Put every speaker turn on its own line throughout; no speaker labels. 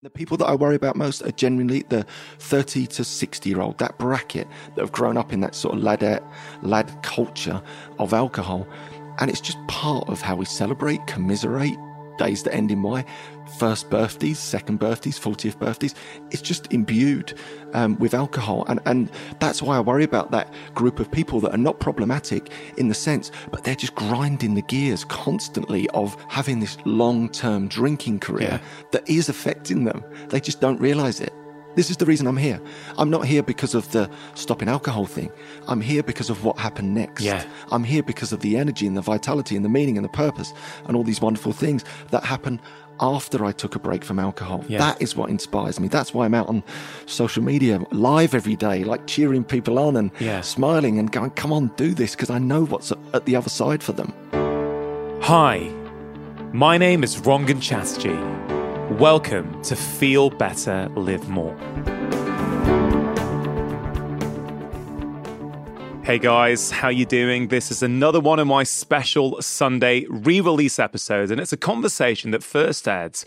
The people that I worry about most are genuinely the 30 to 60 year old, that bracket that have grown up in that sort of ladette, lad culture of alcohol. And it's just part of how we celebrate, commiserate, days that end in Y, first birthdays, second birthdays, 40th birthdays. It's just imbued um, with alcohol. And, and that's why I worry about that group of people that are not problematic in the sense, but they're just grinding the gears constantly of having this long term drinking career yeah. that is affecting them. They just don't realize it. This is the reason I'm here. I'm not here because of the stopping alcohol thing. I'm here because of what happened next.
Yeah.
I'm here because of the energy and the vitality and the meaning and the purpose and all these wonderful things that happen after I took a break from alcohol. Yeah. That is what inspires me. That's why I'm out on social media live every day, like cheering people on and yeah. smiling and going, come on, do this, because I know what's at the other side for them.
Hi, my name is Rangan Chatterjee. Welcome to Feel Better, Live More. Hey guys, how you doing? This is another one of my special Sunday re-release episodes and it's a conversation that first aired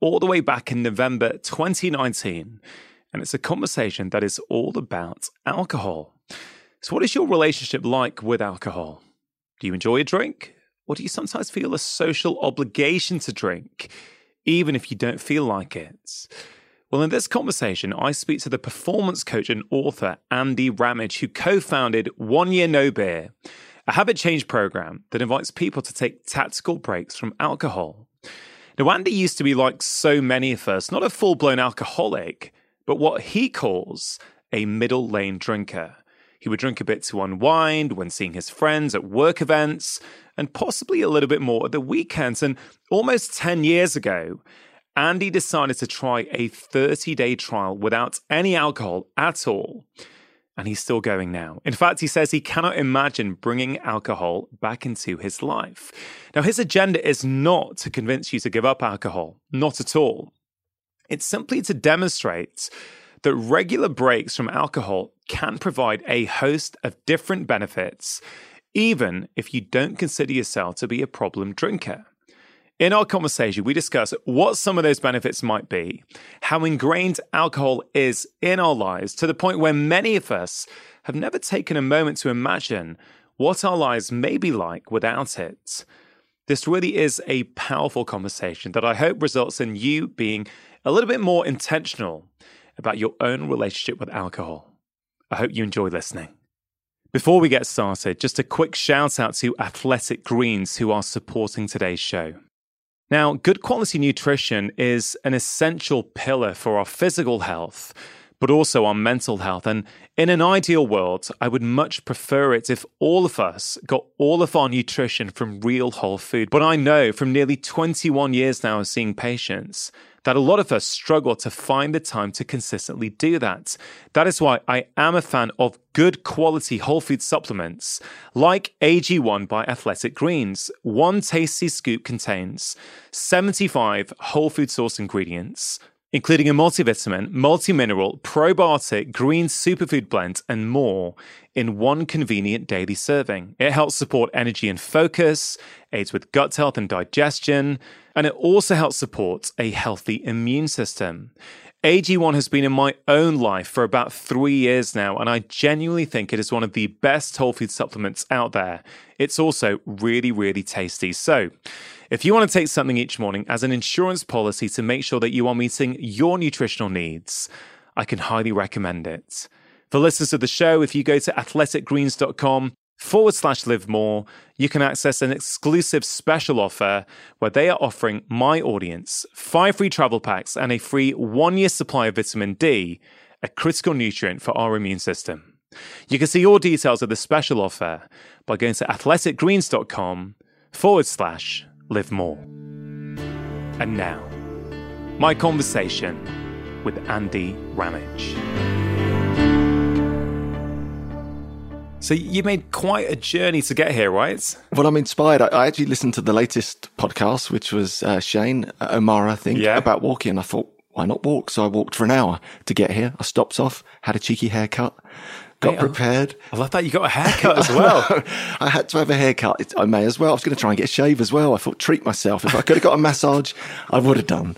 all the way back in November 2019 and it's a conversation that is all about alcohol. So what is your relationship like with alcohol? Do you enjoy a drink? Or do you sometimes feel a social obligation to drink? even if you don't feel like it. Well, in this conversation, I speak to the performance coach and author Andy Ramage, who co founded One Year No Beer, a habit change program that invites people to take tactical breaks from alcohol. Now, Andy used to be like so many of us, not a full blown alcoholic, but what he calls a middle lane drinker. He would drink a bit to unwind when seeing his friends at work events, and possibly a little bit more at the weekends. And almost 10 years ago, Andy decided to try a 30 day trial without any alcohol at all. And he's still going now. In fact, he says he cannot imagine bringing alcohol back into his life. Now, his agenda is not to convince you to give up alcohol, not at all. It's simply to demonstrate that regular breaks from alcohol can provide a host of different benefits, even if you don't consider yourself to be a problem drinker. In our conversation, we discuss what some of those benefits might be, how ingrained alcohol is in our lives to the point where many of us have never taken a moment to imagine what our lives may be like without it. This really is a powerful conversation that I hope results in you being a little bit more intentional about your own relationship with alcohol. I hope you enjoy listening. Before we get started, just a quick shout out to Athletic Greens who are supporting today's show. Now, good quality nutrition is an essential pillar for our physical health, but also our mental health. And in an ideal world, I would much prefer it if all of us got all of our nutrition from real whole food. But I know from nearly 21 years now of seeing patients that a lot of us struggle to find the time to consistently do that. That is why I am a fan of good quality whole food supplements like AG1 by Athletic Greens. One tasty scoop contains 75 whole food source ingredients including a multivitamin, multi-mineral, probiotic, green superfood blend, and more in one convenient daily serving. It helps support energy and focus, aids with gut health and digestion, and it also helps support a healthy immune system. AG1 has been in my own life for about three years now, and I genuinely think it is one of the best whole food supplements out there. It's also really, really tasty. So, if you want to take something each morning as an insurance policy to make sure that you are meeting your nutritional needs, I can highly recommend it. For listeners of the show, if you go to athleticgreens.com forward slash live more, you can access an exclusive special offer where they are offering my audience five free travel packs and a free one year supply of vitamin D, a critical nutrient for our immune system. You can see all details of the special offer by going to athleticgreens.com forward slash live more. And now, my conversation with Andy Ramage. So you made quite a journey to get here, right?
Well, I'm inspired. I, actually listened to the latest podcast, which was uh, Shane uh, O'Mara, I think, yeah. about walking. And I thought, why not walk? So I walked for an hour to get here. I stopped off, had a cheeky haircut, got prepared.
I love that you got a haircut as well.
I had to have a haircut. I may as well. I was going to try and get a shave as well. I thought treat myself. If I could have got a massage, I would have done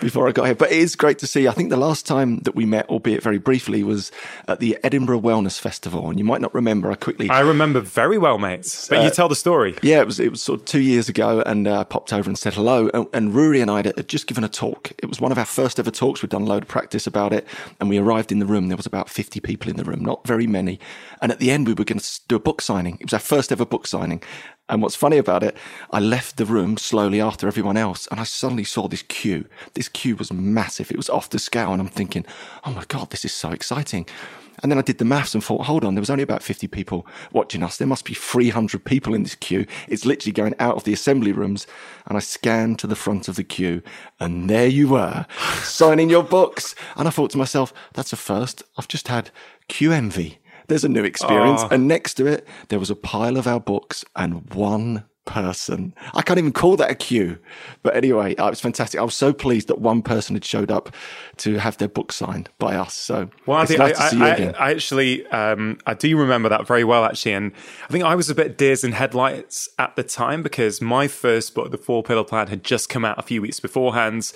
before I got here. But it is great to see. I think the last time that we met, albeit very briefly, was at the Edinburgh Wellness Festival, and you might not remember. I quickly.
I remember very well, mates. But uh, you tell the story.
Yeah, it was it was sort of two years ago, and uh, I popped over and said hello. And, and Rory and I had just given a talk. It was one of our first ever talks. We'd done a load of practice about it, and we arrived in the room. There was about fifty people in the room, not very many. And at the end, we were going to do a book signing. It was our first ever book signing. And what's funny about it, I left the room slowly after everyone else, and I suddenly saw this queue. This queue was massive. It was off the scale, and I'm thinking, oh my God, this is so exciting. And then I did the maths and thought, hold on, there was only about 50 people watching us. There must be 300 people in this queue. It's literally going out of the assembly rooms. And I scanned to the front of the queue, and there you were, signing your books. And I thought to myself, that's a first. I've just had envy. There's a new experience. Oh. And next to it, there was a pile of our books and one person. I can't even call that a queue. But anyway, uh, it was fantastic. I was so pleased that one person had showed up to have their book signed by us. So well, I, think nice I, I,
I, actually, um, I do remember that very well, actually. And I think I was a bit deers in headlights at the time because my first book, The Four Pillar Plan, had just come out a few weeks beforehand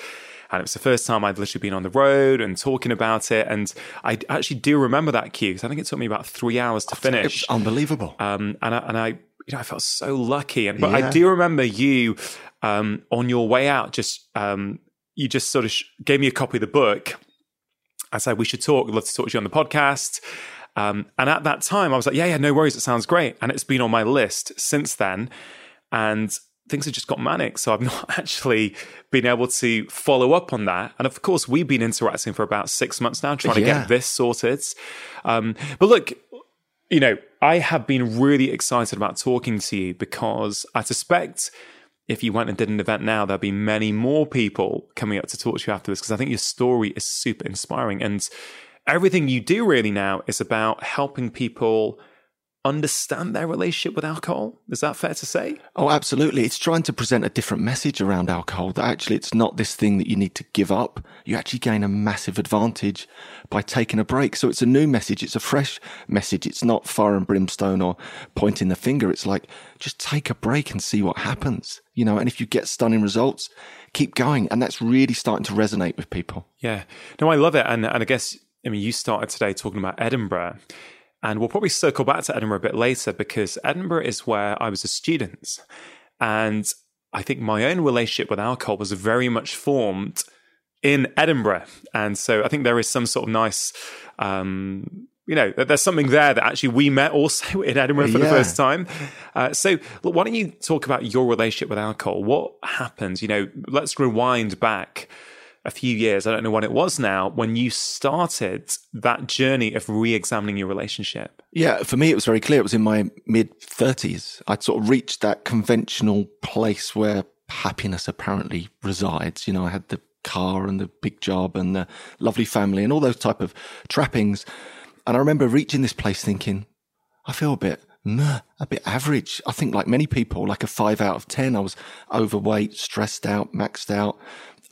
and it was the first time I'd literally been on the road and talking about it. And I actually do remember that queue because I think it took me about three hours to finish.
unbelievable.
Um, and I, and I, you know, I felt so lucky. And but yeah. I do remember you um, on your way out, just um, you just sort of sh- gave me a copy of the book. I said we should talk. I'd love to talk to you on the podcast. Um, and at that time, I was like, yeah, yeah, no worries. It sounds great. And it's been on my list since then. And things have just got manic. So I've not actually been able to follow up on that. And of course, we've been interacting for about six months now, trying yeah. to get this sorted. Um, but look, you know, I have been really excited about talking to you because I suspect if you went and did an event now, there'll be many more people coming up to talk to you after this because I think your story is super inspiring. And everything you do really now is about helping people understand their relationship with alcohol. Is that fair to say?
Oh, absolutely. It's trying to present a different message around alcohol that actually it's not this thing that you need to give up. You actually gain a massive advantage by taking a break. So it's a new message. It's a fresh message. It's not fire and brimstone or pointing the finger. It's like just take a break and see what happens. You know, and if you get stunning results, keep going. And that's really starting to resonate with people.
Yeah. No, I love it. And, and I guess, I mean, you started today talking about Edinburgh. And we'll probably circle back to Edinburgh a bit later because Edinburgh is where I was a student. And I think my own relationship with alcohol was very much formed in Edinburgh. And so I think there is some sort of nice, um, you know, there's something there that actually we met also in Edinburgh for yeah. the first time. Uh, so look, why don't you talk about your relationship with alcohol? What happened? You know, let's rewind back a few years, I don't know when it was now, when you started that journey of re examining your relationship?
Yeah, for me, it was very clear. It was in my mid 30s. I'd sort of reached that conventional place where happiness apparently resides. You know, I had the car and the big job and the lovely family and all those type of trappings. And I remember reaching this place thinking, I feel a bit a bit average. I think like many people, like a five out of 10, I was overweight, stressed out, maxed out,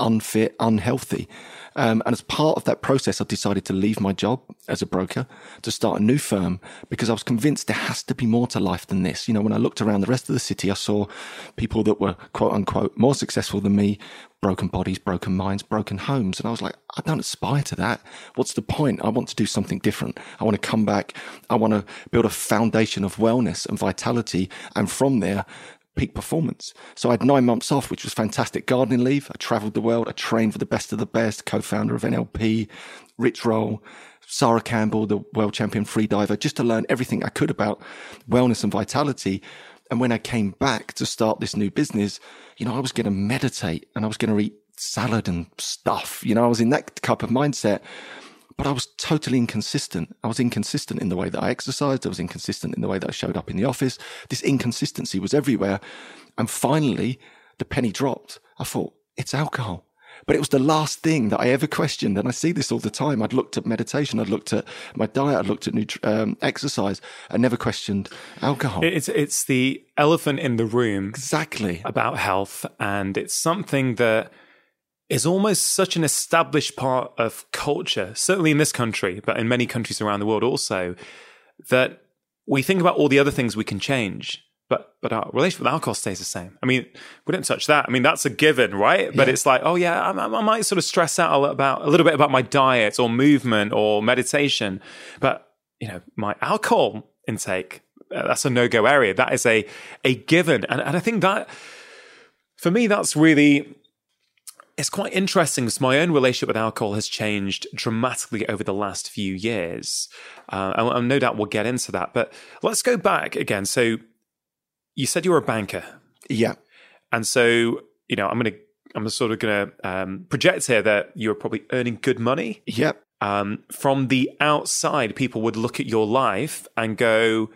unfit, unhealthy. Um, and as part of that process, I decided to leave my job as a broker to start a new firm because I was convinced there has to be more to life than this. You know, when I looked around the rest of the city, I saw people that were quote unquote more successful than me, broken bodies, broken minds, broken homes. And I was like, I don't aspire to that. What's the point? I want to do something different. I want to come back. I want to build a foundation of wellness and vitality. And from there, peak performance. So I had nine months off, which was fantastic gardening leave. I traveled the world. I trained for the best of the best, co-founder of NLP, Rich Roll, Sara Campbell, the world champion free diver, just to learn everything I could about wellness and vitality. And when I came back to start this new business, you know, I was going to meditate and I was going to eat salad and stuff. You know, I was in that type of mindset but I was totally inconsistent. I was inconsistent in the way that I exercised. I was inconsistent in the way that I showed up in the office. This inconsistency was everywhere. And finally, the penny dropped. I thought, it's alcohol. But it was the last thing that I ever questioned. And I see this all the time. I'd looked at meditation. I'd looked at my diet. I'd looked at nutri- um, exercise. I never questioned alcohol.
It's, it's the elephant in the room.
Exactly.
About health. And it's something that is almost such an established part of culture, certainly in this country, but in many countries around the world also, that we think about all the other things we can change, but but our relationship with alcohol stays the same. I mean, we don't touch that. I mean, that's a given, right? But
Yeah.
it's like, oh yeah, I, I might sort of stress out a little about a little bit about my diet or movement or meditation, but you know, my alcohol intake uh, that's a no go area. That is a a given, and and I think that for me that's really it's quite interesting because my own relationship with alcohol has changed dramatically over the last few years. Uh, and, and no doubt we'll get into that. But let's go back again. So you said you were a banker.
Yeah.
And so, you know, I'm going to, I'm sort of going to um, project here that you were probably earning good money.
Yep.
Um, from the outside, people would look at your life and go,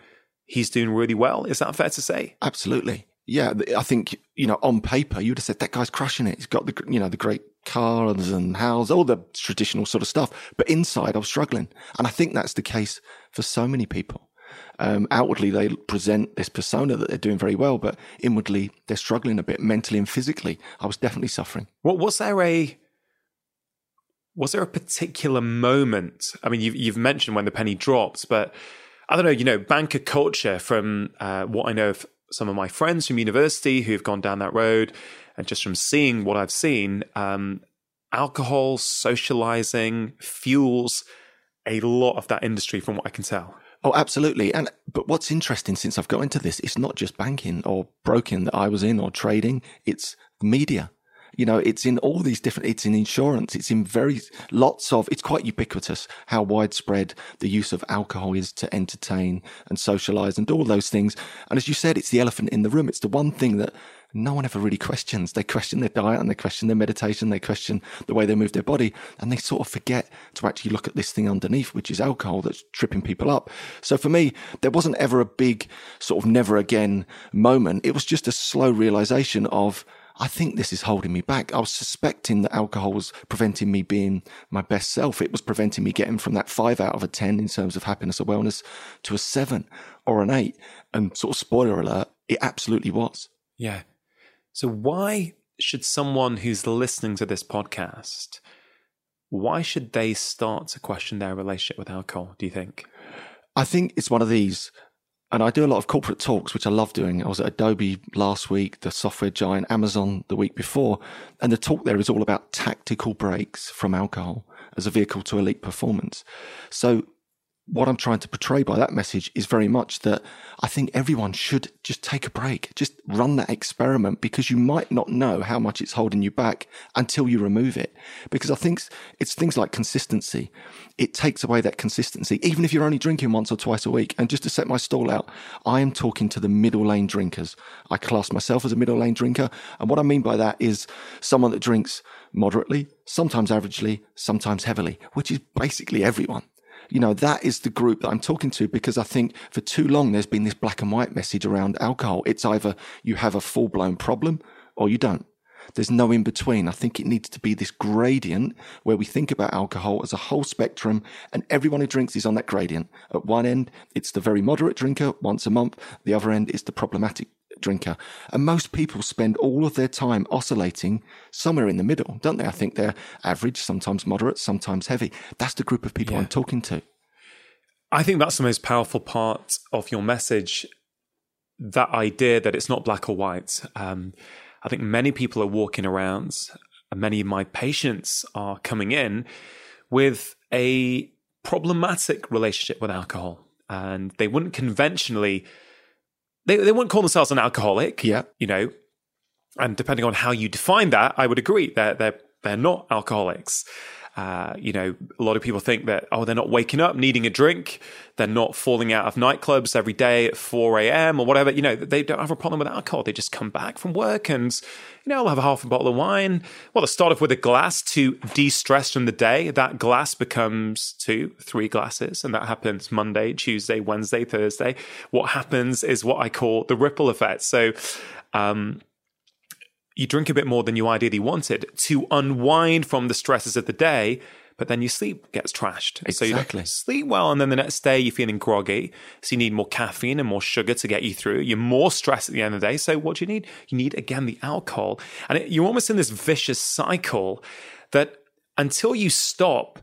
he's doing really well. Is that fair to say?
Absolutely. Yeah, I think you know on paper you'd have said that guy's crushing it. He's got the you know the great cars and houses, all the traditional sort of stuff. But inside, I was struggling, and I think that's the case for so many people. Um, outwardly, they present this persona that they're doing very well, but inwardly, they're struggling a bit mentally and physically. I was definitely suffering.
What was there a was there a particular moment? I mean, you've you've mentioned when the penny dropped, but I don't know. You know, banker culture. From uh, what I know of some of my friends from university who've gone down that road, and just from seeing what I've seen, um, alcohol, socializing, fuels a lot of that industry, from what I can tell.
Oh, absolutely. And but what's interesting since I've got into this, it's not just banking or broking that I was in or trading. It's media. You know, it's in all these different. It's in insurance. It's in very lots of. It's quite ubiquitous how widespread the use of alcohol is to entertain and socialize and all those things. And as you said, it's the elephant in the room. It's the one thing that no one ever really questions. They question their diet and they question their meditation. They question the way they move their body and they sort of forget to actually look at this thing underneath, which is alcohol that's tripping people up. So for me, there wasn't ever a big sort of never again moment. It was just a slow realization of, I think this is holding me back. I was suspecting that alcohol was preventing me being my best self. It was preventing me getting from that five out of a 10 in terms of happiness or wellness to a seven or an eight. And sort of spoiler alert, it absolutely was.
Yeah. So why should someone who's listening to this podcast, why should they start to question their relationship with alcohol, do you think?
I think it's one of these, and I do a lot of corporate talks, which I love doing. I was at Adobe last week, the software giant Amazon the week before, and the talk there is all about tactical breaks from alcohol as a vehicle to elite performance. So what I'm trying to portray by that message is very much that I think everyone should just take a break, just run that experiment because you might not know how much it's holding you back until you remove it. Because I think it's things like consistency. It takes away that consistency, even if you're only drinking once or twice a week. And just to set my stall out, I am talking to the middle lane drinkers. I class myself as a middle lane drinker. And what I mean by that is someone that drinks moderately, sometimes averagely, sometimes heavily, which is basically everyone you know, that is the group that I'm talking to because I think for too long there's been this black and white message around alcohol. It's either you have a full blown problem or you don't. There's no in between. I think it needs to be this gradient where we think about alcohol as a whole spectrum and everyone who drinks is on that gradient. At one end, it's the very moderate drinker once a month. The other end is the problematic drinker. And most people spend all of their time oscillating somewhere in the middle, don't they? I think they're average, sometimes moderate, sometimes heavy. That's the group of people
Yeah.
I'm talking to.
I think that's the most powerful part of your message. That idea that it's not black or white. Um, I think many people are walking around, and many of my patients are coming in with a problematic relationship with alcohol, and they wouldn't conventionally. They, they wouldn't call themselves an alcoholic,
Yeah.
you know, and depending on how you define that, I would agree that they're they're not alcoholics. Uh, you know, a lot of people think that oh, they're not waking up needing a drink, they're not falling out of nightclubs every day at four a.m. or whatever. You know, they don't have a problem with alcohol. They just come back from work and you know, I'll have a half a bottle of wine. Well, they start off with a glass to de-stress from the day. That glass becomes two, three glasses, and that happens Monday, Tuesday, Wednesday, Thursday. What happens is what I call the ripple effect. So. Um, you drink a bit more than you ideally wanted to unwind from the stresses of the day, but then your sleep gets trashed. So you sleep well, and then the next day you're feeling groggy. So you need more caffeine and more sugar to get you through. You're more stressed at the end of the day. So what do you need? You need again the alcohol, and it, you're almost in this vicious cycle that until you stop,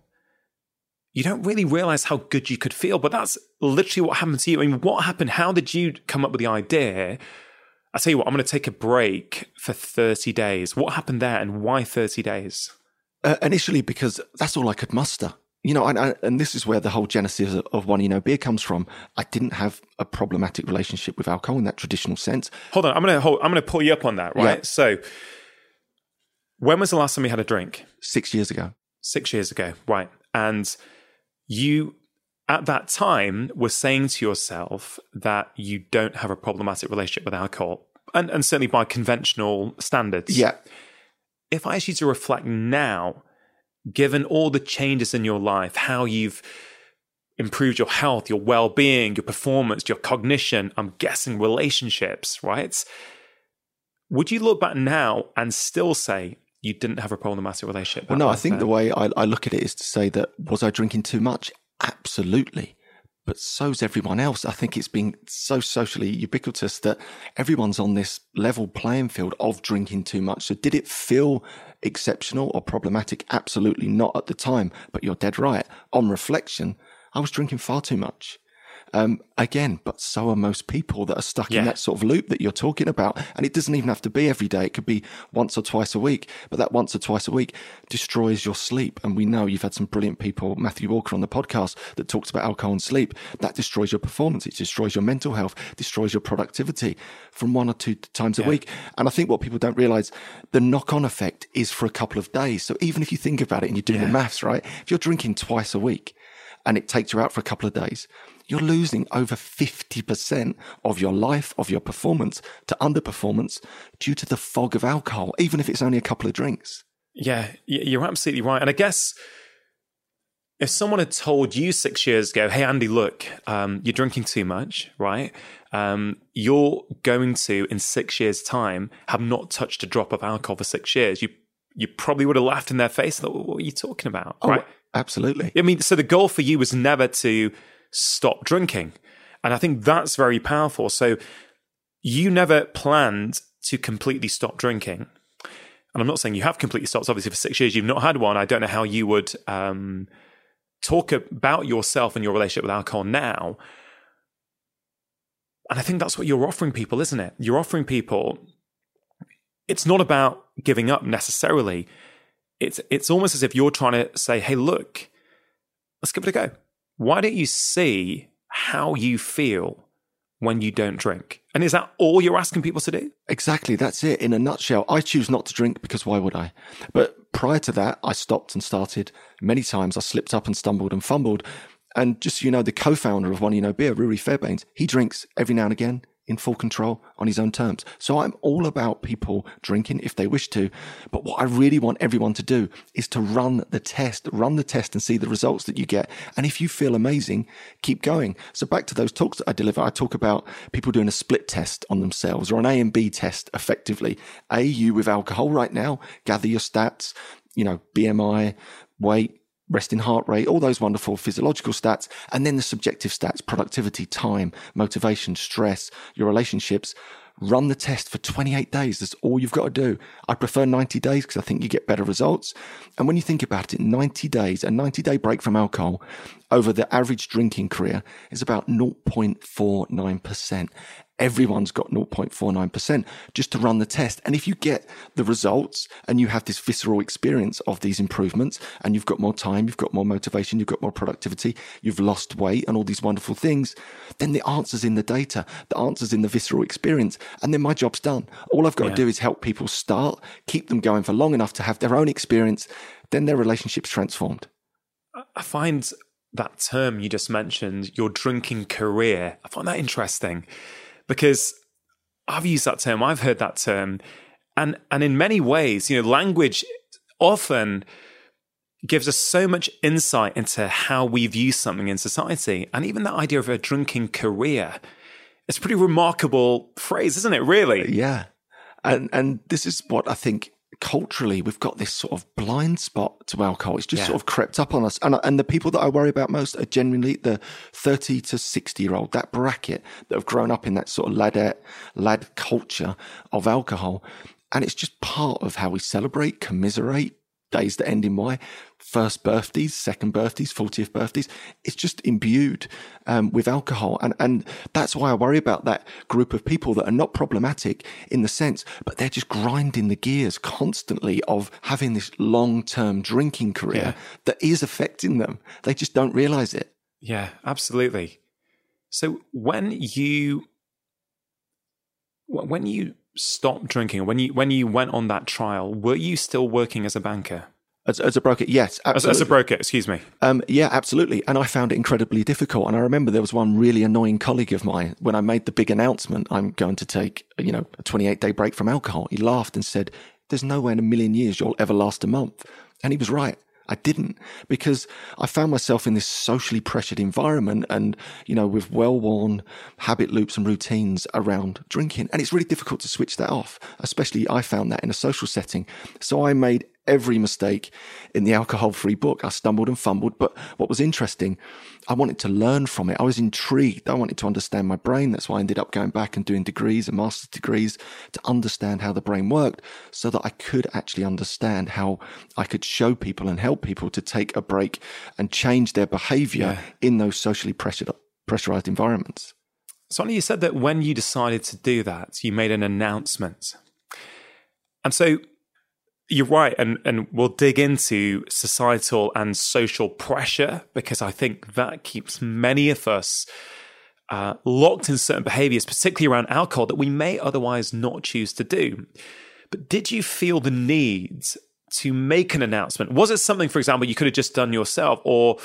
you don't really realize how good you could feel. But that's literally what happened to you. I mean, what happened? How did you come up with the idea? I tell you what, I'm going to take a break for 30 days. What happened there and why 30 days?
Uh, initially, because that's all I could muster. You know, and, and this is where the whole genesis of one, you know, beer comes from. I didn't have a problematic relationship with alcohol in that traditional sense.
Hold on, I'm gonna hold, I'm gonna pull you up on that, right? Yeah. So, when was the last time you had a drink?
Six years ago.
Six years ago, right? And you at that time were saying to yourself that you don't have a problematic relationship with alcohol, and, and certainly by conventional standards.
Yeah.
If I ask you to reflect now, given all the changes in your life, how you've improved your health, your well being, your performance, your cognition, I'm guessing relationships, right? Would you look back now and still say you didn't have a problematic relationship?
Well, no, I think the way I, I look at it is to say that was I drinking too much? Absolutely but so's everyone else. I think it's been so socially ubiquitous that everyone's on this level playing field of drinking too much. So did it feel exceptional or problematic? Absolutely not at the time, but you're dead right. On reflection, I was drinking far too much. Um, again, but so are most people that are stuck yeah. in that sort of loop that you're talking about. And it doesn't even have to be every day. It could be once or twice a week, but that once or twice a week destroys your sleep. And we know you've had some brilliant people, Matthew Walker on the podcast that talks about alcohol and sleep. That destroys your performance. It destroys your mental health, destroys your productivity from one or two times yeah. a week. And I think what people don't realize, the knock on effect is for a couple of days. So even if you think about it and you're doing yeah. the maths, right? If you're drinking twice a week, and it takes you out for a couple of days, you're losing over 50% of your life, of your performance to underperformance due to the fog of alcohol, even if it's only a couple of drinks.
Yeah, you're absolutely right. And I guess if someone had told you six years ago, hey, Andy, look, um, you're drinking too much, right? Um, you're going to, in six years' time, have not touched a drop of alcohol for six years. You you probably would have laughed in their face. Thought, what are you talking about?
Oh, right? Absolutely.
I mean, so the goal for you was never to stop drinking. And I think that's very powerful. So you never planned to completely stop drinking. And I'm not saying you have completely stopped. Obviously, for six years, you've not had one. I don't know how you would um, talk about yourself and your relationship with alcohol now. And I think that's what you're offering people, isn't it? You're offering people, it's not about giving up necessarily. It's, it's almost as if you're trying to say, hey, look, let's give it a go why don't you see how you feel when you don't drink? And is that all you're asking people to do?
Exactly. That's it. In a nutshell, I choose not to drink because why would I? But prior to that, I stopped and started many times. I slipped up and stumbled and fumbled. And just so you know, the co-founder of One Year No Beer, Ruari Fairbairn, he drinks every now and again in full control on his own terms. So I'm all about people drinking if they wish to. But what I really want everyone to do is to run the test, run the test and see the results that you get. And if you feel amazing, keep going. So back to those talks that I deliver, I talk about people doing a split test on themselves or an A and B test effectively. A, you with alcohol right now, gather your stats, you know, BMI, weight, resting heart rate, all those wonderful physiological stats, and then the subjective stats, productivity, time, motivation, stress, your relationships. Run the test for 28 days. That's all you've got to do. I prefer 90 days because I think you get better results. And when you think about it, 90 days, a 90 day break from alcohol over the average drinking career is about 0.49% everyone's got 0.49% just to run the test. And if you get the results and you have this visceral experience of these improvements and you've got more time, you've got more motivation, you've got more productivity, you've lost weight and all these wonderful things, then the answer's in the data, the answer's in the visceral experience. And then my job's done. All I've got yeah. to do is help people start, keep them going for long enough to have their own experience. Then their relationship's transformed.
I find that term you just mentioned, your drinking career, I find that interesting because I've used that term, I've heard that term, and and in many ways, you know, language often gives us so much insight into how we view something in society, and even that idea of a drinking career. It's a pretty remarkable phrase, isn't it? Really?
Yeah, and and this is what I think culturally we've got this sort of blind spot to alcohol. It's just yeah. sort of crept up on us. And, and the people that I worry about most are genuinely the 30 to 60 year old, that bracket that have grown up in that sort of ladette, lad culture of alcohol. And it's just part of how we celebrate, commiserate, days that end in Y, first birthdays, second birthdays, 40th birthdays. It's just imbued um, with alcohol. And, and that's why I worry about that group of people that are not problematic in the sense, but they're just grinding the gears constantly of having this long term drinking career yeah. that is affecting them. They just don't realize it.
Yeah, absolutely. So when you when you stopped drinking, when you when you went on that trial, were you still working as a banker?
As, as a broker, yes,
as, as, a broker, excuse me.
Um, yeah, absolutely. And I found it incredibly difficult. And I remember there was one really annoying colleague of mine when I made the big announcement, I'm going to take, you know, a 28 day break from alcohol. He laughed and said, "There's no way in a million years you'll ever last a month." And he was right. I didn't because I found myself in this socially pressured environment and, you know, with well worn habit loops and routines around drinking. And it's really difficult to switch that off, especially I found that in a social setting. So I made every mistake in the alcohol free book. I stumbled and fumbled. But what was interesting, I wanted to learn from it. I was intrigued. I wanted to understand my brain. That's why I ended up going back and doing degrees and master's degrees to understand how the brain worked so that I could actually understand how I could show people and help people to take a break and change their behavior yeah. in those socially pressured, pressurized environments.
Sonny, you said that when you decided to do that, you made an announcement. And so you're right, and and we'll dig into societal and social pressure because I think that keeps many of us uh, locked in certain behaviors, particularly around alcohol, that we may otherwise not choose to do. But did you feel the need to make an announcement? Was it something, for example, you could have just done yourself, or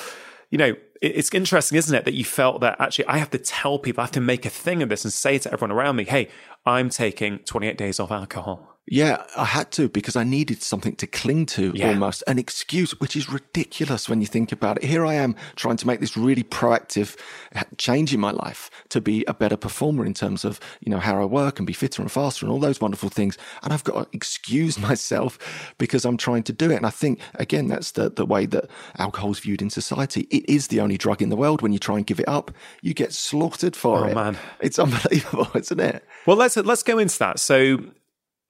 you know, it's interesting, isn't it, that you felt that actually I have to tell people, I have to make a thing of this and say to everyone around me, hey, I'm taking 28 days off alcohol.
Yeah, I had to because I needed something to cling to yeah. almost, an excuse, which is ridiculous when you think about it. Here I am trying to make this really proactive change in my life to be a better performer in terms of, you know, how I work and be fitter and faster and all those wonderful things. And I've got to excuse myself because I'm trying to do it. And I think, again, that's the, the way that alcohol is viewed in society. It is the only drug in the world. When you try and give it up, you get slaughtered for it.
oh,
it.
man.
It's unbelievable, isn't it?
Well, let's, let's go into that. So,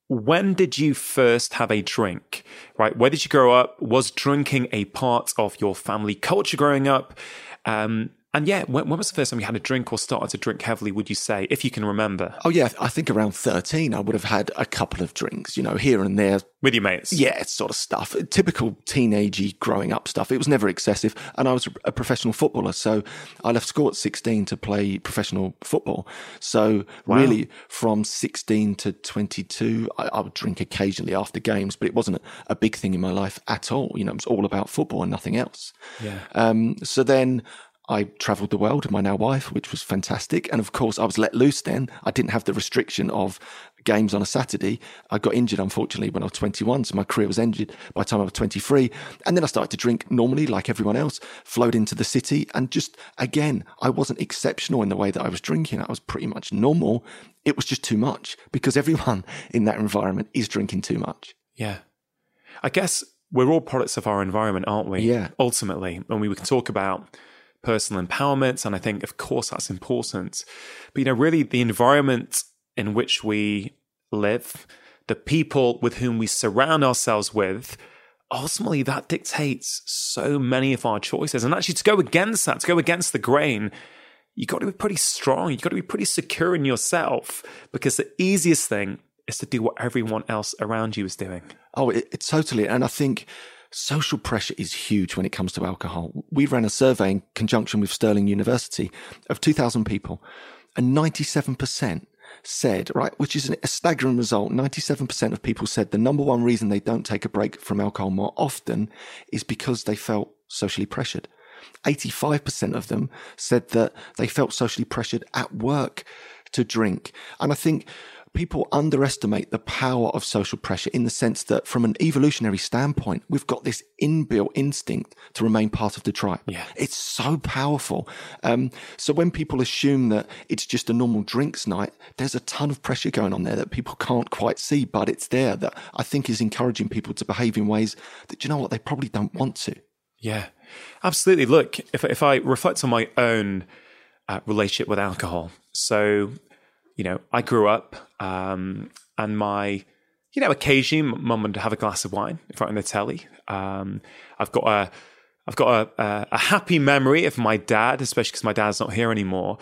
when did you first have a drink? Right? Where did you grow up? Was drinking a part of your family culture growing up? Um, and yeah, when, when, was the first time you had a drink or started to drink heavily, would you say, if you can remember?
Oh, yeah. I think around 13, I would have had a couple of drinks, you know, here and there.
With your mates?
Yeah, sort of stuff. Typical teenagey growing up stuff. It was never excessive. And I was a professional footballer. So I left school at 16 to play professional football. So wow. really, from 16 to 22, I, I, would drink occasionally after games, but it wasn't a, a, big thing in my life at all. You know, it was all about football and nothing else.
Yeah.
Um, so then I travelled the world with my now wife, which was fantastic. And of course, I was let loose then. I didn't have the restriction of games on a Saturday. I got injured, unfortunately, when I was 21. So my career was ended by the time I was 23. And then I started to drink normally, like everyone else, flowed into the city. And just again, I wasn't exceptional in the way that I was drinking. I was pretty much normal. It was just too much because everyone in that environment is drinking too much.
Yeah. I guess we're all products of our environment, aren't we?
Yeah.
Ultimately, when we can talk about personal empowerment. And I think, of course, that's important. But, you know, really the environment in which we live, the people with whom we surround ourselves with, ultimately that dictates so many of our choices. And actually, to go against that, to go against the grain, you've got to be pretty strong. You've got to be pretty secure in yourself because the easiest thing is to do what everyone else around you is doing.
Oh, it, it totally. And I think social pressure is huge when it comes to alcohol. We ran a survey in conjunction with Stirling University of 2,000 people, and 97% said, right, which is a staggering result. 97% of people said the number one reason they don't take a break from alcohol more often is because they felt socially pressured. 85% of them said that they felt socially pressured at work to drink. And I think people underestimate the power of social pressure in the sense that from an evolutionary standpoint, we've got this inbuilt instinct to remain part of the tribe.
Yeah.
It's so powerful. Um, so when people assume that it's just a normal drinks night, there's a ton of pressure going on there that people can't quite see, but it's there that I think is encouraging people to behave in ways that, you know what, they probably don't want to.
Yeah, absolutely. Look, if, if I reflect on my own uh, relationship with alcohol, so you know, I grew up um, and my you know, occasionally mum would have a glass of wine in front of the telly. Um, I've got a, I've got a, a, happy memory of my dad, especially because my dad's not here anymore.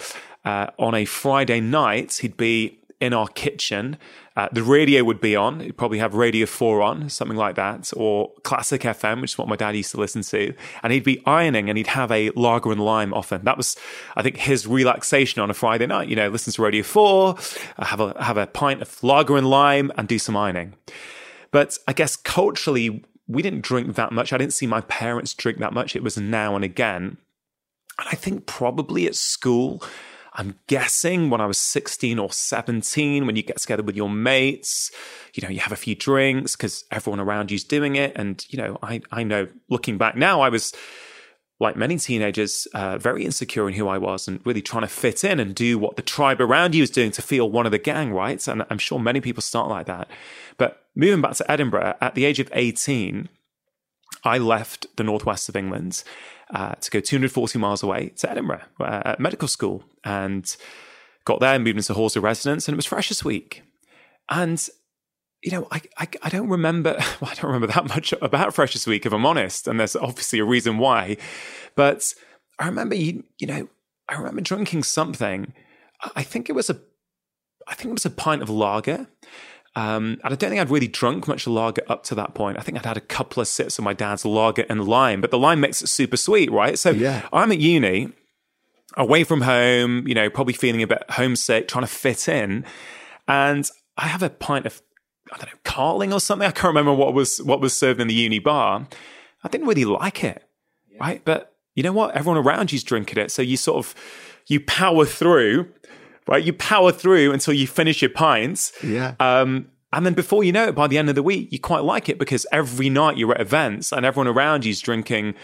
Uh, on a Friday night, he'd be in our kitchen. Uh, the radio would be on. He'd probably have Radio 4 on, something like that, or Classic FM, which is what my dad used to listen to. And he'd be ironing and he'd have a lager and lime often. That was, I think, his relaxation on a Friday night. You know, listen to Radio 4, uh, have a, have a pint of lager and lime and do some ironing. But I guess culturally, we didn't drink that much. I didn't see my parents drink that much. It was now and again. And I think probably at school, I'm guessing when I was 16 or 17, when you get together with your mates, you know, you have a few drinks because everyone around you's doing it. And, you know, I, I know looking back now, I was like many teenagers, uh, very insecure in who I was and really trying to fit in and do what the tribe around you is doing to feel one of the gang, right? And I'm sure many people start like that. But moving back to Edinburgh, at the age of 18, I left the northwest of England uh, to go 240 miles away to Edinburgh uh, at medical school and got there and moved into Halls of Residence and it was Freshers Week. And, you know, I, I, I don't remember, well, I don't remember that much about Freshers Week, if I'm honest. And there's obviously a reason why. But I remember, you, you know, I remember drinking something. I think it was a, I think it was a pint of lager. Um, and I don't think I'd really drunk much lager up to that point. I think I'd had a couple of sips of my dad's lager and lime, but the lime makes it super sweet, right? So yeah. I'm at uni, away from home, you know, probably feeling a bit homesick, trying to fit in. And I have a pint of, I don't know, Carling or something. I can't remember what was what was served in the uni bar. I didn't really like it, yeah. right? But you know what? Everyone around you's drinking it, so you sort of you power through right? You power through until you finish your pints.
Yeah. Um,
and then before you know it, by the end of the week, you quite like it because every night you're at events and everyone around you is drinking,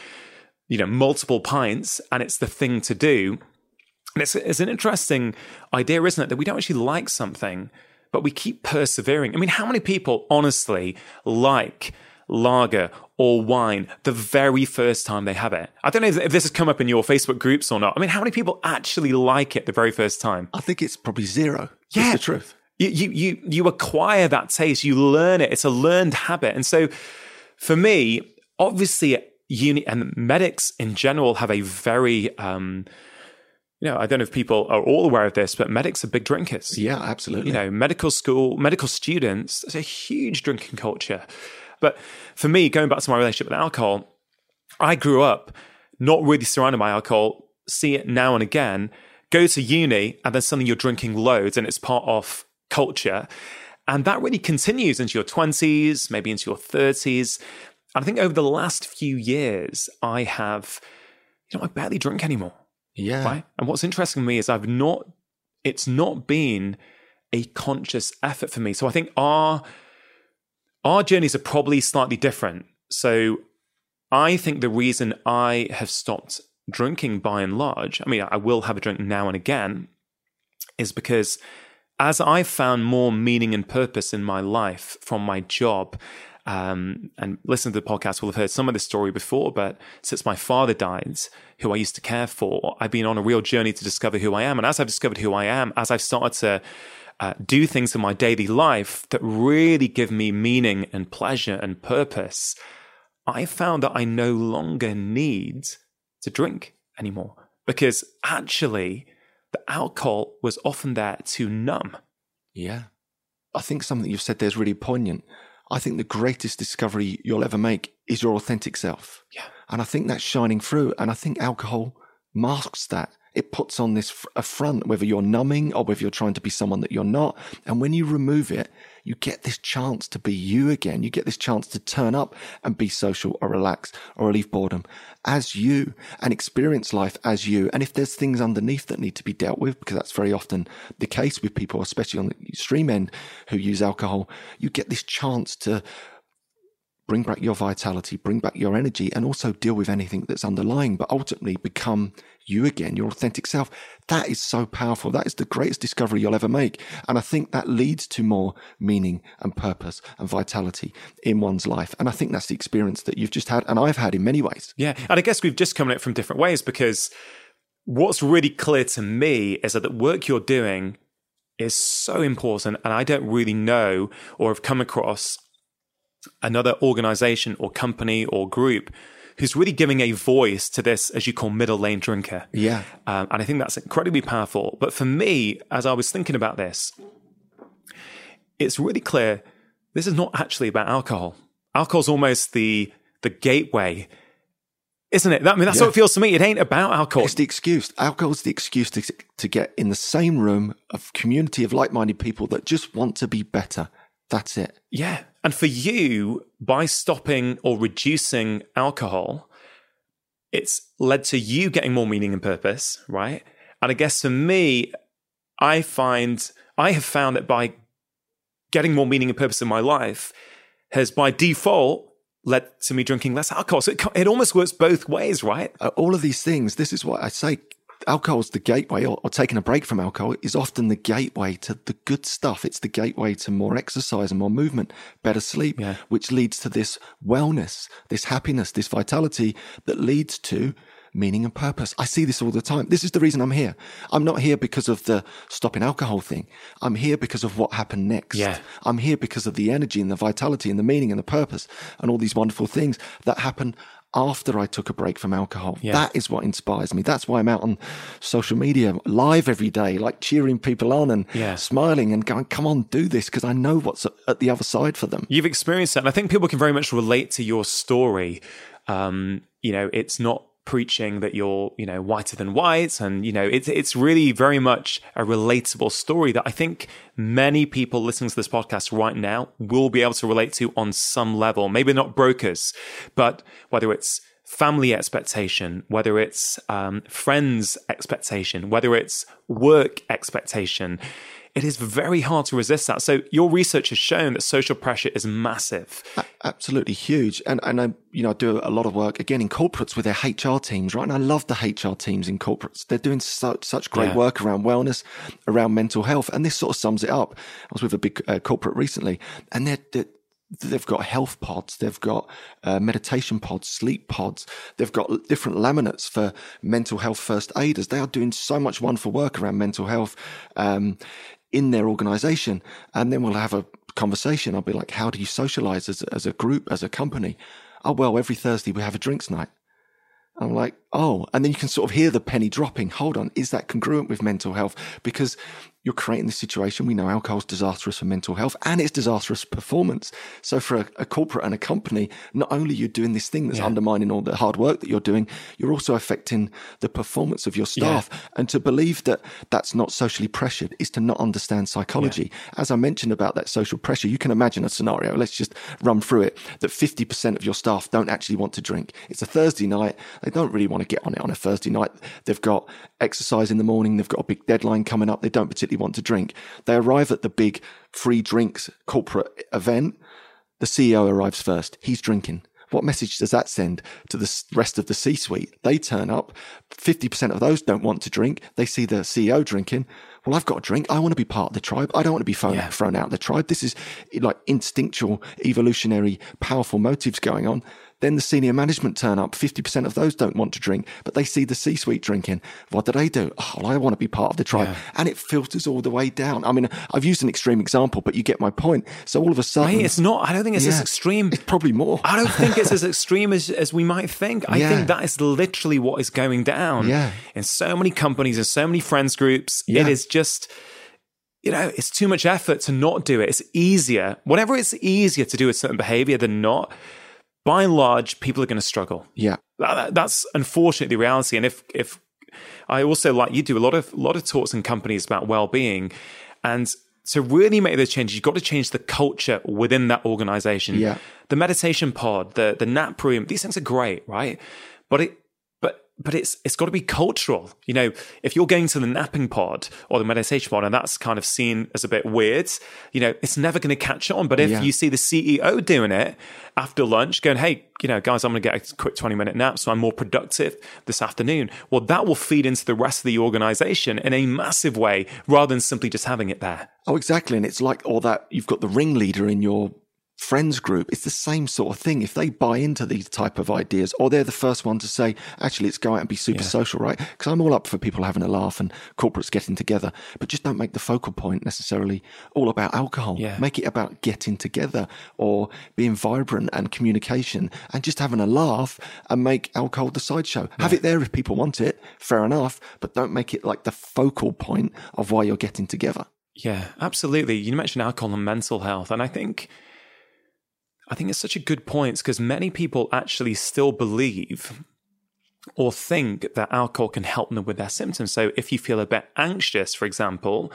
you know, multiple pints and it's the thing to do. And it's, it's an interesting idea, isn't it? That we don't actually like something, but we keep persevering. I mean, how many people honestly like lager or wine the very first time they have it. I don't know if, this has come up in your Facebook groups or not. I mean, how many people actually like it the very first time?
I think it's probably zero. Yeah. That's the truth.
You, you, you, you acquire that taste, you learn it. It's a learned habit. And so for me, obviously, uni and medics in general have a very, um, you know, I don't know if people are all aware of this, but medics are big drinkers.
Yeah, absolutely.
You know, medical school, medical students, there's a huge drinking culture. But for me, going back to my relationship with alcohol, I grew up not really surrounded by alcohol, see it now and again, go to uni, and then suddenly you're drinking loads and it's part of culture. And that really continues into your 20s, maybe into your 30s. And I think over the last few years, I have, you know, I barely drink anymore.
Yeah.
Right. And what's interesting to me is I've not, it's not been a conscious effort for me. So I think our our journeys are probably slightly different. So I think the reason I have stopped drinking by and large, I mean, I will have a drink now and again, is because as I've found more meaning and purpose in my life from my job, um, and listen to the podcast will have heard some of this story before, but since my father died, who I used to care for, I've been on a real journey to discover who I am. And as I've discovered who I am, as I've started to uh, do things in my daily life that really give me meaning and pleasure and purpose, I found that I no longer need to drink anymore because actually the alcohol was often there to numb.
Yeah. I think something you've said there is really poignant. I think the greatest discovery you'll ever make is your authentic self.
Yeah.
And I think that's shining through. And I think alcohol masks that it puts on this front, whether you're numbing or whether you're trying to be someone that you're not. And when you remove it, you get this chance to be you again. You get this chance to turn up and be social or relax or relieve boredom as you and experience life as you. And if there's things underneath that need to be dealt with, because that's very often the case with people, especially on the extreme end who use alcohol, you get this chance to bring back your vitality, bring back your energy, and also deal with anything that's underlying, but ultimately become you again, your authentic self. That is so powerful. That is the greatest discovery you'll ever make. And I think that leads to more meaning and purpose and vitality in one's life. And I think that's the experience that you've just had and I've had in many ways.
Yeah. And I guess we've just come at it from different ways because what's really clear to me is that the work you're doing is so important. And I don't really know or have come across another organization or company or group who's really giving a voice to this, as you call, middle lane drinker.
Yeah.
Um, and I think that's incredibly powerful. But for me, as I was thinking about this, it's really clear this is not actually about alcohol. Alcohol's almost the the gateway, isn't it? I mean, that's
Yeah.
how it feels to me. It ain't about alcohol.
It's the excuse. Alcohol's the excuse to, to get in the same room of community of like-minded people that just want to be better. That's it.
Yeah. And for you, by stopping or reducing alcohol, it's led to you getting more meaning and purpose, right? And I guess for me, I find, I have found that by getting more meaning and purpose in my life has by default led to me drinking less alcohol. So it, it almost works both ways, right?
Uh, all of these things, this is what I say. Alcohol's the gateway, or, or taking a break from alcohol is often the gateway to the good stuff. It's the gateway to more exercise and more movement, better sleep,
Yeah.
which leads to this wellness, this happiness, this vitality that leads to meaning and purpose. I see this all the time. This is the reason I'm here. I'm not here because of the stopping alcohol thing. I'm here because of what happened next.
Yeah.
I'm here because of the energy and the vitality and the meaning and the purpose and all these wonderful things that happen after I took a break from alcohol.
Yeah.
That is what inspires me. That's why I'm out on social media live every day, like cheering people on and
Yeah.
smiling and going, come on, do this because I know what's at the other side for them.
You've experienced that. And I think people can very much relate to your story. Um, you know, it's not preaching that you're, you know, whiter than white. And, you know, it's, it's really very much a relatable story that I think many people listening to this podcast right now will be able to relate to on some level. Maybe not brokers, but whether it's family expectation, whether it's um, friends expectation, whether it's work expectation, it is very hard to resist that. So your research has shown that social pressure is massive.
Absolutely huge. And, and I, you know, I do a lot of work again in corporates with their HR teams, right? And I love the HR teams in corporates. They're doing such, such great
Yeah.
work around wellness, around mental health. And this sort of sums it up. I was with a big uh, corporate recently and they're, they're They've got health pods. They've got uh, meditation pods, sleep pods. They've got different laminates for mental health first aiders. They are doing so much wonderful work around mental health um, in their organization. And then we'll have a conversation. I'll be like, how do you socialize as, as a group, as a company? Oh, well, every Thursday we have a drinks night. I'm like, oh, and then you can sort of hear the penny dropping. Hold on, is that congruent with mental health? Because you're creating this situation. We know alcohol's disastrous for mental health and it's disastrous performance. So for a, a corporate and a company, not only you're doing this thing that's
Yeah.
undermining all the hard work that you're doing, you're also affecting the performance of your staff. And to believe that that's not socially pressured is to not understand psychology. As I mentioned about that social pressure, you can imagine a scenario. Let's just run through it. That 50% of your staff don't actually want to drink. It's a Thursday night. They don't really want to get on it on a Thursday night. They've got exercise in the morning. They've got a big deadline coming up. They don't particularly want to drink. They arrive at the big free drinks corporate event. The CEO arrives first. He's drinking. What message does that send to the rest of the C suite? They turn up. 50% of those don't want to drink. They see the CEO drinking. Well, I've got a drink. I want to be part of the tribe. I don't want to be thrown,
Yeah.
thrown out of the tribe. This is like instinctual, evolutionary, powerful motives going on. Then the senior management turn up. 50% of those don't want to drink, but they see the C suite drinking. What do they do? Oh, well, I want to be part of the tribe.
Yeah.
And it filters all the way down. I mean, I've used an extreme example, but you get my point. So all of a sudden,
Hey, it's not, I don't think it's as extreme.
it's probably more.
I don't think it's as extreme as, as we might think. I
Yeah.
think that is literally what is going down
Yeah.
in so many companies and so many friends groups.
Yeah.
It is just, you know, it's too much effort to not do it. It's easier. Whatever it's easier to do a certain behavior than not, by and large, people are going to struggle.
Yeah.
That- that- that's unfortunately the reality. And if if I also like you do a lot of lot of talks in companies about well being, and to really make those changes, you've got to change the culture within that organization.
Yeah.
The meditation pod, the the nap room, these things are great, right? But it but it's it's got to be cultural. You know, if you're going to the napping pod or the meditation pod and that's kind of seen as a bit weird, you know, it's never going to catch on. But if
Yeah.
you see the CEO doing it after lunch, going, hey, you know, guys, I'm going to get a quick 20 minute nap so I'm more productive this afternoon. Well, that will feed into the rest of the organization in a massive way rather than simply just having it there.
Oh, exactly. And it's like all that you've got the ringleader in your friends group, it's the same sort of thing. If they buy into these type of ideas, or they're the first one to say, actually, let's go out and be super yeah. social, right? Because I'm all up for people having a laugh and corporates getting together, but just don't make the focal point necessarily all about alcohol.
Yeah.
Make it about getting together or being vibrant and communication and just having a laugh and make alcohol the sideshow. Yeah. Have it there if people want it, fair enough, but don't make it like the focal point of why you're getting together.
Yeah, absolutely. You mentioned alcohol and mental health, and I think I think it's such a good point because many people actually still believe or think that alcohol can help them with their symptoms. So if you feel a bit anxious, for example,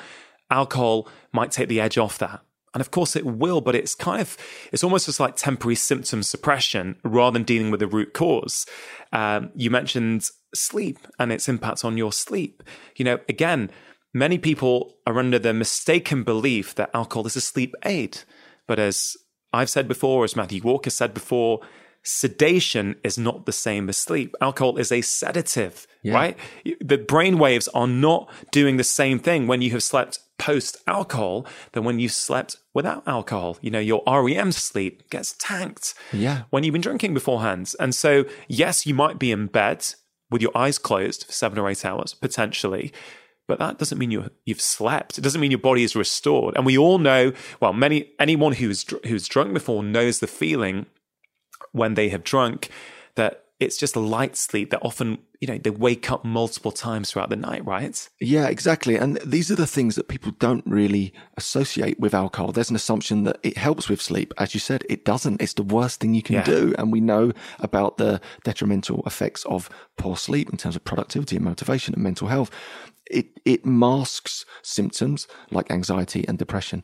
alcohol might take the edge off that. And of course it will, but it's kind of, it's almost just like temporary symptom suppression rather than dealing with the root cause. Um, you mentioned sleep and its impact on your sleep. You know, again, many people are under the mistaken belief that alcohol is a sleep aid. But as I've said before, as Matthew Walker said before, sedation is not the same as sleep. Alcohol is a sedative, yeah. right? The brain waves are not doing the same thing when you have slept post alcohol than when you slept without alcohol. You know, your REM sleep gets tanked
yeah.
when you've been drinking beforehand. And so, yes, you might be in bed with your eyes closed for seven or eight hours, potentially but that doesn't mean you you've slept. It doesn't mean your body is restored. And we all know, well, many anyone who's who's drunk before knows the feeling when they have drunk that it's just a light sleep that often you know they wake up multiple times throughout the night right?
Yeah exactly. And these are the things that people don't really associate with alcohol. There's an assumption that it helps with sleep. As you said it doesn't. It's the worst thing you can yeah. do. And we know about the detrimental effects of poor sleep in terms of productivity and motivation and mental health it, it masks symptoms like anxiety and depression,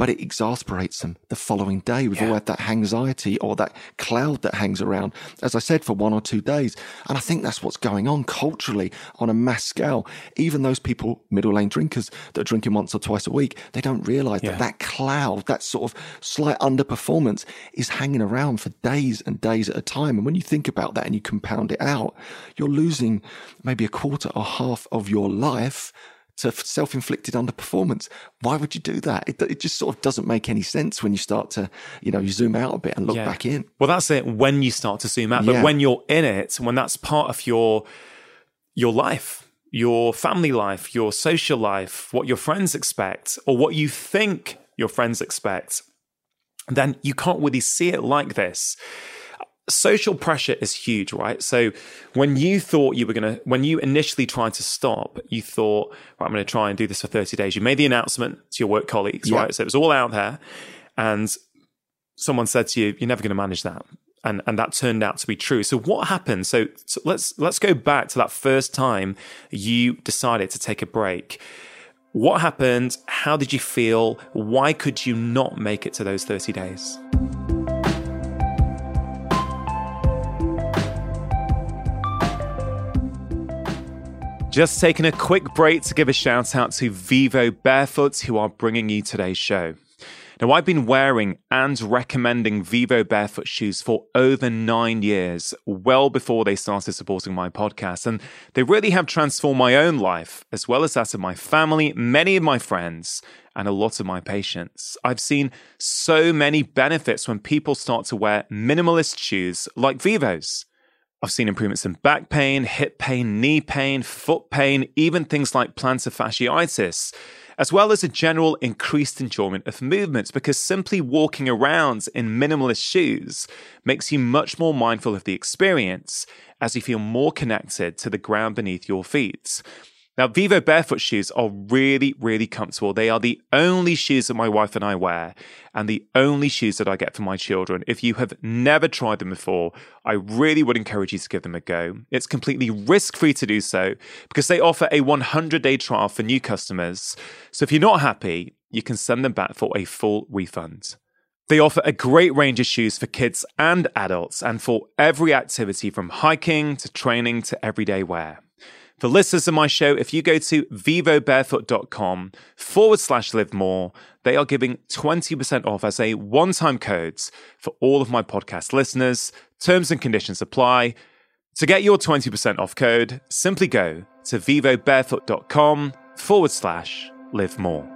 but it exasperates them the following day with yeah. all had that anxiety or that cloud that hangs around, as I said, for one or two days. And I think that's what's going on culturally on a mass scale. Even those people, middle lane drinkers that are drinking once or twice a week, they don't realize yeah. that that cloud, that sort of slight underperformance is hanging around for days and days at a time. And when you think about that and you compound it out, you're losing maybe a quarter or half of your life to self-inflicted underperformance. Why would you do that? It, it, just sort of doesn't make any sense when you start to, you know, you zoom out a bit and look yeah. back in.
Well, that's it. When you start to zoom out, but yeah. when you're in it, when that's part of your your life, your family life, your social life, what your friends expect, or what you think your friends expect, then you can't really see it like this social pressure is huge, right? So when you thought you were going to, when you initially tried to stop, you thought, right, I'm going to try and do this for 30 days. You made the announcement to your work colleagues, yeah. right? So it was all out there. And someone said to you, you're never going to manage that. And, and that turned out to be true. So what happened? So, so let's, let's go back to that first time you decided to take a break. What happened? How did you feel? Why could you not make it to those 30 days? Just taking a quick break to give a shout out to Vivo Barefoot, who are bringing you today's show. Now, I've been wearing and recommending Vivo Barefoot shoes for over nine years, well before they started supporting my podcast. And they really have transformed my own life, as well as that of my family, many of my friends, and a lot of my patients. I've seen so many benefits when people start to wear minimalist shoes like Vivo's. I've seen improvements in back pain, hip pain, knee pain, foot pain, even things like plantar fasciitis, as well as a general increased enjoyment of movements because simply walking around in minimalist shoes makes you much more mindful of the experience as you feel more connected to the ground beneath your feet. Now, Vivo barefoot shoes are really, really comfortable. They are the only shoes that my wife and I wear, and the only shoes that I get for my children. If you have never tried them before, I really would encourage you to give them a go. It's completely risk free to do so because they offer a 100 day trial for new customers. So if you're not happy, you can send them back for a full refund. They offer a great range of shoes for kids and adults and for every activity from hiking to training to everyday wear. For listeners of my show, if you go to vivobarefoot.com forward slash live more, they are giving 20% off as a one time code for all of my podcast listeners. Terms and conditions apply. To get your 20% off code, simply go to vivobarefoot.com forward slash live more.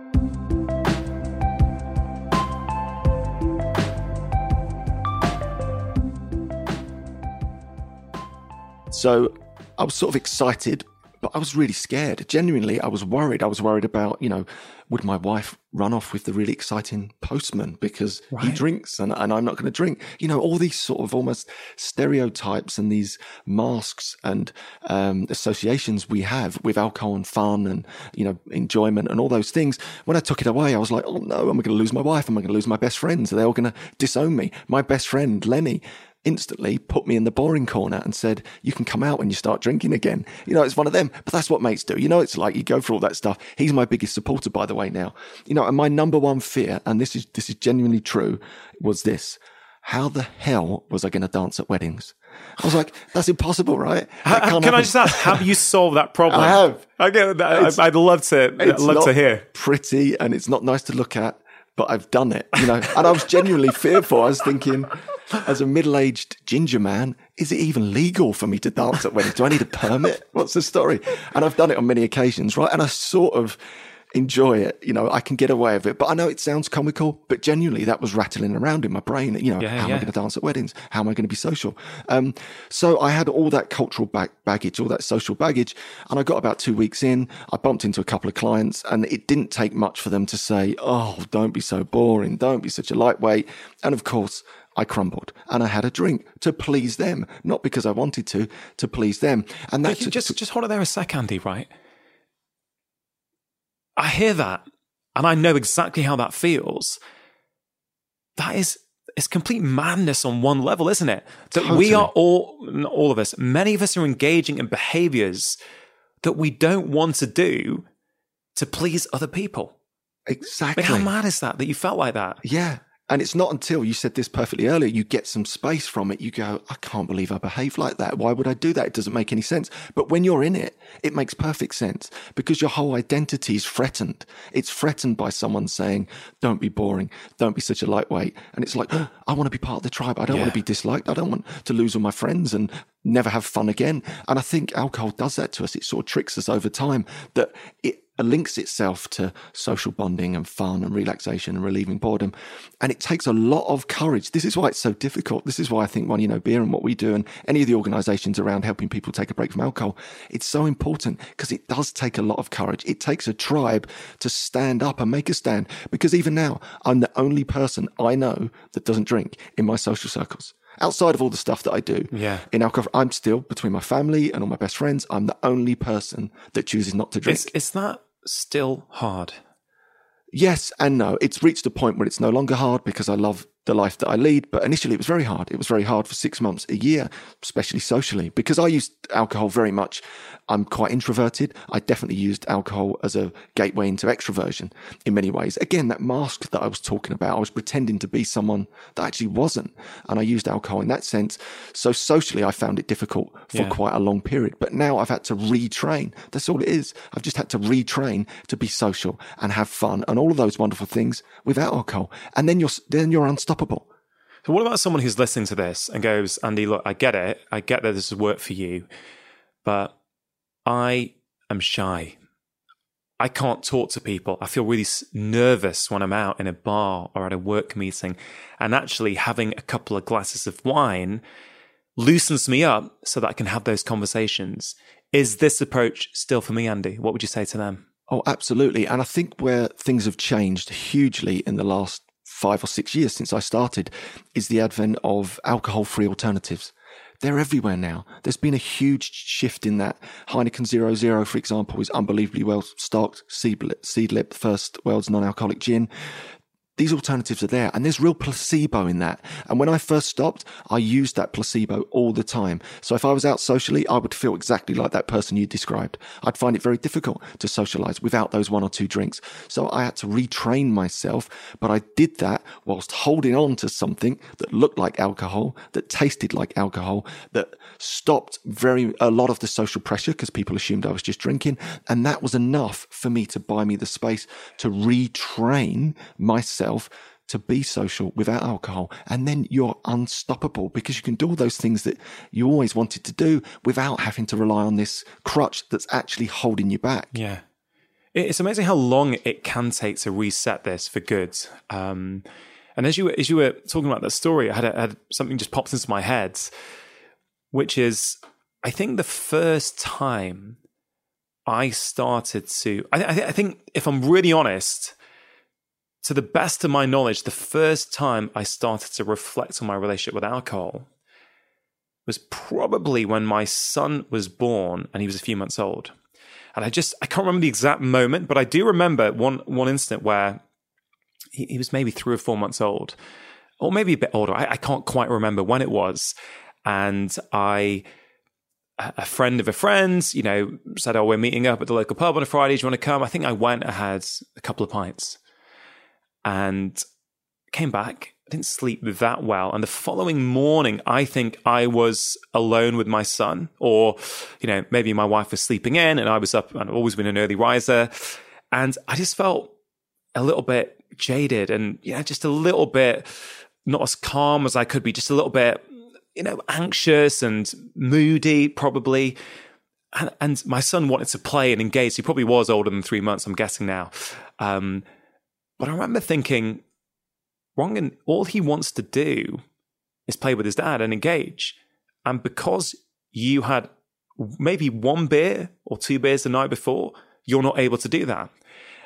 So I was sort of excited but I was really scared. Genuinely, I was worried. I was worried about, you know, would my wife run off with the really exciting postman because right. he drinks and, and I'm not going to drink? You know, all these sort of almost stereotypes and these masks and um, associations we have with alcohol and fun and, you know, enjoyment and all those things. When I took it away, I was like, oh no, am I going to lose my wife? Am I going to lose my best friends? Are they all going to disown me? My best friend, Lenny, instantly put me in the boring corner and said, You can come out when you start drinking again. You know, it's one of them. But that's what mates do. You know, it's like you go for all that stuff. He's my biggest supporter, by the way, now. You know, and my number one fear, and this is this is genuinely true, was this. How the hell was I going to dance at weddings? I was like, that's impossible, right?
That can happen. I just ask, have you solved that problem?
I have.
I get that. I'd love to, I'd love to hear.
Pretty, and it's not nice to look at, but I've done it, you know. And I was genuinely fearful. I was thinking, as a middle-aged ginger man, is it even legal for me to dance at weddings? Do I need a permit? What's the story? And I've done it on many occasions, right? And I sort of enjoy it. You know, I can get away with it. But I know it sounds comical, but genuinely that was rattling around in my brain. You know, yeah, how yeah. am I going to dance at weddings? How am I going to be social? Um, so I had all that cultural bag- baggage, all that social baggage. And I got about two weeks in, I bumped into a couple of clients and it didn't take much for them to say, Oh, don't be so boring. Don't be such a lightweight. And of course, I crumbled and I had a drink to please them, not because I wanted to, to please them. And that's
just just hold it there a sec, Andy. Right? I hear that, and I know exactly how that feels. That is it's complete madness on one level, isn't it? That totally. we are all, all of us, many of us are engaging in behaviors that we don't want to do to please other people.
Exactly.
I mean, how mad is that that you felt like that?
Yeah. And it's not until you said this perfectly earlier, you get some space from it. You go, I can't believe I behave like that. Why would I do that? It doesn't make any sense. But when you're in it, it makes perfect sense because your whole identity is threatened. It's threatened by someone saying, don't be boring. Don't be such a lightweight. And it's like, oh, I want to be part of the tribe. I don't yeah. want to be disliked. I don't want to lose all my friends and never have fun again. And I think alcohol does that to us. It sort of tricks us over time that it links itself to social bonding and fun and relaxation and relieving boredom. And it takes a lot of courage. This is why it's so difficult. This is why I think, One Year No Beer and what we do and any of the organizations around helping people take a break from alcohol, it's so important because it does take a lot of courage. It takes a tribe to stand up and make a stand. Because even now, I'm the only person I know that doesn't drink in my social circles outside of all the stuff that I do
yeah.
in alcohol, I'm still between my family and all my best friends. I'm the only person that chooses not to drink.
Is, is that still hard?
Yes and no. It's reached a point where it's no longer hard because I love the life that I lead. But initially, it was very hard. It was very hard for six months, a year, especially socially, because I used alcohol very much. I'm quite introverted. I definitely used alcohol as a gateway into extroversion in many ways. Again, that mask that I was talking about, I was pretending to be someone that actually wasn't. And I used alcohol in that sense. So socially, I found it difficult for yeah. quite a long period. But now I've had to retrain. That's all it is. I've just had to retrain to be social and have fun and all of those wonderful things without alcohol. And then you're, then you're unstoppable unstoppable.
So, what about someone who's listening to this and goes, Andy, look, I get it. I get that this has worked for you, but I am shy. I can't talk to people. I feel really nervous when I'm out in a bar or at a work meeting. And actually, having a couple of glasses of wine loosens me up so that I can have those conversations. Is this approach still for me, Andy? What would you say to them?
Oh, absolutely. And I think where things have changed hugely in the last five or six years since I started is the advent of alcohol free alternatives. They're everywhere now. There's been a huge shift in that. Heineken 00, for example, is unbelievably well stocked. Seedlip, first world's non alcoholic gin these alternatives are there and there's real placebo in that. And when I first stopped, I used that placebo all the time. So if I was out socially, I would feel exactly like that person you described. I'd find it very difficult to socialize without those one or two drinks. So I had to retrain myself, but I did that whilst holding on to something that looked like alcohol, that tasted like alcohol, that stopped very, a lot of the social pressure because people assumed I was just drinking. And that was enough for me to buy me the space to retrain myself yourself to be social without alcohol. And then you're unstoppable because you can do all those things that you always wanted to do without having to rely on this crutch that's actually holding you back.
Yeah. It's amazing how long it can take to reset this for good. Um, and as you as you were talking about that story, I had, a, had something just popped into my head, which is I think the first time I started to, I, I, I think if I'm really honest, to the best of my knowledge, the first time I started to reflect on my relationship with alcohol was probably when my son was born and he was a few months old. And I just I can't remember the exact moment, but I do remember one one instant where he, he was maybe three or four months old, or maybe a bit older. I, I can't quite remember when it was. And I a friend of a friend, you know, said, "Oh, we're meeting up at the local pub on a Friday. Do you want to come?" I think I went. I had a couple of pints, and came back I didn't sleep that well. And the following morning, I think I was alone with my son, or, you know, maybe my wife was sleeping in and I was up I've always been an early riser. And I just felt a little bit jaded and, you know, just a little bit not as calm as I could be, just a little bit, you know, anxious and moody, probably. And, and my son wanted to play and engage. He probably was older than three months, I'm guessing now. Um, but I remember thinking, Rangan, all he wants to do is play with his dad and engage. And because you had maybe one beer or two beers the night before, you're not able to do that.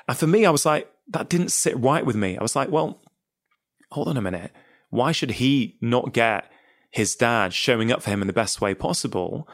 And for me, I was like, that didn't sit right with me. I was like, well, hold on a minute. Why should he not get his dad showing up for him in the best way possible?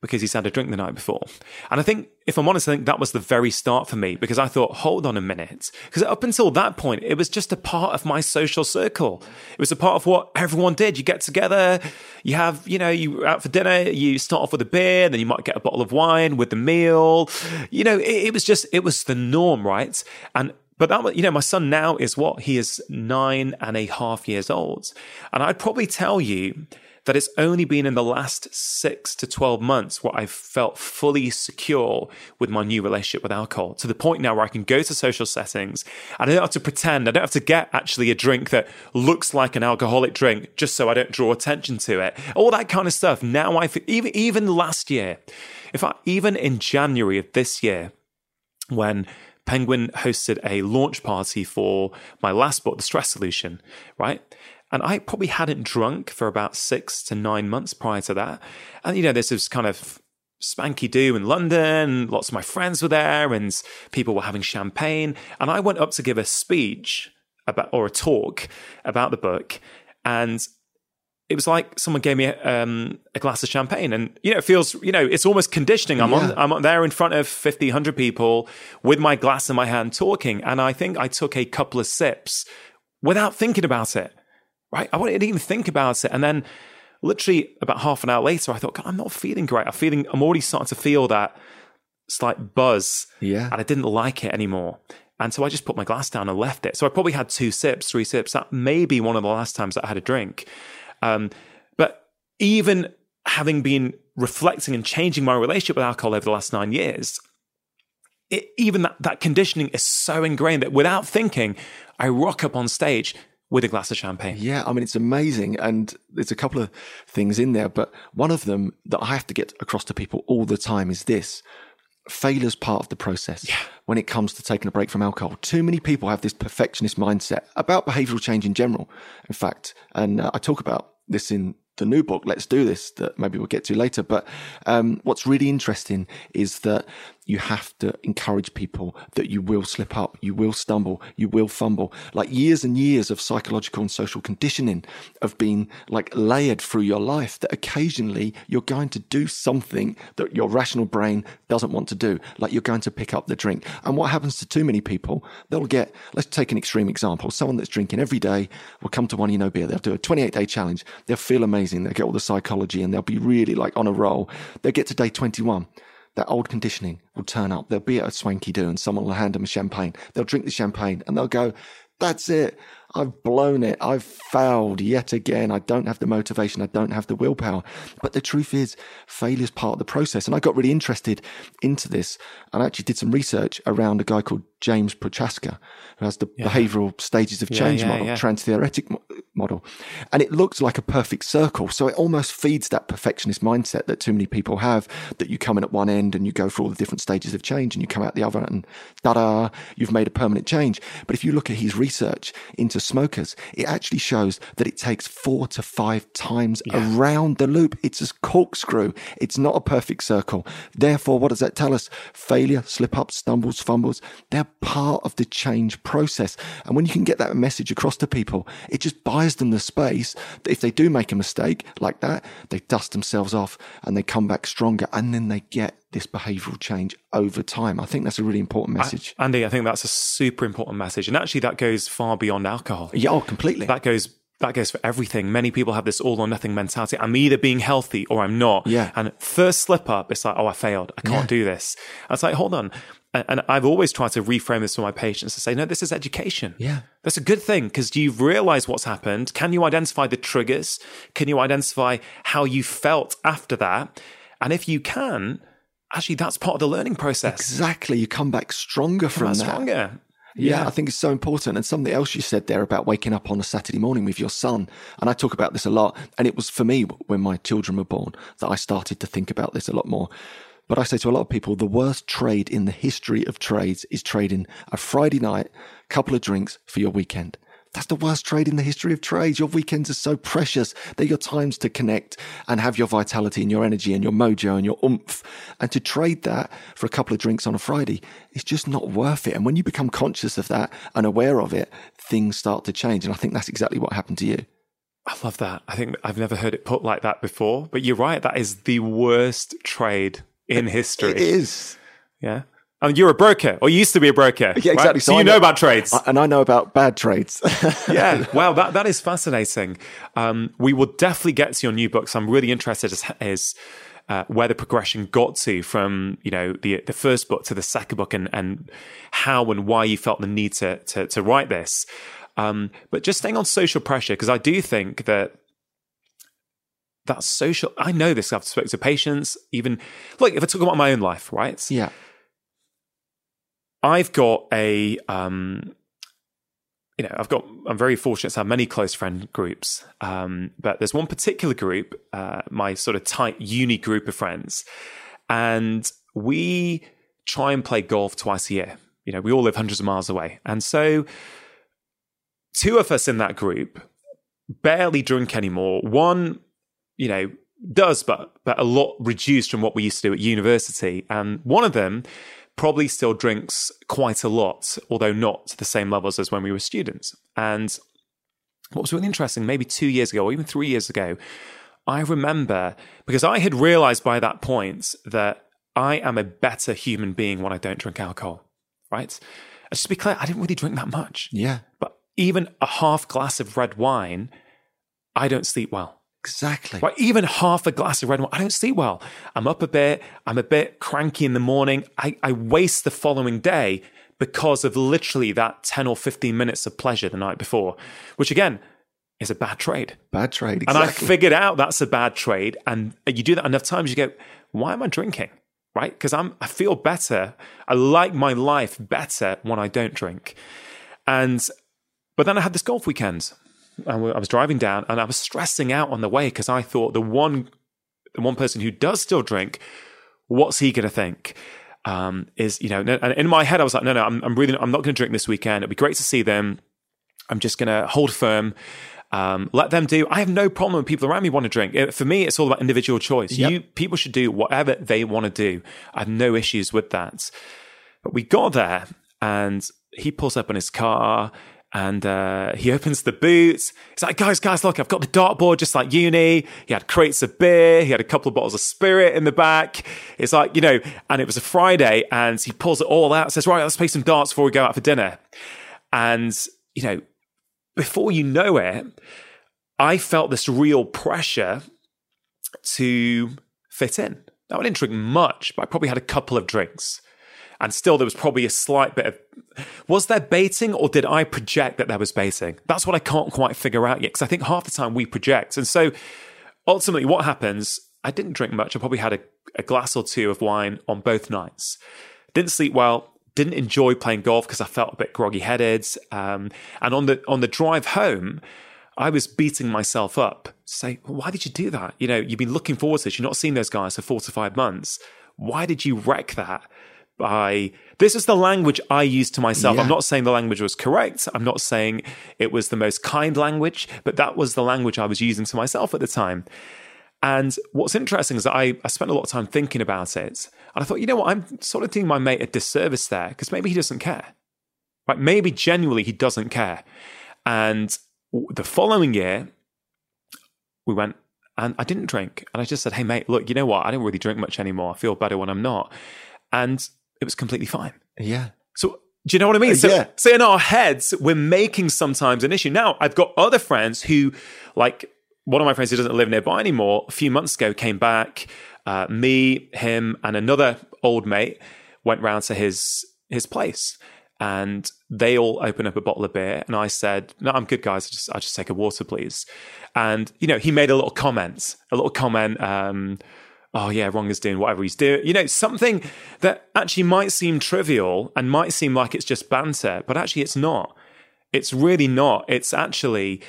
Because he's had a drink the night before. And I think, if I'm honest, I think that was the very start for me because I thought, hold on a minute. Because up until that point, it was just a part of my social circle. It was a part of what everyone did. You get together, you have, you know, you out for dinner, you start off with a beer, then you might get a bottle of wine with the meal. You know, it, it was just, it was the norm, right? And but that, you know, my son now is what? He is nine and a half years old. And I'd probably tell you that it's only been in the last six to 12 months where I've felt fully secure with my new relationship with alcohol to the point now where I can go to social settings and I don't have to pretend, I don't have to get actually a drink that looks like an alcoholic drink just so I don't draw attention to it. All that kind of stuff. Now I even, even last year, if I, even in January of this year, when Penguin hosted a launch party for my last book, The Stress Solution, right? And I probably hadn't drunk for about six to nine months prior to that. And, you know, this was kind of spanky do in London. Lots of my friends were there and people were having champagne. And I went up to give a speech about, or a talk about the book. And it was like someone gave me a, um, a, glass of champagne and you know it feels you know it's almost conditioning i'm yeah. on i'm there in front of 50 100 people with my glass in my hand talking and i think i took a couple of sips without thinking about it right? I didn't even think about it. And then literally about half an hour later, I thought, God, I'm not feeling great. I'm feeling, I'm already starting to feel that slight buzz.
Yeah.
And I didn't like it anymore. And so I just put my glass down and left it. So I probably had two sips, three sips. That may be one of the last times that I had a drink. Um, but even having been reflecting and changing my relationship with alcohol over the last nine years, it, even that, that conditioning is so ingrained that without thinking, I rock up on stage with a glass of champagne.
Yeah, I mean, it's amazing. And there's a couple of things in there, but one of them that I have to get across to people all the time is this failure's part of the process yeah. when it comes to taking a break from alcohol. Too many people have this perfectionist mindset about behavioral change in general, in fact. And uh, I talk about this in the new book, Let's Do This, that maybe we'll get to later. But um, what's really interesting is that you have to encourage people that you will slip up, you will stumble, you will fumble. Like years and years of psychological and social conditioning have been like layered through your life that occasionally you're going to do something that your rational brain doesn't want to do. Like you're going to pick up the drink. And what happens to too many people, they'll get, let's take an extreme example. Someone that's drinking every day will come to One Year No Beer. They'll do a 28 day challenge. They'll feel amazing. They'll get all the psychology and they'll be really like on a roll. They'll get to day 21 that old conditioning will turn up. They'll be at a swanky do and someone will hand them a champagne. They'll drink the champagne and they'll go, that's it. I've blown it. I've failed yet again. I don't have the motivation. I don't have the willpower. But the truth is, failure is part of the process. And I got really interested into this and I actually did some research around a guy called James Prochaska, who has the yeah. behavioral stages of change yeah, yeah, model, trans-theoretic model. And it looks like a perfect circle. So it almost feeds that perfectionist mindset that too many people have that you come in at one end and you go through all the different stages of change and you come out the other and da-da, you've made a permanent change. But if you look at his research into smokers, it actually shows that it takes four to five times yeah. around the loop. It's a corkscrew. It's not a perfect circle. Therefore, what does that tell us? Failure, slip ups, stumbles, fumbles, they're part of the change process. And when you can get that message across to people, it just buys them the space that if they do make a mistake like that, they dust themselves off and they come back stronger and then they get this behavioral change over time. I think that's a really important message.
I, Andy, I think that's a super important message. And actually, that goes far beyond alcohol.
Yeah, oh, completely.
That goes that goes for everything. Many people have this all or nothing mentality. I'm either being healthy or I'm not.
Yeah.
And first slip up, it's like, oh, I failed. I can't yeah. do this. And it's like, hold on. And I've always tried to reframe this for my patients to say, no, this is education.
Yeah.
That's a good thing because you've realized what's happened. Can you identify the triggers? Can you identify how you felt after that? And if you can, actually that's part of the learning process.
Exactly. You come back stronger come from that.
Stronger.
Yeah, yeah, I think it's so important. And something else you said there about waking up on a Saturday morning with your son. And I talk about this a lot. And it was for me when my children were born that I started to think about this a lot more. But I say to a lot of people, the worst trade in the history of trades is trading a Friday night, couple of drinks for your weekend. That's the worst trade in the history of trades. Your weekends are so precious. They're your times to connect and have your vitality and your energy and your mojo and your oomph. And to trade that for a couple of drinks on a Friday, is just not worth it. And when you become conscious of that and aware of it, things start to change. And I think that's exactly what happened to you.
I love that. I think I've never heard it put like that before, but you're right. That is the worst trade in history.
It is.
Yeah. I mean, you're a broker, or you used to be a broker.
Yeah, exactly.
Right? So, so you know, know, about trades,
and I know about bad trades.
yeah, wow, that that is fascinating. Um, we will definitely get to your new books. I'm really interested as, as uh, where the progression got to from you know the the first book to the second book, and and how and why you felt the need to to, to write this. Um, but just staying on social pressure, because I do think that that social. I know this. I've spoken to patients. Even like if I talk about my own life, right?
Yeah
I've got a, um, you know, I've got, I'm very fortunate to have many close friend groups. Um, but there's one particular group, uh, my sort of tight uni group of friends. And we try and play golf twice a year. You know, we all live hundreds of miles away. And so two of us in that group barely drink anymore. One, you know, does, but but a lot reduced from what we used to do at university. And one of them probably still drinks quite a lot, although not to the same levels as when we were students. And what was really interesting, maybe two years ago or even three years ago, I remember because I had realized by that point that I am a better human being when I don't drink alcohol, right? Just to be clear, I didn't really drink that much.
Yeah.
But even a half glass of red wine, I don't sleep well.
Exactly.
Right, even half a glass of red wine, I don't sleep well. I'm up a bit. I'm a bit cranky in the morning. I, I waste the following day because of literally that 10 or 15 minutes of pleasure the night before, which again is a bad trade.
Bad trade.
Exactly. And I figured out that's a bad trade. And you do that enough times, you go, why am I drinking? Right? Because I'm I feel better. I like my life better when I don't drink. And but then I had this golf weekend I was driving down and I was stressing out on the way because I thought the one, the one person who does still drink, what's he going to think? Um, is you know, and in my head I was like, no, no, I'm, I'm really, I'm not going to drink this weekend. It'd be great to see them. I'm just going to hold firm. Um, let them do. I have no problem when people around me want to drink. For me, it's all about individual choice. Yep. You people should do whatever they want to do. I have no issues with that. But we got there, and he pulls up in his car and uh, he opens the boots. He's like, guys, guys, look, I've got the dartboard just like uni. He had crates of beer. He had a couple of bottles of spirit in the back. It's like, you know, and it was a Friday and he pulls it all out, says, right, let's play some darts before we go out for dinner. And, you know, before you know it, I felt this real pressure to fit in. Now, I didn't drink much, but I probably had a couple of drinks and still there was probably a slight bit of was there baiting or did I project that there was baiting? That's what I can't quite figure out yet because I think half the time we project. And so ultimately, what happens? I didn't drink much. I probably had a, a glass or two of wine on both nights. Didn't sleep well. Didn't enjoy playing golf because I felt a bit groggy headed. Um, and on the on the drive home, I was beating myself up. Say, well, why did you do that? You know, you've been looking forward to this. You're not seeing those guys for four to five months. Why did you wreck that? By this is the language I used to myself.
Yeah.
I'm not saying the language was correct. I'm not saying it was the most kind language, but that was the language I was using to myself at the time. And what's interesting is that I, I spent a lot of time thinking about it. And I thought, you know what, I'm sort of doing my mate a disservice there because maybe he doesn't care. Right? Maybe genuinely he doesn't care. And the following year, we went and I didn't drink. And I just said, hey, mate, look, you know what? I don't really drink much anymore. I feel better when I'm not. And it was completely fine.
Yeah.
So do you know what I mean? So,
Yeah.
so in our heads, we're making sometimes an issue. Now, I've got other friends who, like one of my friends who doesn't live nearby anymore, a few months ago came back. Uh, me, him, and another old mate went round to his his place, and they all opened up a bottle of beer. And I said, "No, I'm good, guys. I just I just take a water, please." And you know, he made a little comment, a little comment. Um, oh yeah, Wrong is doing whatever he's doing. You know, something that actually might seem trivial and might seem like it's just banter, but actually it's not. It's really not. It's actually,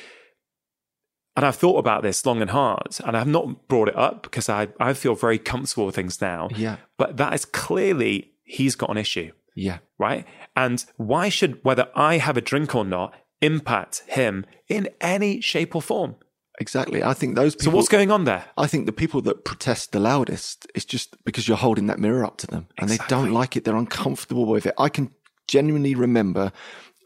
and I've thought about this long and hard, and I've not brought it up because I, I feel very comfortable with things now.
Yeah.
But that is clearly he's got an issue,
Yeah.
right? And why should whether I have a drink or not impact him in any shape or form?
Exactly. I think those people.
So what's going on there?
I think the people that protest the loudest is just because you're holding that mirror up to them and they don't like it. They're uncomfortable with it. I can genuinely remember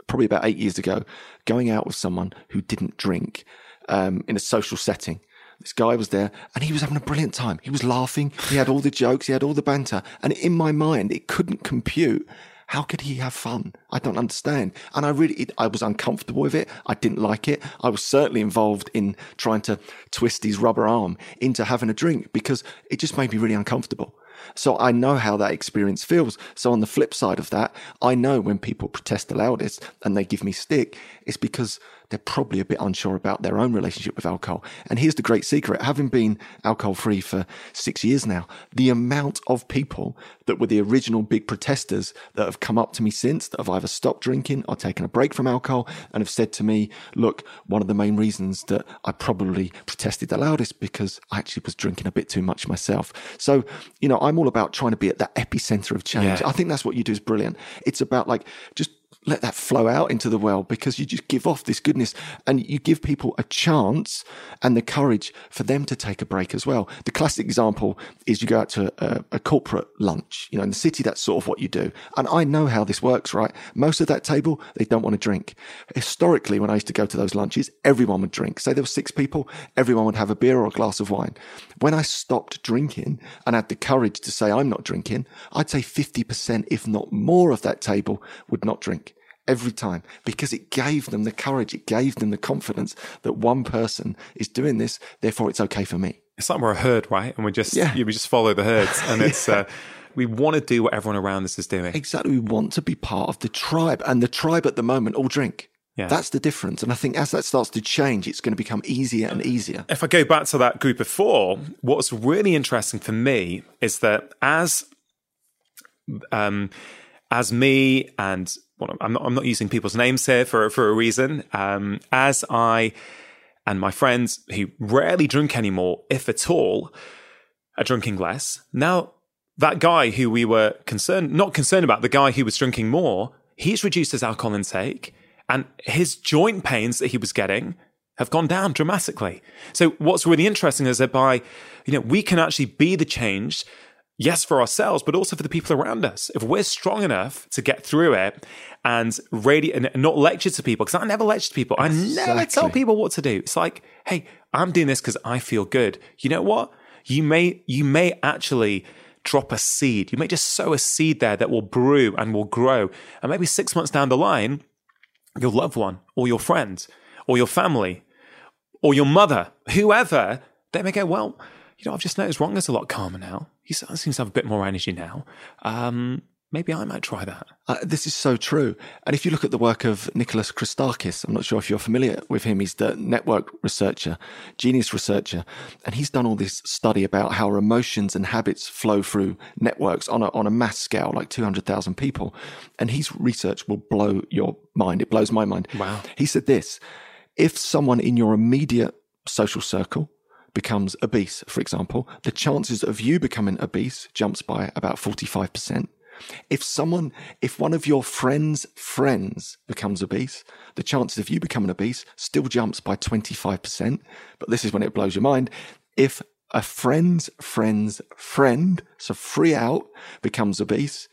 probably about eight years ago going out with someone who didn't drink um, in a social setting. This guy was there and he was having a brilliant time. He was laughing. He had all the jokes. He had all the banter. And in my mind, it couldn't compute. How could he have fun? I don't understand. And I really, it, I was uncomfortable with it. I didn't like it. I was certainly involved in trying to twist his rubber arm into having a drink because it just made me really uncomfortable. So I know how that experience feels. So on the flip side of that, I know when people protest the loudest and they give me stick, it's because they're probably a bit unsure about their own relationship with alcohol. And here's the great secret. Having been alcohol free for six years now, the amount of people that were the original big protesters that have come up to me since that have either stopped drinking or taken a break from alcohol and have said to me, look, one of the main reasons that I probably protested the loudest because I actually was drinking a bit too much myself. So, you know, I'm all about trying to be at that epicenter of change.
Yeah.
I think that's what you do is brilliant. It's about like just let that flow out into the world because you just give off this goodness and you give people a chance and the courage for them to take a break as well. The classic example is you go out to a, a corporate lunch, you know, in the city, that's sort of what you do. And I know how this works, right? Most of that table, they don't want to drink. Historically, when I used to go to those lunches, everyone would drink. Say there were six people, everyone would have a beer or a glass of wine. When I stopped drinking and had the courage to say I'm not drinking, I'd say 50%, if not more of that table would not drink every time because it gave them the courage. It gave them the confidence that one person is doing this. Therefore, it's okay for me.
It's like we're a herd, right? And we just
Yeah.
we just follow the herds, and it's uh, we want to do what everyone around us is doing.
Exactly. We want to be part of the tribe and the tribe at the moment all drink.
Yeah.
That's the difference. And I think as that starts to change, it's going to become easier and easier.
if I go back to that group of four, what's really interesting for me is that as um, as me and well, I'm not I'm not using people's names here for for a reason. Um, as I and my friends who rarely drink anymore, if at all, are drinking less. Now that guy who we were concerned not concerned about, the guy who was drinking more, he's reduced his alcohol intake and his joint pains that he was getting have gone down dramatically. So what's really interesting is that by, you know, we can actually be the change, yes, for ourselves, but also for the people around us. If we're strong enough to get through it and and not lecture to people, because I never lecture to people. I never tell people what to do. It's like, hey, I'm doing this because I feel good. You know what? You may you may actually drop a seed. You may just sow a seed there that will brew and will grow. And maybe six months down the line, your loved one or your friend or your family or your mother, whoever, they may go, well, you know, I've just noticed Rangan's a lot calmer now. He seems to have a bit more energy now. Um, maybe I might try that.
Uh, this is so true. And if you look at the work of Nicholas Christakis, I'm not sure if you're familiar with him. He's the network researcher, genius researcher. And he's done all this study about how our emotions and habits flow through networks on a, on a mass scale, like 200,000 people. And his research will blow your mind. It blows my mind.
Wow.
He said this if someone in your immediate social circle becomes obese, for example, the chances of you becoming obese jumps by about 45%. If someone, if one of your friends' friends becomes obese, the chances of you becoming obese still jumps by 25%. But this is when it blows your mind. If a friend's friend's friend, so free out, becomes obese,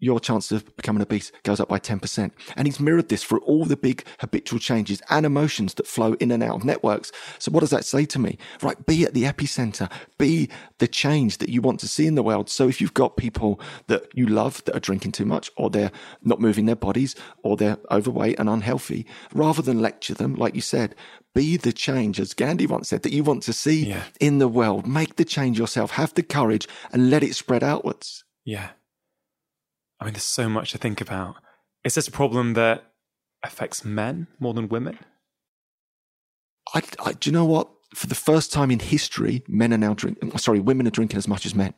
your chance of becoming obese goes up by 10%. And he's mirrored this for all the big habitual changes and emotions that flow in and out of networks. So what does that say to me? Right. Be at the epicenter, be the change that you want to see in the world. So if you've got people that you love that are drinking too much or they're not moving their bodies or they're overweight and unhealthy, rather than lecture them, like you said, be the change, as Gandhi once said, that you want to see yeah. in the world. Make the change yourself. Have the courage and let it spread outwards.
Yeah. I mean, there's so much to think about. Is this a problem that affects men more than women?
I, I, do you know what? For the first time in history, men are now drinking. Sorry, women are drinking as much as men.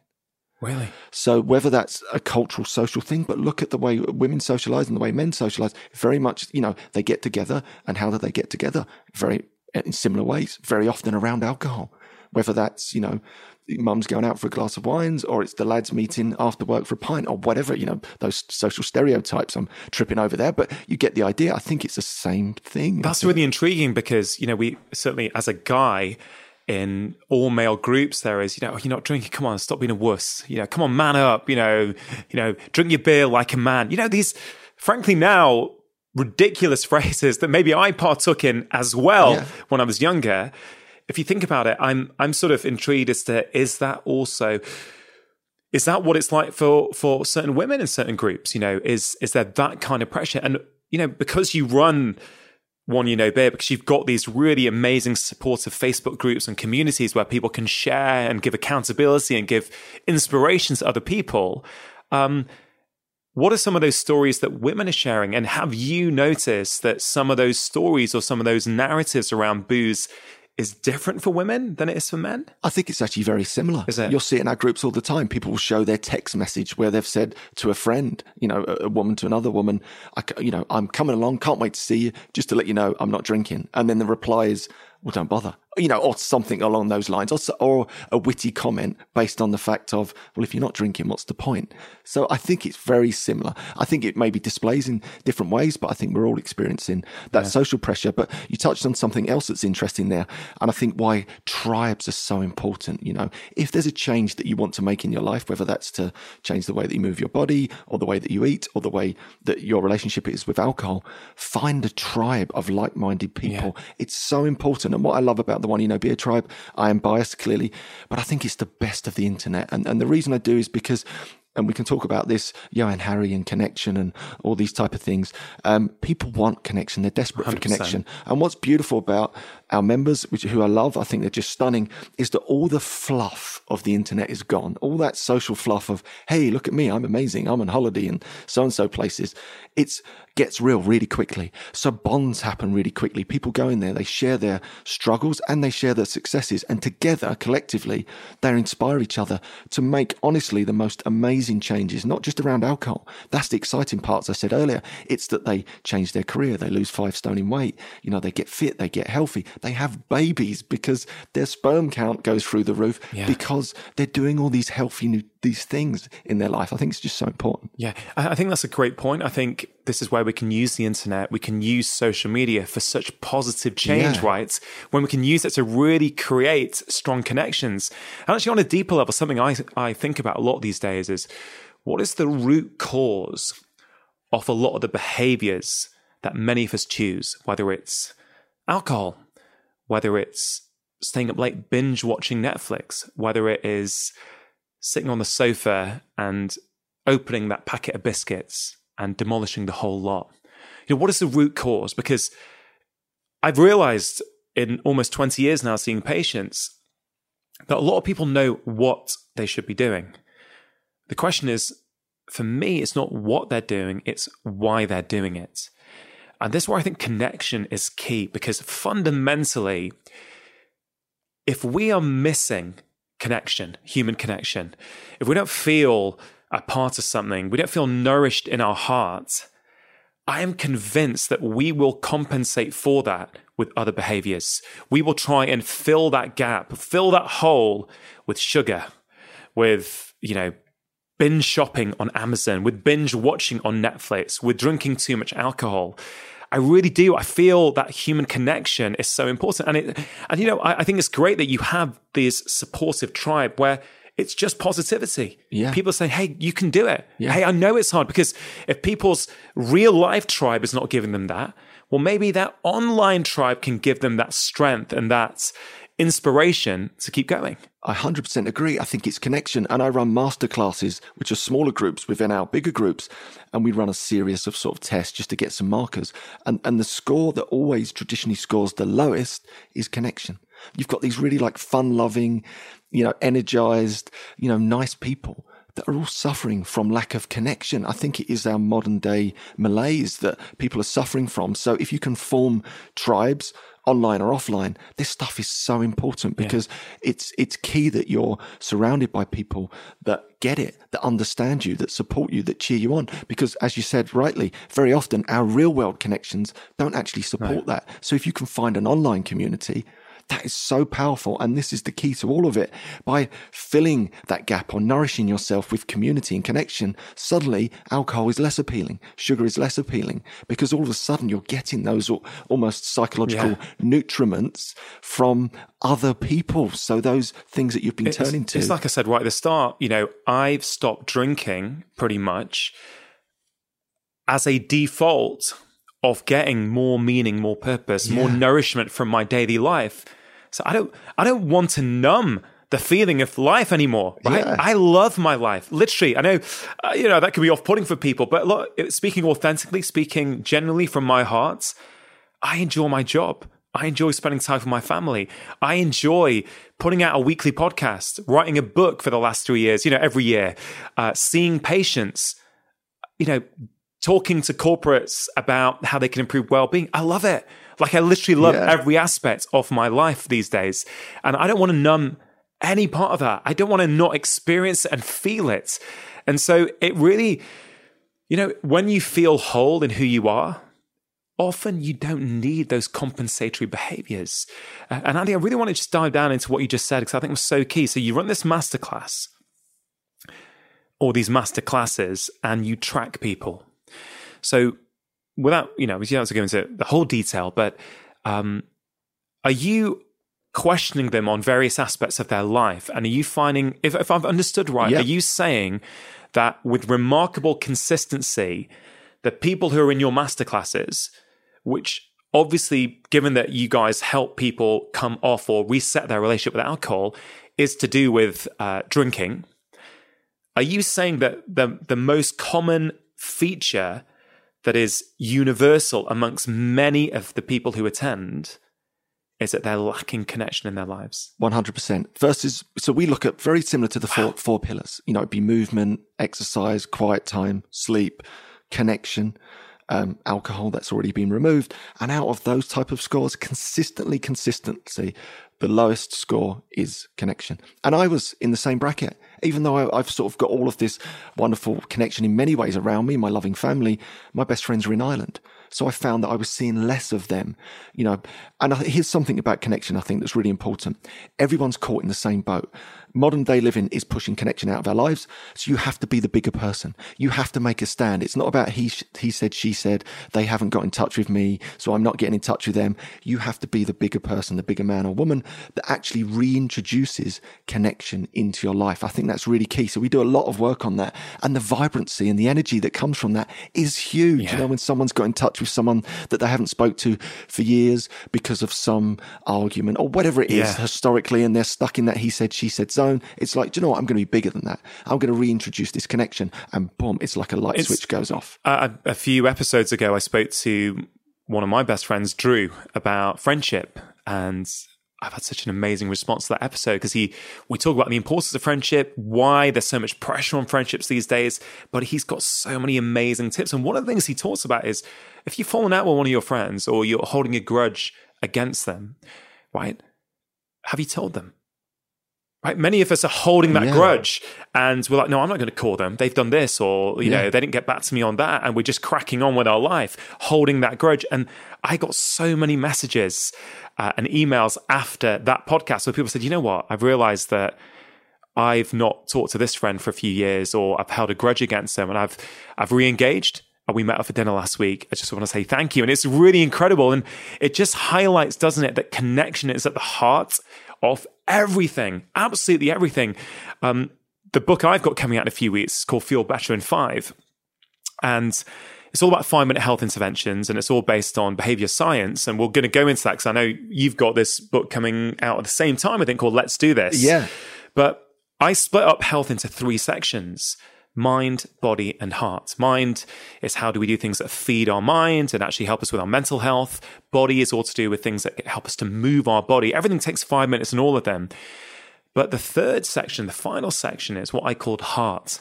Really?
So whether that's a cultural, social thing, but look at the way women socialize and the way men socialize. Very much, you know, they get together, and how do they get together? Very in similar ways. Very often around alcohol. Whether that's you know mum's going out for a glass of wines or it's the lads meeting after work for a pint or whatever, you know, those social stereotypes. I'm tripping over there, but you get the idea. I think it's the same thing.
That's really intriguing because, you know, we certainly as a guy, in all male groups there is you know you're not drinking come on stop being a wuss you know come on man up you know you know drink your beer like a man you know these frankly now ridiculous phrases that maybe I partook in as well yeah. when I was younger if you think about it, I'm I'm sort of intrigued as to is that also is that what it's like for for certain women in certain groups? You know, is is there that kind of pressure? And you know, because you run One Year No Beer because you've got these really amazing supportive facebook groups and communities where people can share and give accountability and give inspirations to other people um, what are some of those stories that women are sharing and have you noticed that some of those stories or some of those narratives around booze is different for women than it is for men?
I think it's actually very similar.
Is it?
You'll see it in our groups all the time. People will show their text message where they've said to a friend, you know, a, a woman to another woman, I, you know, I'm coming along, can't wait to see you, just to let you know I'm not drinking. And then the reply is, well, don't bother you know, or something along those lines, or, or a witty comment based on the fact of, well, if you're not drinking, what's the point? So I think it's very similar. I think it maybe displays in different ways, but I think we're all experiencing that yeah. social pressure. But you touched on something else that's interesting there. And I think why tribes are so important. You know, if there's a change that you want to make in your life, whether that's to change the way that you move your body or the way that you eat or the way that your relationship is with alcohol, find a tribe of like minded people. Yeah. It's so important. And what I love about the One Year No Beer tribe. I am biased clearly, but I think it's the best of the internet. And and the reason I do is because and we can talk about this, Johann Hari and connection and all these type of things. Um, people want connection; they're desperate 100%. for connection. And what's beautiful about our members, which who I love, I think they're just stunning, is that all the fluff of the internet is gone. All that social fluff of, hey, look at me, I'm amazing, I'm on holiday in so and so places. It's gets real really quickly. So bonds happen really quickly. People go in there, they share their struggles and they share their successes. And together, collectively, they inspire each other to make, honestly, the most amazing changes, not just around alcohol. That's the exciting parts I said earlier. It's that they change their career, they lose five stone in weight, you know, they get fit, they get healthy, they have babies because their sperm count goes through the roof yeah. because they're doing all these healthy new these things in their life. I think it's just so important.
Yeah, I think that's a great point. I think this is where we can use the internet, we can use social media for such positive change, yeah. right? When we can use it to really create strong connections. And actually, on a deeper level, something I, I think about a lot these days is what is the root cause of a lot of the behaviors that many of us choose, whether it's alcohol, whether it's staying up late binge watching Netflix, whether it is sitting on the sofa and opening that packet of biscuits and demolishing the whole lot. You know, what is the root cause? Because I've realized in almost 20 years now seeing patients that a lot of people know what they should be doing. The question is, for me, it's not what they're doing, it's why they're doing it. And this is where I think connection is key because fundamentally, if we are missing connection, human connection, if we don't feel a part of something, we don't feel nourished in our hearts, I am convinced that we will compensate for that with other behaviors. We will try and fill that gap, fill that hole with sugar, with, you know, binge shopping on Amazon, with binge watching on Netflix, with drinking too much alcohol. I really do. I feel that human connection is so important. And it, and you know, I, I think it's great that you have this supportive tribe where it's just positivity.
Yeah.
People say, hey, you can do it.
Yeah.
Hey, I know it's hard because if people's real life tribe is not giving them that, well, maybe that online tribe can give them that strength and that inspiration to keep going.
I 100% agree. I think it's connection. And I run masterclasses, which are smaller groups within our bigger groups. And we run a series of sort of tests just to get some markers. And, and the score that always traditionally scores the lowest is connection. You've got these really like fun loving, you know, energized, you know, nice people that are all suffering from lack of connection. I think it is our modern day malaise that people are suffering from. So if you can form tribes, online or offline, this stuff is so important because yeah. it's it's key that you're surrounded by people that get it, that understand you, that support you, that cheer you on. Because as you said rightly, very often our real world connections don't actually support that. So if you can find an online community that is so powerful. And this is the key to all of it. By filling that gap or nourishing yourself with community and connection, suddenly alcohol is less appealing. Sugar is less appealing because all of a sudden you're getting those almost psychological yeah. nutriments from other people. So those things that you've been
it's,
turning to.
It's like I said right at the start, you know, I've stopped drinking pretty much as a default of getting more meaning, more purpose, yeah. more nourishment from my daily life. So I don't I don't want to numb the feeling of life anymore, right? Yeah. I love my life. Literally, I know, uh, you know, that could be off-putting for people, but look, speaking authentically, speaking genuinely from my heart, I enjoy my job. I enjoy spending time with my family. I enjoy putting out a weekly podcast, writing a book for the last three years, you know, every year, uh, seeing patients, you know, talking to corporates about how they can improve well-being. I love it. Like I literally love yeah. every aspect of my life these days. And I don't want to numb any part of that. I don't want to not experience it and feel it. And so it really, you know, when you feel whole in who you are, often you don't need those compensatory behaviors. And Andy, I really want to just dive down into what you just said because I think it was so key. So you run this masterclass or these master classes and you track people so, without you know, we don't have to go into the whole detail, but um, are you questioning them on various aspects of their life? And are you finding, if, if I've understood right, are you saying that with remarkable consistency, the people who are in your masterclasses, which obviously, given that you guys help people come off or reset their relationship with alcohol, is to do with uh, drinking. Are you saying that the the most common feature that is universal amongst many of the people who attend is that they're lacking connection in their lives.
100%. First is, so we look at very similar to the four, four pillars, you know, it'd be movement, exercise, quiet time, sleep, connection, um, alcohol that's already been removed. And out of those type of scores, consistently, consistency, the lowest score is connection. And I was in the same bracket even though I, have sort of got all of this wonderful connection in many ways around me, my loving family, my best friends are in Ireland. So I found that I was seeing less of them, you know. And here's something about connection I think that's really important. Everyone's caught in the same boat modern day living is pushing connection out of our lives. So you have to be the bigger person. You have to make a stand. It's not about he, he said, she said, they haven't got in touch with me. So I'm not getting in touch with them. You have to be the bigger person, the bigger man or woman that actually reintroduces connection into your life. I think that's really key. So we do a lot of work on that and the vibrancy and the energy that comes from that is huge. Yeah. You know, when someone's got in touch with someone that they haven't spoke to for years because of some argument or whatever it is yeah. historically and they're stuck in that he said, she said zone. It's like, do you know what? I'm going to be bigger than that. I'm going to reintroduce this connection, and boom, it's like a light it's, switch goes off.
Uh, a few episodes ago, I spoke to one of my best friends, Drew, about friendship, and I've had such an amazing response to that episode because he we talk about the importance of friendship, why there's so much pressure on friendships these days, but he's got so many amazing tips. And one of the things he talks about is if you've fallen out with one of your friends or you're holding a grudge against them, right? Have you told them? Right? Many of us are holding that yeah. grudge and we're like, no, I'm not going to call them. They've done this or, you yeah. know, they didn't get back to me on that. And we're just cracking on with our life, holding that grudge. And I got so many messages uh, and emails after that podcast where people said, you know what? I've realized that I've not talked to this friend for a few years or I've held a grudge against them and I've I've re-engaged and we met up for dinner last week. I just want to say thank you. And it's really incredible. And it just highlights, doesn't it, that connection is at the heart of everything, absolutely everything. Um, the book I've got coming out in a few weeks is called Feel Better in Five. And it's all about five minute health interventions and it's all based on behavior science. And we're going to go into that because I know you've got this book coming out at the same time, I think, called Let's Do This.
Yeah.
But I split up health into three sections mind, body, and heart. Mind is how do we do things that feed our mind and actually help us with our mental health. Body is all to do with things that help us to move our body. Everything takes five minutes in all of them. But the third section, the final section, is what I called heart.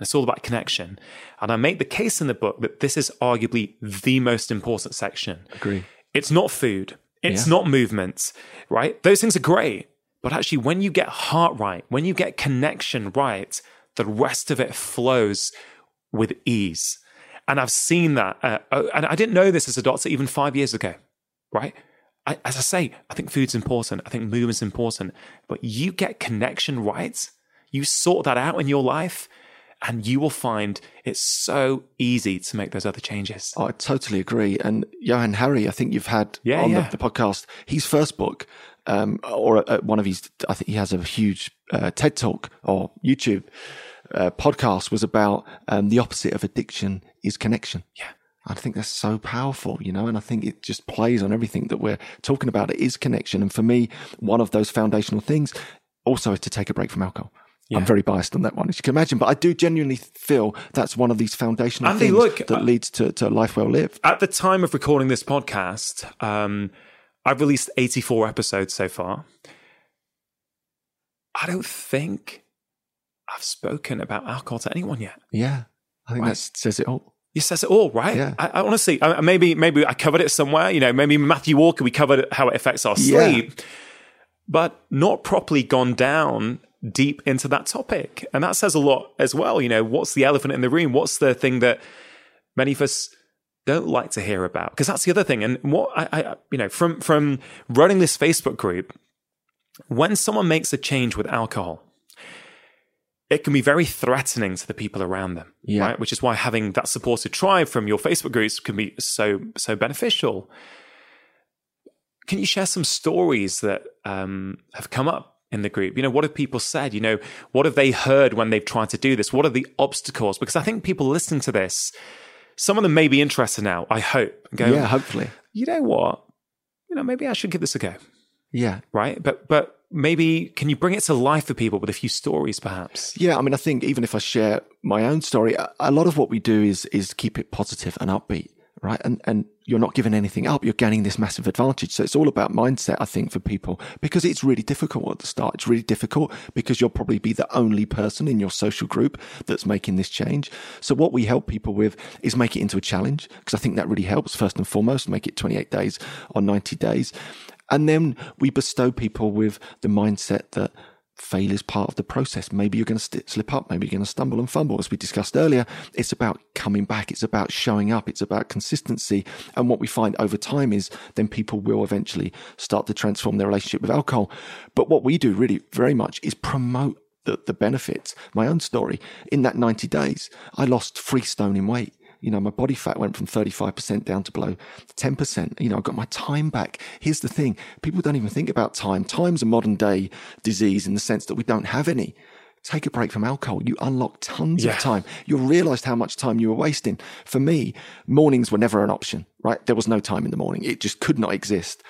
It's all about connection. And I make the case in the book that this is arguably the most important section.
Agree.
It's not food. It's
Yeah.
not movement, right? Those things are great. But actually, when you get heart right, when you get connection right, the rest of it flows with ease. And I've seen that. Uh, uh, and I didn't know this as a doctor even five years ago, right? I, as I say, I think food's important. I think movement's important. But you get connection right, you sort that out in your life, and you will find it's so easy to make those other changes.
I totally agree. And Johann Hari, I think you've had
Yeah,
on
yeah.
The, the podcast, his first book, um, or uh, one of his, I think he has a huge uh, TED talk or YouTube uh, podcast was about um, the opposite of addiction is connection.
Yeah.
I think that's so powerful, you know, and I think it just plays on everything that we're talking about. It is connection. And for me, one of those foundational things also is to take a break from alcohol. I'm very biased on that one, as you can imagine, but I do genuinely feel that's one of these foundational
Andy,
things
look,
that
uh,
leads to, to a life well lived.
At the time of recording this podcast, um, I've released 84 episodes so far. I don't think I've spoken about alcohol to anyone yet.
Yeah. I think
Right.
that says it all.
You says it all, right?
Yeah.
I, I honestly, I, maybe maybe I covered it somewhere. You know, maybe Matthew Walker, we covered how it affects our
Yeah.
sleep, but not properly gone down deep into that topic. And that says a lot as well. You know, what's the elephant in the room? What's the thing that many of us don't like to hear about? Because that's the other thing. And what I, I, you know, from from running this Facebook group, when someone makes a change with alcohol, it can be very threatening to the people around them,
Yeah.
right? Which is why having that supported tribe from your Facebook groups can be so so beneficial. Can you share some stories that um, have come up in the group? You know, what have people said? You know, what have they heard when they've tried to do this? What are the obstacles? Because I think people listening to this, some of them may be interested now. I hope. Go,
Yeah, hopefully.
you know what? You know, maybe I should give this a go
Yeah.
right? But but maybe can you bring it to life for people with a few stories, perhaps?
Yeah, I mean, I think even if I share my own story, a- a lot of what we do is is keep it positive and upbeat, right? And and you're not giving anything up; you're gaining this massive advantage. So it's all about mindset, I think, for people because it's really difficult at the start. It's really difficult because you'll probably be the only person in your social group that's making this change. So what we help people with is make it into a challenge because I think that really helps. First and foremost, make it 28 days or 90 days. And then we bestow people with the mindset that failure is part of the process. Maybe you're going to st- slip up. Maybe you're going to stumble and fumble. As we discussed earlier, it's about coming back. It's about showing up. It's about consistency. And what we find over time is then people will eventually start to transform their relationship with alcohol. But what we do really very much is promote the, the benefits. My own story in that 90 days, I lost three stone in weight. You know, my body fat went from 35% down to below 10%. You know, I got my time back. Here's the thing. People don't even think about time. Time's a modern day disease in the sense that we don't have any. Take a break from alcohol. You unlock tons
Yeah.
of time. You'll realize how much time you were wasting. For me, mornings were never an option, right? There was no time in the morning. It just could not exist.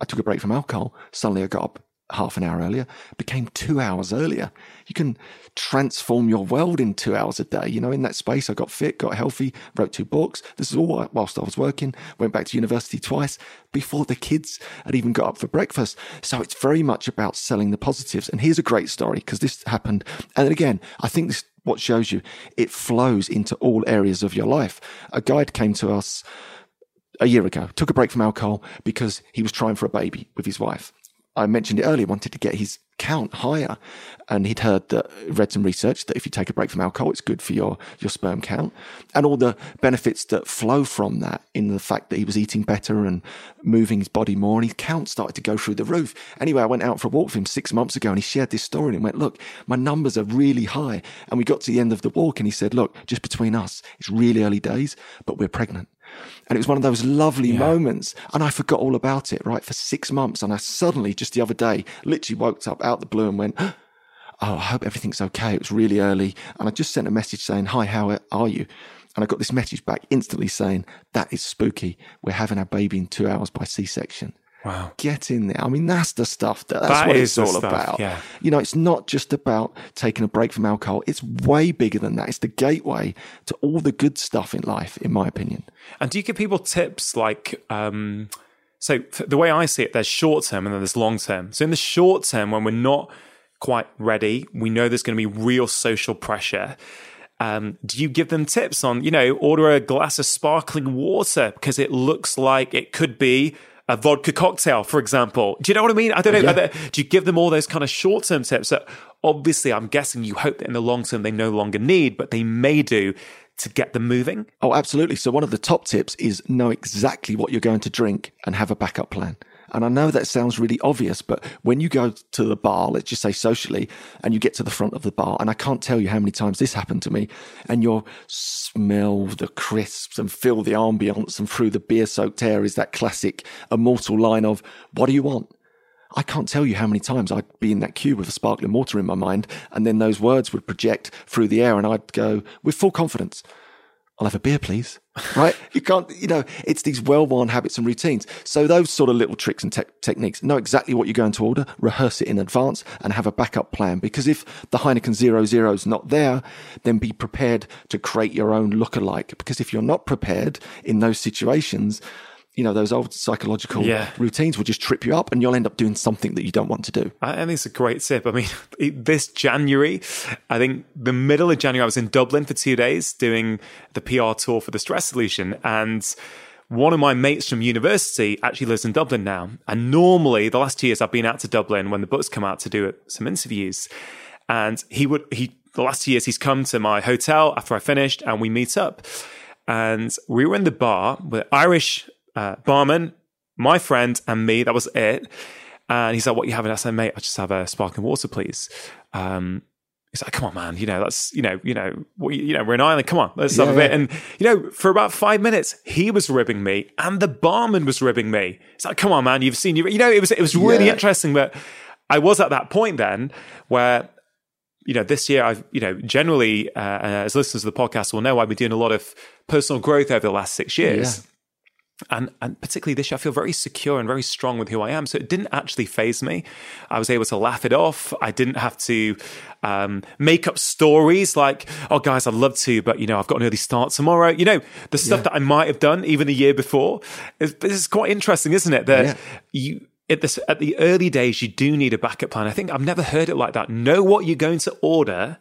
I took a break from alcohol. Suddenly I got up half an hour earlier, became two hours earlier. You can transform your world in two hours a day. You know, in that space, I got fit, got healthy, wrote two books. This is all whilst I was working, went back to university twice before the kids had even got up for breakfast. So it's very much about selling the positives. And here's a great story because this happened. And again, I think this what shows you it flows into all areas of your life. A guide came to us a year ago, took a break from alcohol because he was trying for a baby with his wife. I mentioned it earlier, wanted to get his count higher. And he'd heard that, read some research that if you take a break from alcohol, it's good for your, your sperm count and all the benefits that flow from that in the fact that he was eating better and moving his body more and his count started to go through the roof. Anyway, I went out for a walk with him six months ago and he shared this story and he went, look, my numbers are really high. And we got to the end of the walk and he said, look, just between us, it's really early days, but we're pregnant. And it was one of those lovely yeah. moments. And I forgot all about it, right? For six months. And I suddenly, just the other day, literally woke up out the blue and went, Oh, I hope everything's okay. It was really early. And I just sent a message saying, Hi, how are you? And I got this message back instantly saying, That is spooky. We're having our baby in two hours by C section.
Wow.
Get in there. I mean, that's the stuff. That, that's that what it's all stuff, about.
Yeah.
You know, it's not just about taking a break from alcohol. It's way bigger than that. It's the gateway to all the good stuff in life, in my opinion.
And do you give people tips like, um, so the way I see it, there's short term and then there's long term. So in the short term, when we're not quite ready, we know there's going to be real social pressure. Um, do you give them tips on, you know, order a glass of sparkling water because it looks like it could be a vodka cocktail, for example. Do you know what I mean? I don't know. Yeah. Do you give them all those kind of short term tips that obviously I'm guessing you hope that in the long term they no longer need, but they may do to get them moving?
Oh, absolutely. So, one of the top tips is know exactly what you're going to drink and have a backup plan. And I know that sounds really obvious, but when you go to the bar, let's just say socially, and you get to the front of the bar, and I can't tell you how many times this happened to me, and you smell the crisps and feel the ambience, and through the beer soaked air is that classic immortal line of, What do you want? I can't tell you how many times I'd be in that queue with a sparkling water in my mind, and then those words would project through the air, and I'd go with full confidence, I'll have a beer, please. Right? you can't, you know, it's these well worn habits and routines. So, those sort of little tricks and te- techniques, know exactly what you're going to order, rehearse it in advance, and have a backup plan. Because if the Heineken Zero Zero is not there, then be prepared to create your own look-alike. Because if you're not prepared in those situations, you know, those old psychological yeah. routines will just trip you up and you'll end up doing something that you don't want to do.
I think it's a great tip. I mean, this January, I think the middle of January, I was in Dublin for two days doing the PR tour for the Stress Solution. And one of my mates from university actually lives in Dublin now. And normally, the last two years, I've been out to Dublin when the books come out to do some interviews. And he would, he, the last two years, he's come to my hotel after I finished and we meet up. And we were in the bar with Irish uh, barman, my friend, and me. That was it. And he's like, "What you having?" I said, "Mate, I just have a sparkling water, please." Um, he's like, "Come on, man. You know that's you know you know we, you know we're in Ireland. Come on, let's yeah, have a bit." And you know, for about five minutes, he was ribbing me, and the barman was ribbing me. It's like, "Come on, man. You've seen you." You know, it was it was really yeah. interesting. But I was at that point then where you know, this year I've, you know, generally, uh, as listeners of the podcast will know, I've been doing a lot of personal growth over the last six years. Yeah and and particularly this year, I feel very secure and very strong with who I am. So it didn't actually phase me. I was able to laugh it off. I didn't have to um, make up stories like, "Oh, guys, I'd love to, but you know, I've got an early start tomorrow." You know, the stuff yeah. that I might have done even the year before. This is quite interesting, isn't it? That yeah. you at this at the early days, you do need a backup plan. I think I've never heard it like that. Know what you're going to order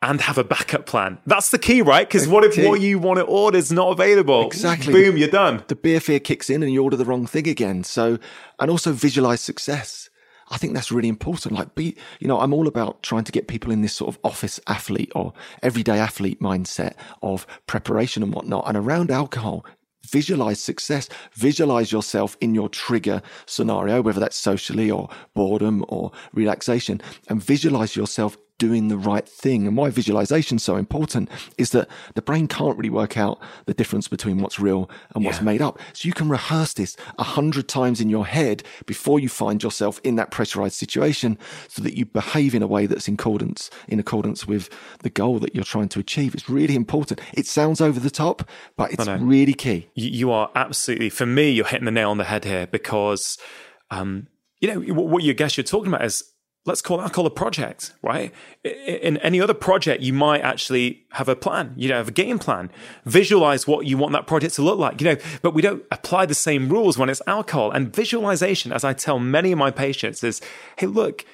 and have a backup plan. That's the key, right? Because what if what you want to order is not available?
Exactly.
Boom, you're done.
The beer fear kicks in and you order the wrong thing again. So, and also visualize success. I think that's really important. Like, be, you know, I'm all about trying to get people in this sort of office athlete or everyday athlete mindset of preparation and whatnot. And around alcohol, visualize success, visualize yourself in your trigger scenario, whether that's socially or boredom or relaxation, and visualize yourself doing the right thing. And why visualization is so important is that the brain can't really work out the difference between what's real and what's yeah. made up. So you can rehearse this a hundred times in your head before you find yourself in that pressurized situation so that you behave in a way that's in accordance, in accordance with the goal that you're trying to achieve. It's really important. It sounds over the top, but it's really key.
You are absolutely, for me, you're hitting the nail on the head here because, um, you know, what you guess you're talking about is let's call call a project, right? In any other project, you might actually have a plan, you know, have a game plan, visualize what you want that project to look like, you know, but we don't apply the same rules when it's alcohol. And visualization, as I tell many of my patients, is hey, look,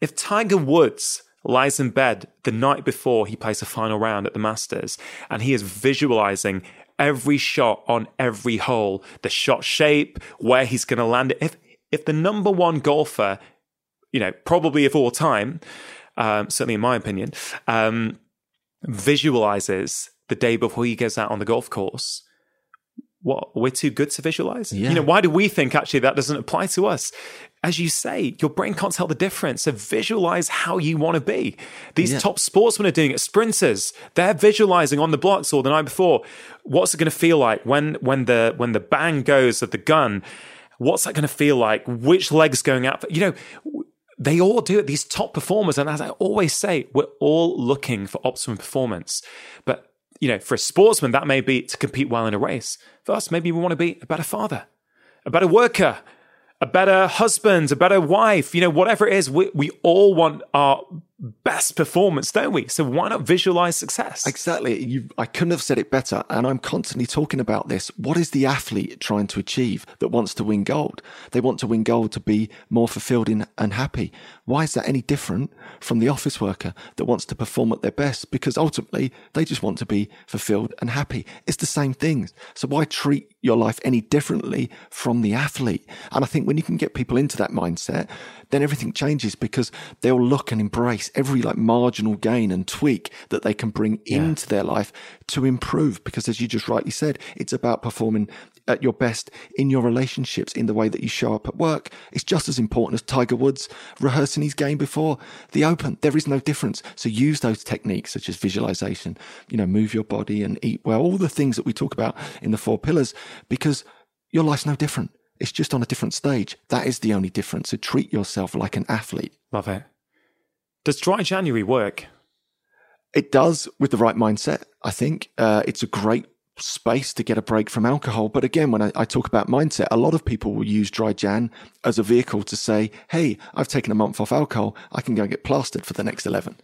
if Tiger Woods lies in bed the night before he plays a final round at the Masters and he is visualizing every shot on every hole, the shot shape, where he's going to land it. If if the number one golfer you know, probably of all time, um, certainly in my opinion, um, visualizes the day before he goes out on the golf course. What we're too good to visualize.
Yeah.
You know, why do we think actually that doesn't apply to us? As you say, your brain can't tell the difference. So visualize how you want to be. These
Yeah.
top sportsmen are doing it. Sprinters, they're visualizing on the blocks or the night before. What's it going to feel like when when the when the bang goes of the gun? What's that going to feel like? Which leg's going out? For, you know, they all do it. These top performers, and as I always say, we're all looking for optimum performance. But you know, for a sportsman, that may be to compete well in a race. For us, maybe we want to be a better father, a better worker, a better husband, a better wife. You know, whatever it is, we we all want our best performance, don't we? So why not visualize success?
Exactly. You, I couldn't have said it better. And I'm constantly talking about this. What is the athlete trying to achieve that wants to win gold? They want to win gold to be more fulfilled and happy. Why is that any different from the office worker that wants to perform at their best? Because ultimately they just want to be fulfilled and happy. It's the same things. So why treat your life any differently from the athlete? And I think when you can get people into that mindset, then everything changes because they'll look and embrace every like marginal gain and tweak that they can bring into their life to improve. Because as you just rightly said, it's about performing at your best in your relationships, in the way that you show up at work. It's just as important as Tiger Woods rehearsing his game before the Open. There is no difference. So use those techniques such as visualization, you know, move your body and eat well, all the things that we talk about in the four pillars, because your life's no different. It's just on a different stage. That is the only difference. So treat yourself like an athlete.
Love it. Does dry January work?
It does with the right mindset. I think uh, it's a great space to get a break from alcohol. But again, when I, I talk about mindset, a lot of people will use dry Jan as a vehicle to say, Hey, I've taken a month off alcohol. I can go and get plastered for the next 11.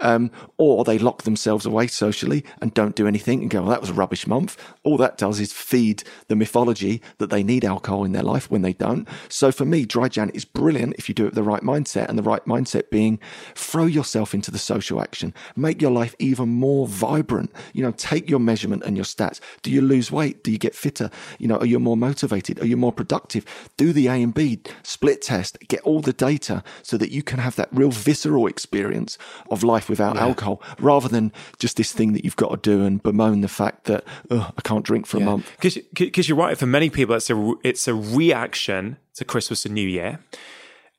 Um, or they lock themselves away socially and don't do anything and go, well, that was a rubbish month. All that does is feed the mythology that they need alcohol in their life when they don't. So for me, dry Jan is brilliant if you do it with the right mindset and the right mindset being throw yourself into the social action, make your life even more vibrant. You know, take your measurement and your stats. Do you lose weight? Do you get fitter? You know, are you more motivated? Are you more productive? Do the A and B split test, get all the data so that you can have that real visceral experience of life without alcohol rather than just this thing that you've got to do and bemoan the fact that, oh, I can't drink for a month.
Because you're right. For many people, it's a it's a reaction to Christmas and New Year,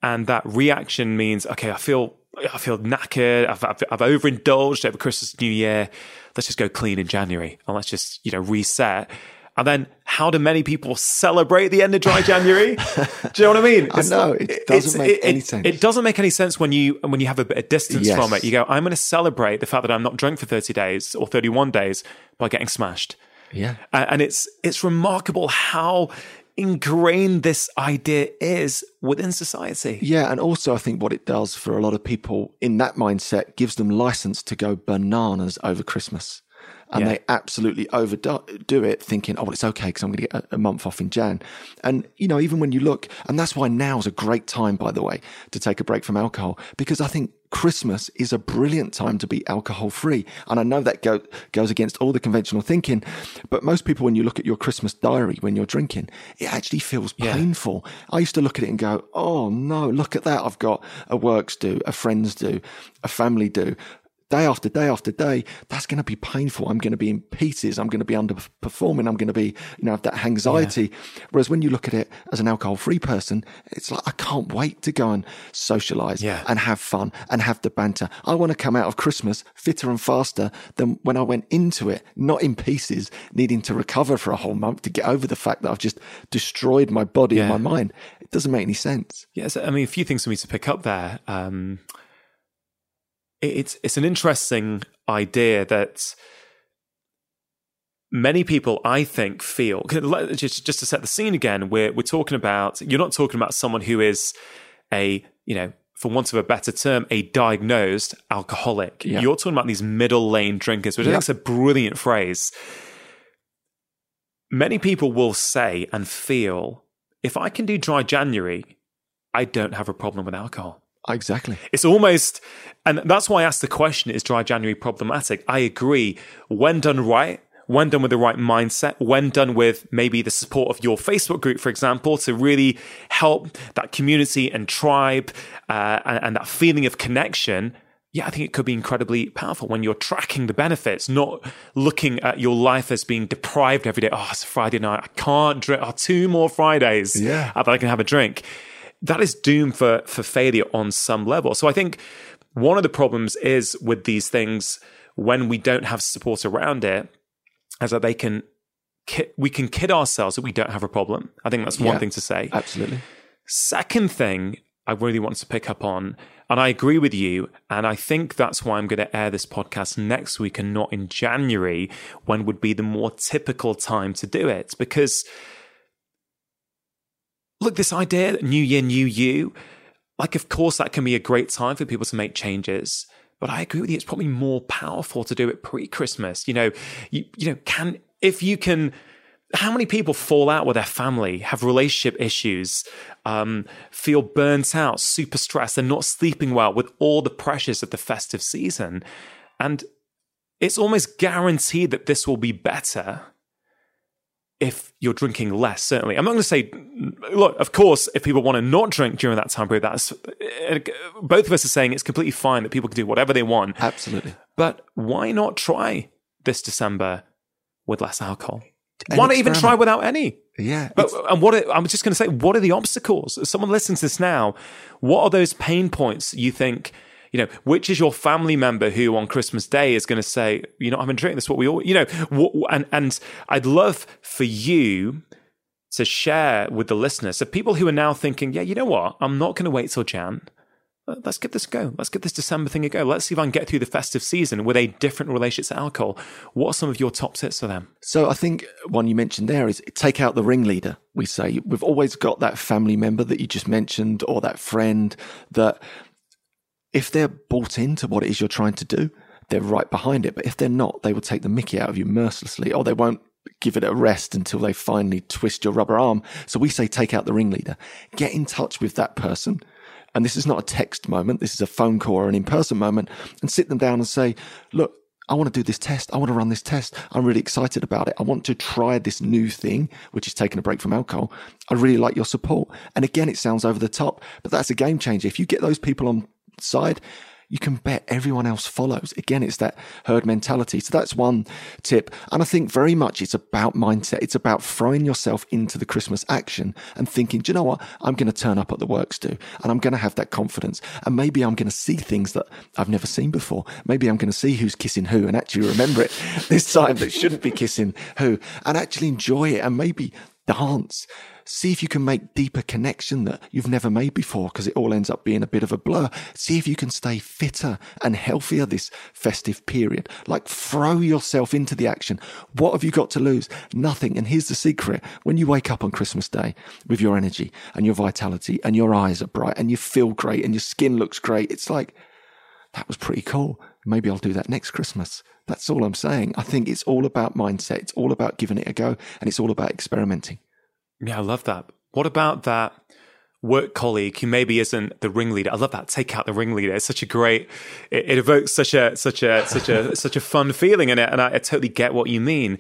and that reaction means okay, I feel I feel knackered. I've, I've, I've overindulged over Christmas New Year. Let's just go clean in January and let's just you know reset. And then, how do many people celebrate the end of dry January? do you know what I mean?
I know, it doesn't make any sense.
It doesn't make any sense when you when you have a bit of distance
Yes.
from it. You go, I'm going to celebrate the fact that I'm not drunk for 30 days or 31 days by getting smashed.
Yeah.
And it's it's remarkable how ingrained this idea is within society.
Yeah, and also I think what it does for a lot of people in that mindset gives them license to go bananas over Christmas. And
Yeah.
they absolutely overdo it, thinking, "Oh, well, it's okay because I'm going to get a, a month off in Jan." And you know, even when you look, and that's why now is a great time, by the way, to take a break from alcohol because I think Christmas is a brilliant time to be alcohol free. And I know that go, goes against all the conventional thinking, but most people, when you look at your Christmas diary when you're drinking, it actually feels
Yeah.
painful. I used to look at it and go, "Oh no, look at that! I've got a works do, a friends do, a family do." Day after day after day, that's going to be painful. I'm going to be in pieces. I'm going to be underperforming. I'm going to be, you know, have that anxiety. Whereas when you look at it as an alcohol free person, it's like, I can't wait to go and socialize
Yeah.
and have fun and have the banter. I want to come out of Christmas fitter and faster than when I went into it, not in pieces, needing to recover for a whole month to get over the fact that I've just destroyed my body and my mind. It doesn't make any sense.
Yes, I mean a few things for me to pick up there. Um, it's it's an interesting idea that many people, I think, feel just just to set the scene again. We're we're talking about you're not talking about someone who is a you know. For want of a better term, a diagnosed alcoholic.
Yeah.
You're talking about these middle lane drinkers, which I
Yeah.
think is a brilliant phrase. Many people will say and feel, if I can do dry January, I don't have a problem with alcohol.
Exactly.
It's almost, and that's why I asked the question: Is dry January problematic? I agree. When done right, when done with the right mindset, when done with maybe the support of your Facebook group, for example, to really help that community and tribe uh, and, and that feeling of connection, yeah, I think it could be incredibly powerful when you're tracking the benefits, not looking at your life as being deprived every day. Oh, it's Friday night. I can't drink. Oh, two more Fridays.
Yeah.
That I can have a drink. That is doomed for, for failure on some level. So I think one of the problems is with these things when we don't have support around it, is that they can, we can kid ourselves that we don't have a problem. I think that's one
Yeah.
thing to say.
Absolutely.
Second thing I really want to pick up on, and I agree with you, and I think that's why I'm going to air this podcast next week and not in January, when would be the more typical time to do it. Because, look, this idea that new year, new you, like, of course, that can be a great time for people to make changes. But I agree with you. It's probably more powerful to do it pre-Christmas. You know, you you know, can if you can how many people fall out with their family, have relationship issues, um, feel burnt out, super stressed, and not sleeping well with all the pressures of the festive season? And it's almost guaranteed that this will be better if you're drinking less, certainly. I'm not going to say, look, of course, if people want to not drink during that time period, that's eh, both of us are saying it's completely fine that people can do whatever they want.
Absolutely.
But why not try this December with less alcohol?
An
why not even try without any?
Yeah.
But and what are, I'm just going to say, what are the obstacles? If someone listens to this now, what are those pain points you think? You know, which is your family member who on Christmas Day is going to say, "You're not having a drink." That's what we all, you know. wh- And and I'd love for you to share with the listeners, so people who are now thinking, "Yeah, you know what? I'm not going to wait till Jan. Let's give this a go. Let's give this December thing a go. Let's see if I can get through the festive season with a different relationship to alcohol. What are some of your top tips for them?
So I think one you mentioned there is take out the ringleader. We say we've always got that family member that you just mentioned or that friend that if they're bought into what it is you're trying to do, they're right behind it. But if they're not, they will take the mickey out of you mercilessly or they won't give it a rest until they finally twist your rubber arm. So we say take out the ringleader. Get in touch with that person. And this is not a text moment. This is a phone call or an in-person moment and sit them down and say, look, I want to do this test. I want to run this test. I'm really excited about it. I want to try this new thing, which is taking a break from alcohol. I really like your support. And again, it sounds over the top, but that's a game changer. If you get those people on side, you can bet everyone else follows. Again, it's that herd mentality. So that's one tip. And I think very much it's about mindset. It's about throwing yourself into the Christmas action and thinking, do you know what? I'm going to turn up at the works do and I'm going to have that confidence. And maybe I'm going to see things that I've never seen before. Maybe I'm going to see who's kissing who and actually remember it this time that shouldn't be kissing who and actually enjoy it and maybe dance. See if you can make deeper connection that you've never made before because it all ends up being a bit of a blur. See if you can stay fitter and healthier this festive period. Like throw yourself into the action. What have you got to lose? Nothing. And here's the secret. When you wake up on Christmas Day with your energy and your vitality and your eyes are bright and you feel great and your skin looks great, it's like, that was pretty cool. Maybe I'll do that next Christmas. That's all I'm saying. I think it's all about mindset. It's all about giving it a go and it's all about experimenting.
Yeah, I love that. What about that work colleague who maybe isn't the ringleader? I love that. Take out the ringleader. It's such a great. It, it evokes such a such a such a such a fun feeling in it, and I, I totally get what you mean.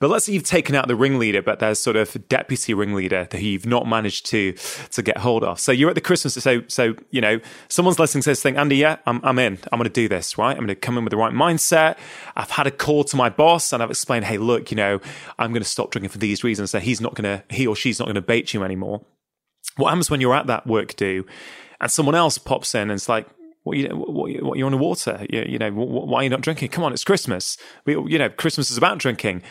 But let's say you've taken out the ringleader, but there's sort of deputy ringleader that you've not managed to to get hold of. So you're at the Christmas. So so you know someone's listening to this thing. Andy, yeah, I'm I'm in. I'm going to do this. Right. I'm going to come in with the right mindset. I've had a call to my boss and I've explained, hey, look, you know, I'm going to stop drinking for these reasons. So he's not going to he or she's not going to bait you anymore. What happens when you're at that work do, and someone else pops in and it's like, what you what, you- you're on the water? You, you know, wh- wh- why are you not drinking? Come on, it's Christmas. We, you know, Christmas is about drinking.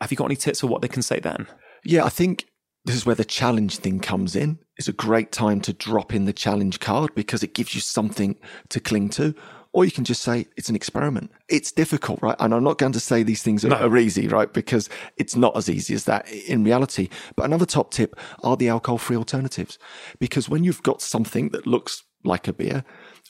Have you got any tips for what they can say then?
Yeah, I think this is where the challenge thing comes in. It's a great time to drop in the challenge card because it gives you something to cling to. Or you can just say it's an experiment. It's difficult, right? And I'm not going to say these things are, are easy, right? Because it's not as easy as that in reality. But another top tip are the alcohol free alternatives. Because when you've got something that looks like a beer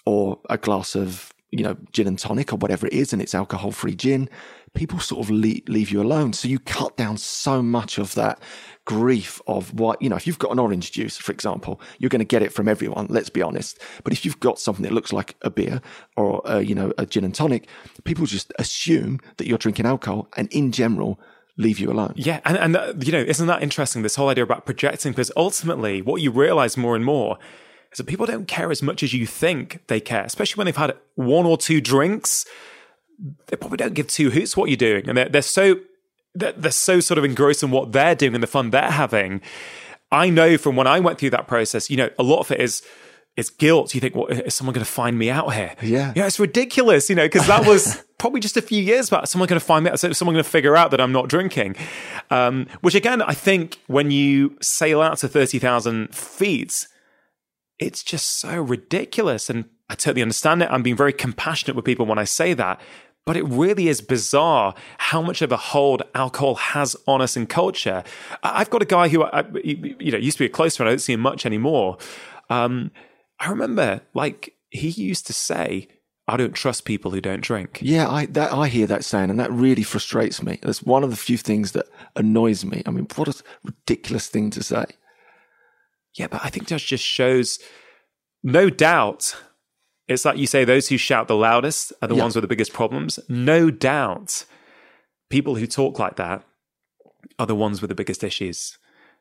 or a glass of you know, gin and tonic or whatever it is, and it's alcohol free gin, people sort of leave, leave you alone. So you cut down so much of that grief of what, you know, if you've got an orange juice, for example, you're going to get it from everyone, let's be honest. But if you've got something that looks like a beer or, a, you know, a gin and tonic, people just assume that you're drinking alcohol and in general, leave you alone.
Yeah, and and uh, you know, isn't that interesting? This whole idea about projecting, because ultimately, what you realize more and more is that people don't care as much as you think they care, especially when they've had one or two drinks. They probably don't give two hoots what you're doing, and they're, they're so they're, they're so sort of engrossed in what they're doing and the fun they're having. I know from when I went through that process, you know, a lot of it is it's guilt. You think, well, is someone going to find me out here?
Yeah.
Yeah, it's ridiculous, you know, because that was probably just a few years back. Someone going to find me out. So someone going to figure out that I'm not drinking. Um, which again, I think when you sail out to 30,000 feet, it's just so ridiculous. And I totally understand it. I'm being very compassionate with people when I say that. But it really is bizarre how much of a hold alcohol has on us in culture. I've got a guy who, you know, used to be a close friend. I don't see him much anymore. Um, I remember, like, he used to say, I don't trust people who don't drink.
Yeah, I that I hear that saying, and that really frustrates me. That's one of the few things that annoys me. I mean, what a ridiculous thing to say.
Yeah, but I think that just shows, no doubt, it's like you say, those who shout the loudest are the yeah. ones with the biggest problems. No doubt, people who talk like that are the ones with the biggest issues.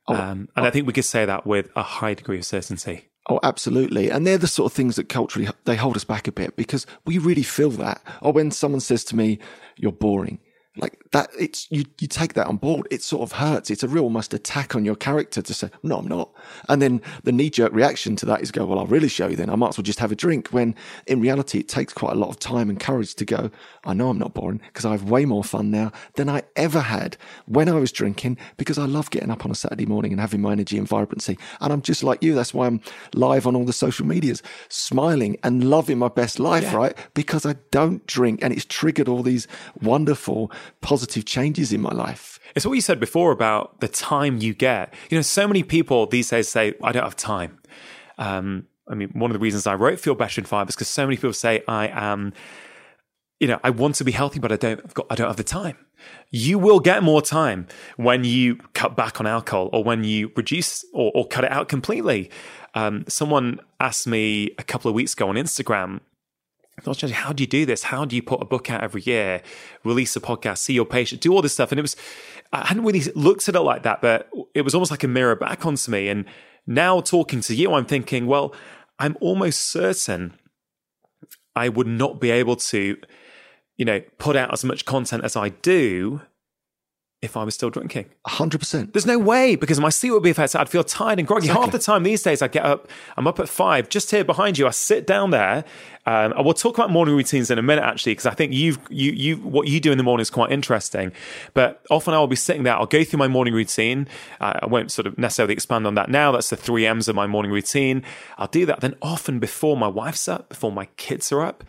Oh, um, and oh. I think we could say that with a high degree of certainty.
Oh, absolutely. And they're the sort of things that culturally they hold us back a bit because we really feel that. Or when someone says to me, you're boring, like that it's you you take that on board. It sort of hurts. It's a real almost attack on your character to say no i'm not. And then the knee-jerk reaction to that is go well i'll really show you then. I might as well just have a drink when in reality it takes quite a lot of time and courage to go i know i'm not boring because i have way more fun now than i ever had when i was drinking because i love getting up on a saturday morning and having my energy and vibrancy. And i'm just like you. That's why i'm live on all the social medias smiling and loving my best life yeah. right? Because i don't drink and it's triggered all these wonderful positive changes in my life.
It's what you said before about the time you get. You know, so many people these days say, I don't have time. Um, I mean, one of the reasons I wrote Feel Better in Five is because so many people say, I am, you know, I want to be healthy, but I don't, I've got, I don't have the time. You will get more time when you cut back on alcohol or when you reduce or, or cut it out completely. Um, someone asked me a couple of weeks ago on Instagram, how do you do this? How do you put a book out every year, release a podcast, see your patient, do all this stuff? And it was, I hadn't really looked at it like that, but it was almost like a mirror back onto me. And now talking to you, I'm thinking, well, I'm almost certain I would not be able to, you know, put out as much content as I do if I was still drinking.
100%.
There's no way because my sleep would be affected. I'd feel tired and groggy. Exactly. Half the time these days, I get up, I'm up at five, just here behind you. I sit down there. Um, I will talk about morning routines in a minute, actually, because I think you've, you, you, what you do in the morning is quite interesting. But often I will be sitting there, I'll go through my morning routine. Uh, I won't sort of necessarily expand on that now. That's the three M's of my morning routine. I'll do that. Then often before my wife's up, before my kids are up,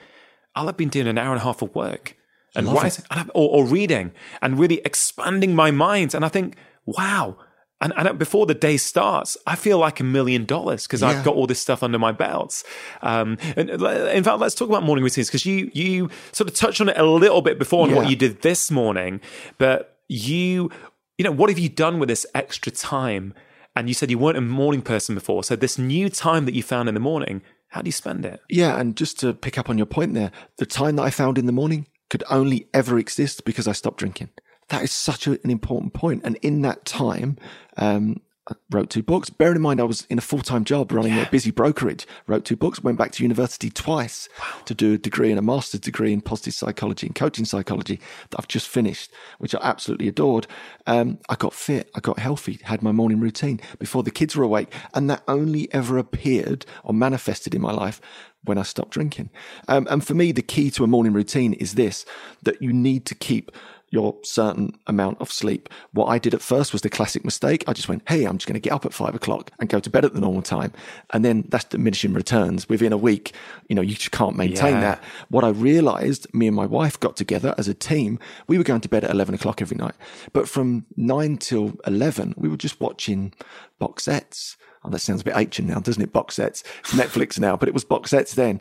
I'll have been doing an hour and a half of work and writing and, or, or, reading and really expanding my mind. And I think, wow. And, and before the day starts, I feel like a million dollars because yeah. I've got all this stuff under my belts. Um, and in fact, let's talk about morning routines because you you sort of touched on it a little bit before on yeah. what you did this morning. But you, you know, what have you done with this extra time? And you said you weren't a morning person before, so this new time that you found in the morning, how do you spend it?
Yeah, and just to pick up on your point there, the time that I found in the morning, could only ever exist because I stopped drinking. That is such an important point. And in that time, um, I wrote two books. Bearing in mind, I was in a full time job running yeah. a busy brokerage. Wrote two books. Went back to university twice wow. to do a degree and a master's degree in positive psychology and coaching psychology that I've just finished, which I absolutely adored. Um, I got fit. I got healthy. Had my morning routine before the kids were awake, and that only ever appeared or manifested in my life when I stopped drinking. Um, and for me, the key to a morning routine is this that you need to keep your certain amount of sleep. What I did at first was the classic mistake. I just went, Hey, I'm just going to get up at five o'clock and go to bed at the normal time. And then that's diminishing returns within a week. You know, you just can't maintain yeah. that. What I realized, me and my wife got together as a team. We were going to bed at 11 o'clock every night, but from nine till 11, we were just watching box sets Oh, that sounds a bit ancient now, doesn't it? Box sets. It's Netflix now, but it was box sets then.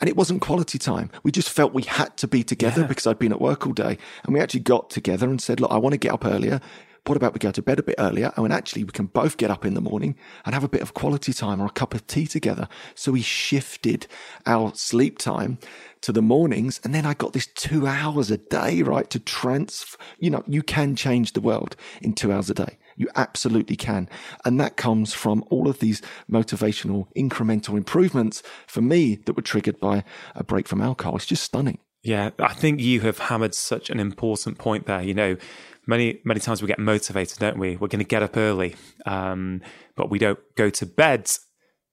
And it wasn't quality time. We just felt we had to be together
Yeah.
because I'd been at work all day. And we actually got together and said, look, I want to get up earlier. What about we go to bed a bit earlier? Oh, and actually, we can both get up in the morning and have a bit of quality time or a cup of tea together. So we shifted our sleep time to the mornings. And then I got this two hours a day, right? To transfer, you know, you can change the world in two hours a day. You absolutely can. And that comes from all of these motivational incremental improvements for me that were triggered by a break from alcohol. It's just stunning.
Yeah, I think you have hammered such an important point there. You know, many many times we get motivated, don't we? We're going to get up early, um, but we don't go to bed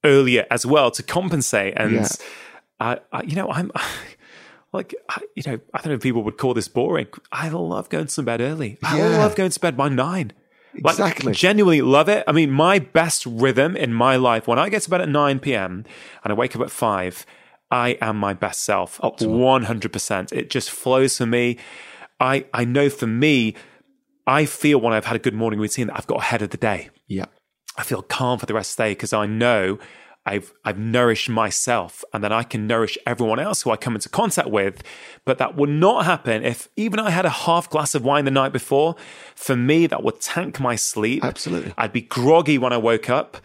earlier as well to compensate. And
Yeah.
I, I, you know, I'm like, I, you know, I don't know if people would call this boring. I love going to bed early. I
Yeah.
love going to bed by nine. Like,
Exactly.
genuinely love it. I mean, my best rhythm in my life when I get to bed at 9 p.m. and I wake up at 5, I am my best self.
Optimal.
100%. It just flows for me. I, I know for me, I feel when I've had a good morning routine that I've got ahead of the day.
Yeah.
I feel calm for the rest of the day because I know I've I've nourished myself and then I can nourish everyone else who I come into contact with. But that would not happen if even I had a half glass of wine the night before. For me, that would tank my sleep.
Absolutely.
I'd be groggy when I woke up.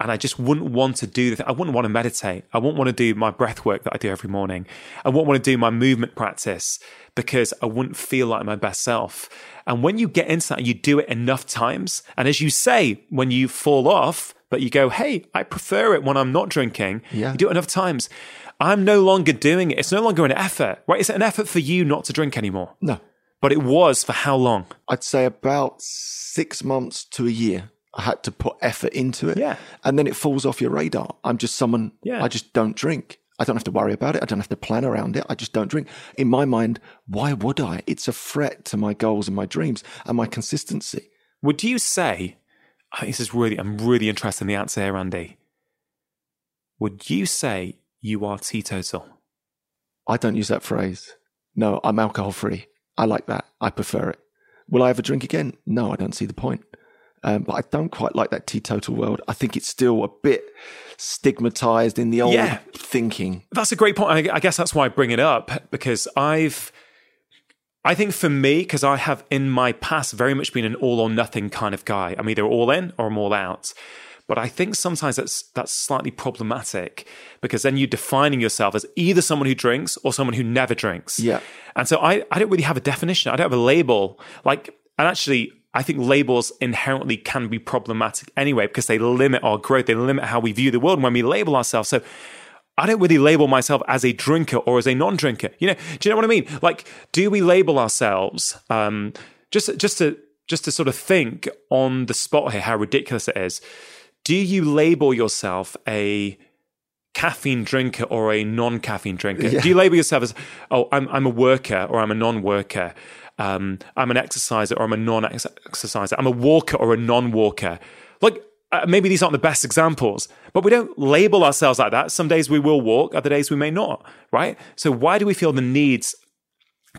And I just wouldn't want to do the. I wouldn't want to meditate. I wouldn't want to do my breath work that I do every morning. I wouldn't want to do my movement practice because I wouldn't feel like my best self. And when you get into that, you do it enough times. And as you say, when you fall off, but you go, hey, I prefer it when I'm not drinking.
Yeah.
You do it enough times. I'm no longer doing it. It's no longer an effort, right? Is it an effort for you not to drink anymore.
No.
But it was for how long?
I'd say about six months to a year. I had to put effort into it.
Yeah.
And then it falls off your radar. I'm just someone,
Yeah.
I just don't drink. I don't have to worry about it. I don't have to plan around it. I just don't drink. In my mind, why would I? It's a threat to my goals and my dreams and my consistency.
Would you say, I think this is really, I'm really interested in the answer here, Andy. Would you say you are teetotal?
I don't use that phrase. No, I'm alcohol free. I like that. I prefer it. Will I ever drink again? No, I don't see the point. Um, but I don't quite like that teetotal world. I think it's still a bit stigmatized in the old
Yeah.
thinking.
That's a great point. I I guess that's why I bring it up because I've, I think for me, because I have in my past very much been an all or nothing kind of guy. I'm either all in or I'm all out. But I think sometimes that's that's slightly problematic because then you're defining yourself as either someone who drinks or someone who never drinks.
Yeah.
And so I, I don't really have a definition. I don't have a label. Like, and actually, I think labels inherently can be problematic anyway because they limit our growth. They limit how we view the world when we label ourselves. So I don't really label myself as a drinker or as a non-drinker. You know, do you know what I mean? Like, do we label ourselves? Um, just, just to, just to sort of think on the spot here, how ridiculous it is. Do you label yourself a caffeine drinker or a non-caffeine drinker?
Yeah.
Do you label yourself as, oh, I'm, I'm a worker or I'm a non-worker? Um, I'm an exerciser or I'm a non-exerciser. I'm a walker or a non-walker. Like, uh, maybe these aren't the best examples, but we don't label ourselves like that. Some days we will walk, other days we may not, right? So why do we feel the needs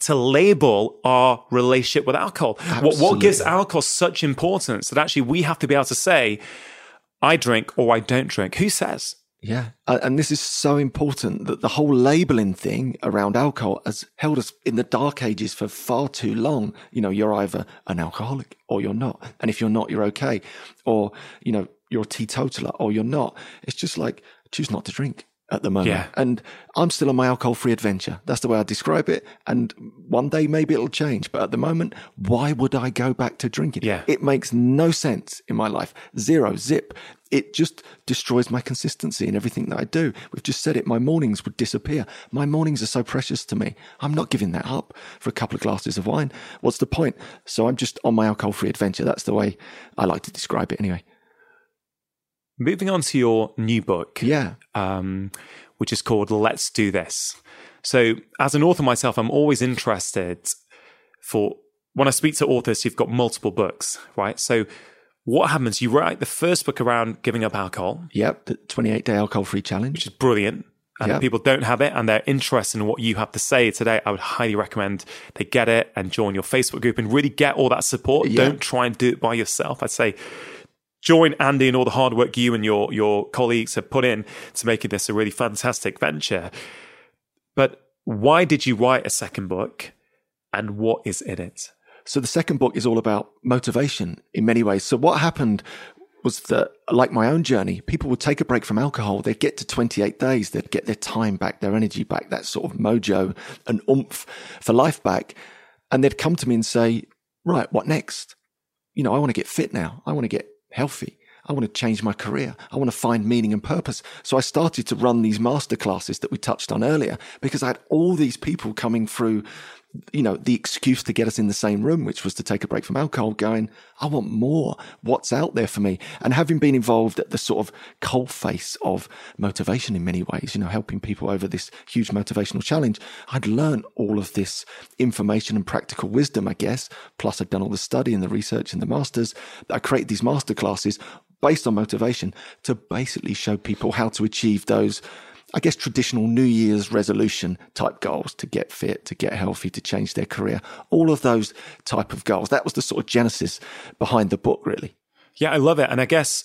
to label our relationship with alcohol? What, what gives alcohol such importance that actually we have to be able to say, I drink or I don't drink? Who says?
Yeah. And this is so important that the whole labeling thing around alcohol has held us in the dark ages for far too long. You know, you're either an alcoholic or you're not. And if you're not, you're okay. Or, you know, you're a teetotaler or you're not. It's just like choose not to drink at the moment.
Yeah.
And I'm still on my alcohol free adventure. That's the way I describe it. And one day maybe it'll change. But at the moment, why would I go back to drinking?
Yeah.
It makes no sense in my life. Zero, zip. It just destroys my consistency in everything that I do. We've just said it. My mornings would disappear. My mornings are so precious to me. I'm not giving that up for a couple of glasses of wine. What's the point? So I'm just on my alcohol free adventure. That's the way I like to describe it anyway.
Moving on to your new book.
Yeah.
um, which is called Let's Do This. So, as an author myself, I'm always interested for when I speak to authors who've got multiple books, right? So, what happens? You write the first book around giving up alcohol,
Yep. The 28 day alcohol free challenge.
which is brilliant. And if people don't have it and they're interested in what you have to say today, I would highly recommend they get it and join your Facebook group and really get all that support.
Yeah.
Don't try and do it by yourself. I'd say join Andy and all the hard work you and your your colleagues have put in to making this a really fantastic venture. But why did you write a second book and what is in it?
So the second book is all about motivation in many ways. So what happened was that, like my own journey, people would take a break from alcohol. They'd get to 28 days. They'd get their time back, their energy back, that sort of mojo and oomph for life back. And they'd come to me and say, right, what next? You know, I want to get fit now. I want to get healthy. I want to change my career. I want to find meaning and purpose. So I started to run these masterclasses that we touched on earlier because I had all these people coming through you know, the excuse to get us in the same room, which was to take a break from alcohol, going, I want more. What's out there for me? And having been involved at the sort of cold face of motivation in many ways, you know, helping people over this huge motivational challenge, I'd learned all of this information and practical wisdom, I guess. Plus, I'd done all the study and the research and the masters. I created these master classes based on motivation to basically show people how to achieve those I guess, traditional New Year's resolution type goals to get fit, to get healthy, to change their career, all of those type of goals. That was the sort of genesis behind the book, really.
Yeah, I love it. And I guess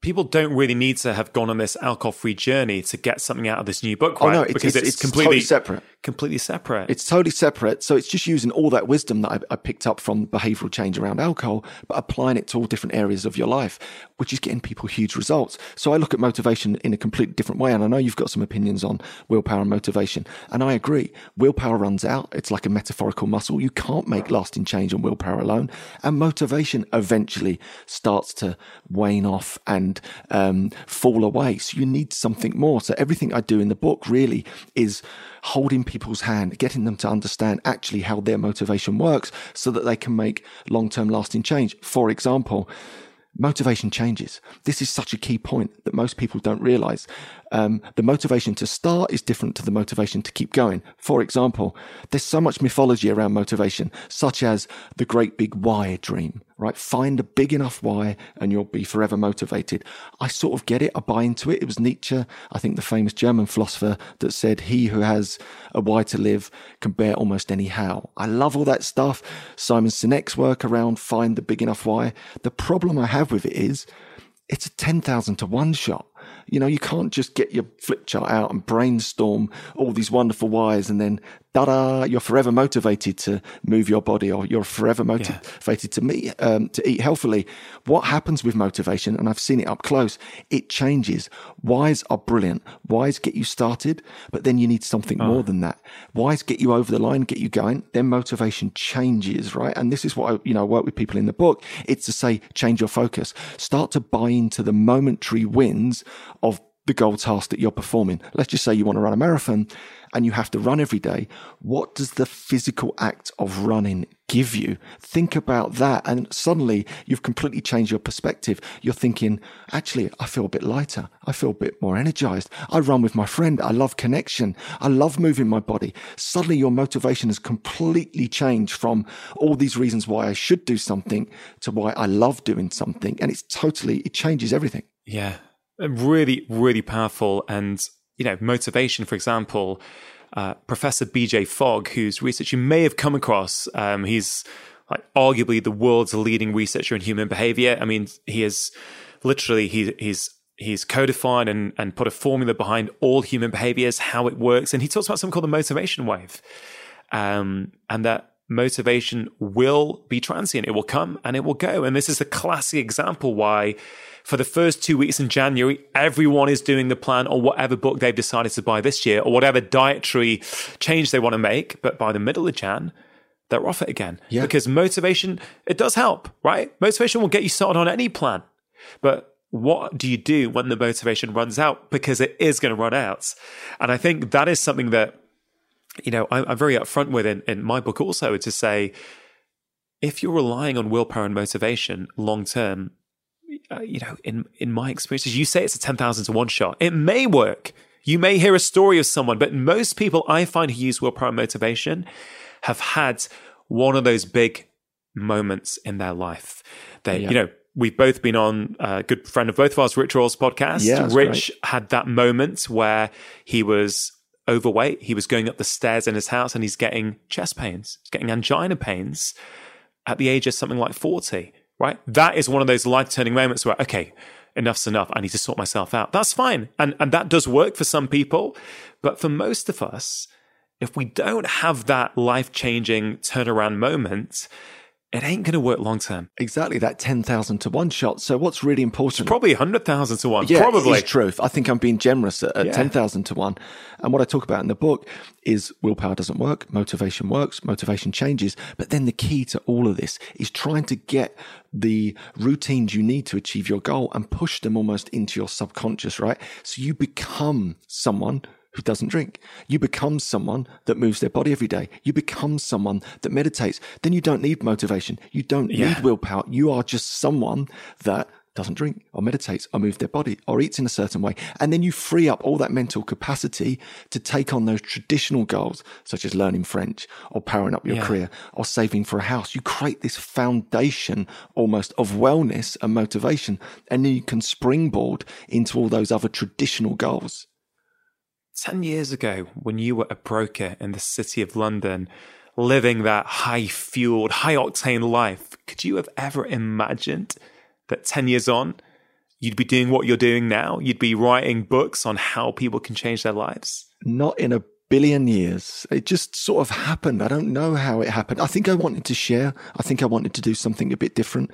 people don't really need to have gone on this alcohol-free journey to get something out of this new book, right?
Oh no, it's, because it's, it's, completely totally separate.
Completely separate.
It's totally separate. So it's just using all that wisdom that I, I, picked up from behavioral change around alcohol, but applying it to all different areas of your life, which is getting people huge results. So I look at motivation in a completely different way, and I know you've got some opinions on willpower and motivation, and I agree. Willpower runs out. It's like a metaphorical muscle. You can't make lasting change on willpower alone, and motivation eventually starts to wane off and um, fall away. So you need something more. So everything I do in the book really is holding people's hand, getting them to understand actually how their motivation works so that they can make long term lasting change. For example, motivation changes. This is such a key point that most people don't realize. Um, the motivation to start is different to the motivation to keep going. For example, there's so much mythology around motivation, such as the great big why dream, right? Find a big enough why and you'll be forever motivated. I sort of get it. I buy into it. It was Nietzsche, I think the famous German philosopher that said, he who has a why to live can bear almost any how. I love all that stuff. Simon Sinek's work around find the big enough why. The problem I have with it is it's a 10,000 to one shot. You know, you can't just get your flip chart out and brainstorm all these wonderful whys and then da you're forever motivated to move your body or you're forever motivated yeah. to meet, um, to eat healthily. What happens with motivation, and I've seen it up close, it changes. Whys are brilliant. Whys get you started, but then you need something oh. more than that. Whys get you over the line, get you going. Then motivation changes, right? And this is what I, you know, work with people in the book. It's to say, change your focus. Start to buy into the momentary wins of the goal task that you're performing. Let's just say you want to run a marathon and you have to run every day. What does the physical act of running give you? Think about that. And suddenly you've completely changed your perspective. You're thinking, actually, I feel a bit lighter. I feel a bit more energized. I run with my friend. I love connection. I love moving my body. Suddenly your motivation has completely changed from all these reasons why I should do something to why I love doing something. And it's totally, it changes everything.
Yeah really, really powerful. And, you know, motivation, for example, uh, Professor BJ Fogg, whose research you may have come across, um, he's like arguably the world's leading researcher in human behavior. I mean, he is literally, he, he's he's codified and, and put a formula behind all human behaviors, how it works. And he talks about something called the motivation wave. Um, and that motivation will be transient. It will come and it will go. And this is a classic example why for the first two weeks in January, everyone is doing the plan or whatever book they've decided to buy this year or whatever dietary change they want to make. But by the middle of Jan, they're off it again. Yeah. Because motivation, it does help, right? Motivation will get you started on any plan. But what do you do when the motivation runs out? Because it is going to run out. And I think that is something that, you know, I'm, very upfront with in, in my book also to say, if you're relying on willpower and motivation long term, uh, you know, in in my experiences, you say it's a ten thousand to one shot. It may work. You may hear a story of someone, but most people I find who use willpower and motivation have had one of those big moments in their life. They, yeah. you know, we've both been on a good friend of both of us, Rich Roll's podcast. Yeah, Rich had that moment where he was overweight. He was going up the stairs in his house and he's getting chest pains, he's getting angina pains at the age of something like 40 right? That is one of those life turning moments where, okay, enough's enough. I need to sort myself out. That's fine. And, and that does work for some people. But for most of us, if we don't have that life changing turnaround moment, it ain't going to work long term.
Exactly that 10,000 to 1 shot. So what's really important?
It's probably 100,000 to 1.
Yeah,
probably.
It's truth. I think I'm being generous at, at
Yeah.
10,000 to 1. And what I talk about in the book is willpower doesn't work, motivation works, motivation changes. But then the key to all of this is trying to get the routines you need to achieve your goal and push them almost into your subconscious, right? So you become someone who doesn't drink. You become someone that moves their body every day. You become someone that meditates. Then you don't need motivation. You don't
Yeah.
need willpower. You are just someone that doesn't drink or meditates or move their body or eats in a certain way. And then you free up all that mental capacity to take on those traditional goals, such as learning French or powering up your
Yeah.
career or saving for a house. You create this foundation almost of wellness and motivation. And then you can springboard into all those other traditional goals.
10 years ago, when you were a broker in the city of London, living that high fueled, high octane life, could you have ever imagined that 10 years on, you'd be doing what you're doing now? You'd be writing books on how people can change their lives?
not in a billion years. It just sort of happened. I don't know how it happened. I think I wanted to share. I think I wanted to do something a bit different.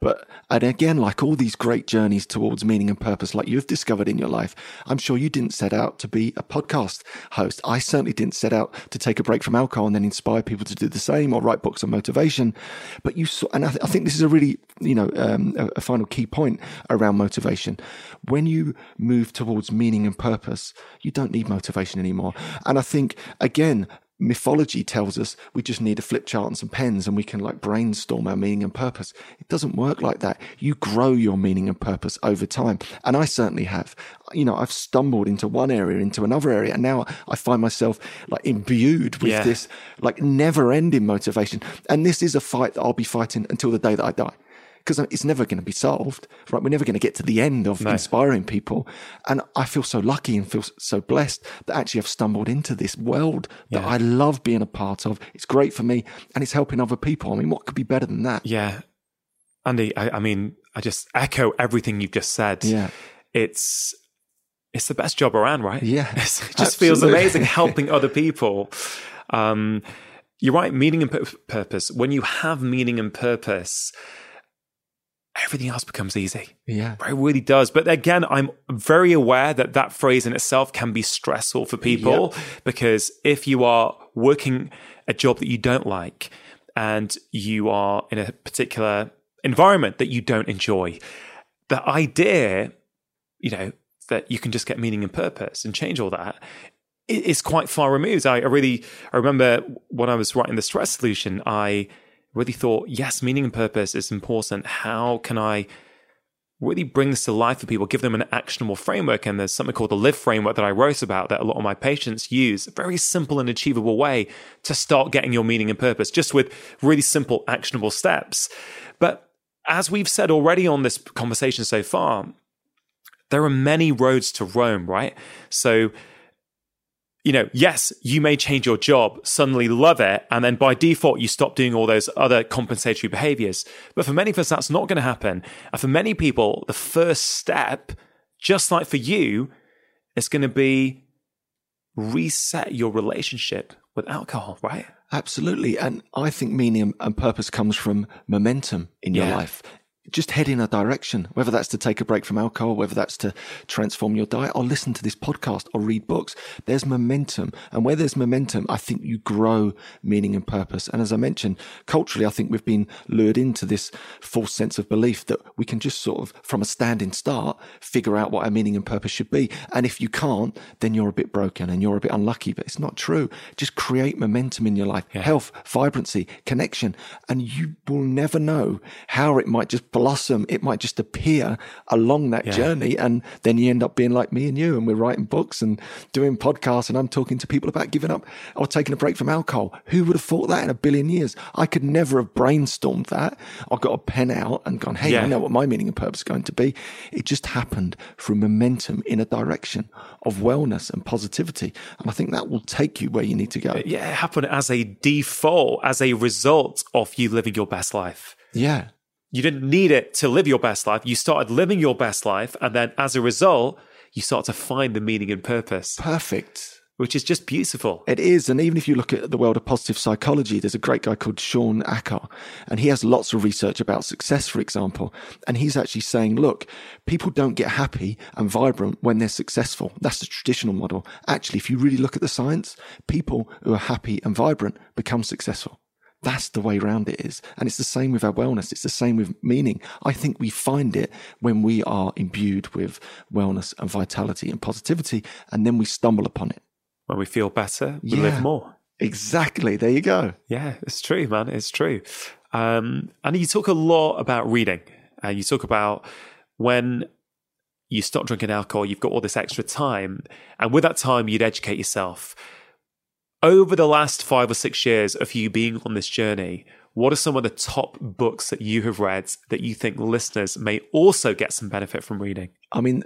But, and again, like all these great journeys towards meaning and purpose, like you've discovered in your life, I'm sure you didn't set out to be a podcast host. I certainly didn't set out to take a break from alcohol and then inspire people to do the same or write books on motivation. But you saw, and I, th- I think this is a really, you know, um, a, a final key point around motivation. When you move towards meaning and purpose, you don't need motivation anymore. And I think, again, mythology tells us we just need a flip chart and some pens and we can like brainstorm our meaning and purpose. It doesn't work like that. You grow your meaning and purpose over time. And I certainly have. You know, I've stumbled into one area, into another area, and now I find myself like imbued with
Yeah.
this like never ending motivation. And this is a fight that I'll be fighting until the day that I die. Because it's never going to be solved, right? We're never going to get to the end of
No.
inspiring people. And I feel so lucky and feel so blessed that actually I've stumbled into this world that
Yeah.
I love being a part of. It's great for me and it's helping other people. I mean, what could be better than that?
Yeah. Andy, I, I mean, I just echo everything you've just said.
Yeah.
It's it's the best job around, right?
Yeah,
It's- it just feels amazing helping other people. Um, you're right, meaning and pur- purpose. When you have meaning and purpose, everything else becomes easy.
Yeah.
It really does. But again, I'm very aware that that phrase in itself can be stressful for people because if you are working a job that you don't like and you are in a particular environment that you don't enjoy, the idea, you know, that you can just get meaning and purpose and change all that i- quite far removed. I, I really, I remember when I was writing the stress solution, I really thought, yes, meaning and purpose is important. How can I really bring this to life for people, give them an actionable framework? And there's something called the Live framework that I wrote about that a lot of my patients use. A very simple and achievable way to start getting your meaning and purpose, just with really simple, actionable steps. But as we've said already on this conversation so far, there are many roads to Rome, right? So, you know, yes, you may change your job, suddenly love it, and then by default, you stop doing all those other compensatory behaviors. But for many of us, that's not going to happen. And for many people, the first step, just like for you, is going to be reset your relationship with alcohol, right?
Absolutely. And I think meaning and purpose comes from momentum in your
Yeah.
life. Just head in a direction, whether that's to take a break from alcohol, whether that's to transform your diet or listen to this podcast or read books. There's momentum. And where there's momentum, I think you grow meaning and purpose. And as I mentioned, culturally, I think we've been lured into this false sense of belief that we can just sort of, from a standing start, figure out what our meaning and purpose should be. And if you can't, then you're a bit broken and you're a bit unlucky, but it's not true. Just create momentum in your life, health, vibrancy, connection, and you will never know how it might just blossom. It might just appear along that journey. And then you end up being like me and you, and we're writing books and doing podcasts, and I'm talking to people about giving up or taking a break from alcohol. Who would have thought that in a billion years? I could never have brainstormed that. I got a pen out and gone, hey,
Yeah.
I know what my meaning and purpose is going to be. It just happened through momentum in a direction of wellness and positivity. And I think that will take you where you need to go.
Yeah, it happened as a default, as a result of you living your best life.
Yeah.
You didn't need it to live your best life. You started living your best life. And then as a result, you start to find the meaning and purpose.
Perfect
which is just beautiful.
It is. And even if you look at the world of positive psychology, there's a great guy called Shawn Achor, and he has lots of research about success, for example. And he's actually saying, look, people don't get happy and vibrant when they're successful. That's the traditional model. Actually, if you really look at the science, people who are happy and vibrant become successful. That's the way around it is. And it's the same with our wellness. It's the same with meaning. I think we find it when we are imbued with wellness and vitality and positivity, and then we stumble upon it
when we feel better, we yeah, live more.
Exactly. There you go.
Yeah, it's true, man. It's true. Um, and you talk a lot about reading. Uh, you talk about when you stop drinking alcohol, you've got all this extra time. And with that time, you'd educate yourself. Over the last five or six years of you being on this journey, what are some of the top books that you have read that you think listeners may also get some benefit from reading?
I mean,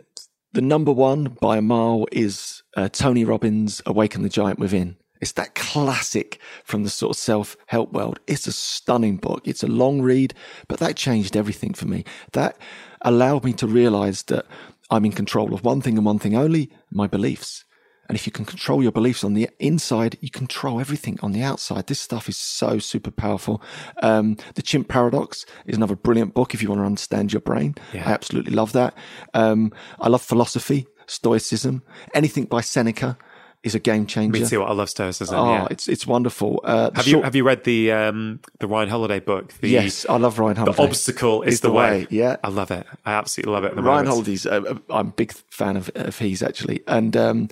the number one by a mile is uh, Tony Robbins' Awaken the Giant Within. It's that classic from the sort of self help world. It's a stunning book. It's a long read, but that changed everything for me. That allowed me to realize that I'm in control of one thing and one thing only my beliefs. And if you can control your beliefs on the inside, you control everything on the outside. This stuff is so super powerful. Um, the Chimp Paradox is another brilliant book if you want to understand your brain. Yeah. I absolutely love that. Um, I love philosophy, Stoicism, anything by Seneca is a game changer.
Me too. I love Stoicism.
Oh,
yeah.
it's it's wonderful. Uh,
have short... you have you read the um, the Ryan Holiday book? The,
yes, I love Ryan Holiday.
The obstacle is, is the, the way. way.
Yeah,
I love it. I absolutely love it.
Ryan moment. Holiday's. Uh, I'm a big fan of, of his actually, and um,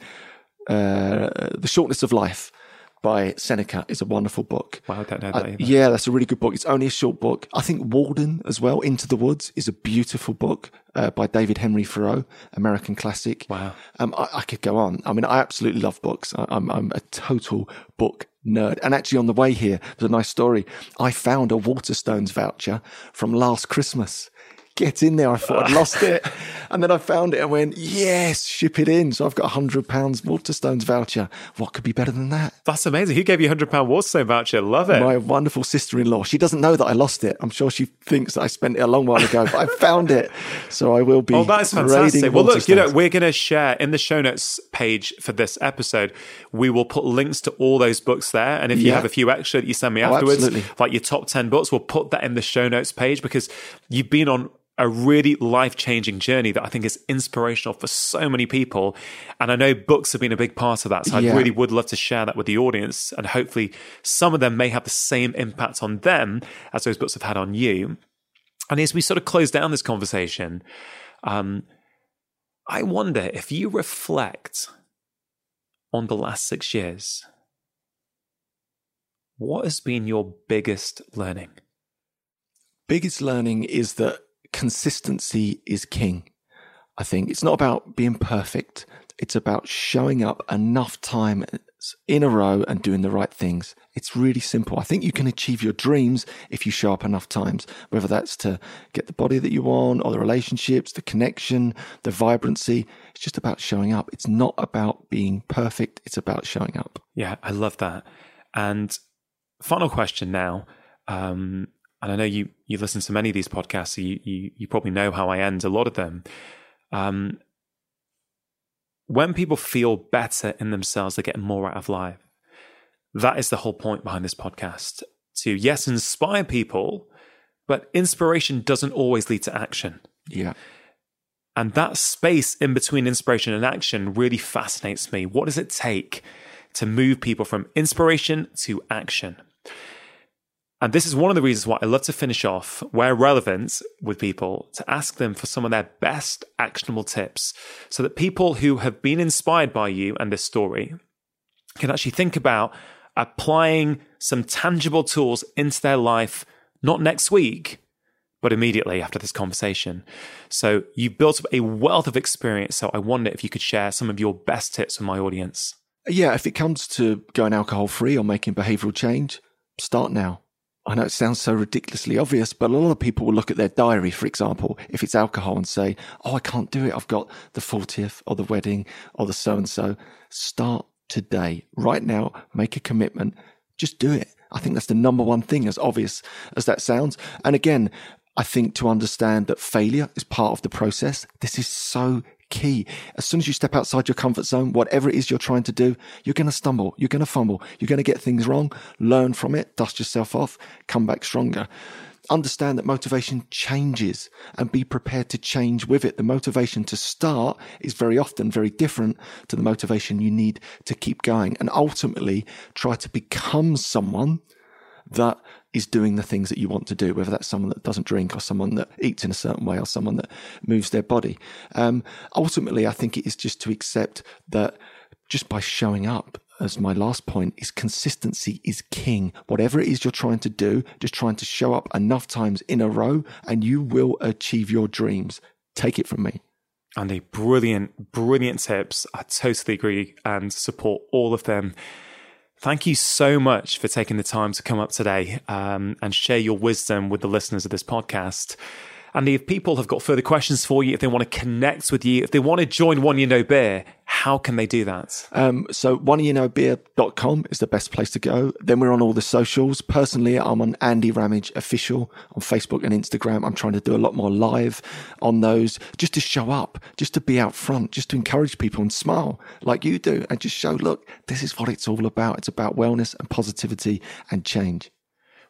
uh, The Shortness of Life by Seneca is a wonderful book.
Wow, I don't know that. Uh,
yeah, that's a really good book. It's only a short book. I think Walden as well, Into the Woods, is a beautiful book uh, by David Henry Thoreau, American classic.
Wow.
Um, I, I, could go on. I mean, I absolutely love books. I, I'm, I'm a total book nerd. And actually, on the way here, there's a nice story. I found a Waterstones voucher from last Christmas get in there. I thought I'd lost it. And then I found it and went, yes, ship it in. So I've got a hundred pounds Waterstones voucher. What could be better than that?
That's amazing. Who gave you a hundred pound Waterstone voucher? Love it.
My wonderful sister-in-law. She doesn't know that I lost it. I'm sure she thinks that I spent it a long while ago, but I found it. So I will be.
Oh, that's fantastic. Well, look, you know, we're going to share in the show notes page for this episode. We will put links to all those books there. And if you have a few extra that you send me oh, afterwards, like your top 10 books, we'll put that in the show notes page because you've been on a really life changing journey that I think is inspirational for so many people. And I know books have been a big part of that. So yeah. I really would love to share that with the audience. And hopefully, some of them may have the same impact on them as those books have had on you. And as we sort of close down this conversation, um, I wonder if you reflect on the last six years, what has been your biggest learning?
Biggest learning is that consistency is king. I think it's not about being perfect. It's about showing up enough time in a row and doing the right things. It's really simple. I think you can achieve your dreams if you show up enough times, whether that's to get the body that you want or the relationships, the connection, the vibrancy. It's just about showing up. It's not about being perfect. It's about showing up.
Yeah, I love that. And final question now. Um, and I know you you listen to many of these podcasts, so you you, you probably know how I end a lot of them. Um, when people feel better in themselves, they get more out of life. That is the whole point behind this podcast. To yes, inspire people, but inspiration doesn't always lead to action.
Yeah.
And that space in between inspiration and action really fascinates me. What does it take to move people from inspiration to action? And this is one of the reasons why I love to finish off, where relevant, with people to ask them for some of their best actionable tips so that people who have been inspired by you and this story can actually think about applying some tangible tools into their life, not next week, but immediately after this conversation. So you've built up a wealth of experience. So I wonder if you could share some of your best tips with my audience.
Yeah, if it comes to going alcohol free or making behavioral change, start now. I know it sounds so ridiculously obvious, but a lot of people will look at their diary, for example, if it's alcohol and say, Oh, I can't do it. I've got the 40th or the wedding or the so and so. Start today, right now, make a commitment. Just do it. I think that's the number one thing, as obvious as that sounds. And again, I think to understand that failure is part of the process. This is so key. As soon as you step outside your comfort zone, whatever it is you're trying to do, you're going to stumble, you're going to fumble, you're going to get things wrong, learn from it, dust yourself off, come back stronger. Understand that motivation changes and be prepared to change with it. The motivation to start is very often very different to the motivation you need to keep going and ultimately try to become someone that is doing the things that you want to do, whether that's someone that doesn't drink or someone that eats in a certain way or someone that moves their body. Um, ultimately, I think it is just to accept that just by showing up, as my last point, is consistency is king. Whatever it is you're trying to do, just trying to show up enough times in a row and you will achieve your dreams. Take it from me.
Andy, brilliant, brilliant tips. I totally agree and support all of them. Thank you so much for taking the time to come up today um, and share your wisdom with the listeners of this podcast. And if people have got further questions for you, if they want to connect with you, if they want to join One Year No Beer, how can they do that?
Um, so oneyearnobeer.com is the best place to go. Then we're on all the socials. Personally, I'm on Andy Ramage Official on Facebook and Instagram. I'm trying to do a lot more live on those just to show up, just to be out front, just to encourage people and smile like you do and just show, look, this is what it's all about. It's about wellness and positivity and change.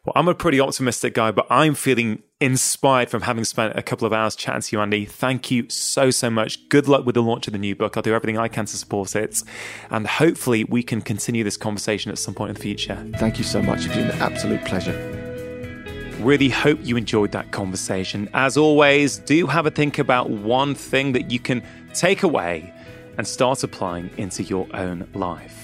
Well, I'm a pretty optimistic guy, but I'm feeling inspired from having spent a couple of hours chatting to you, Andy. Thank you so, so much. Good luck with the launch of the new book. I'll do everything I can to support it. And hopefully, we can continue this conversation at some point in the future.
Thank you so much. It's been an absolute pleasure.
Really hope you enjoyed that conversation. As always, do have a think about one thing that you can take away and start applying into your own life.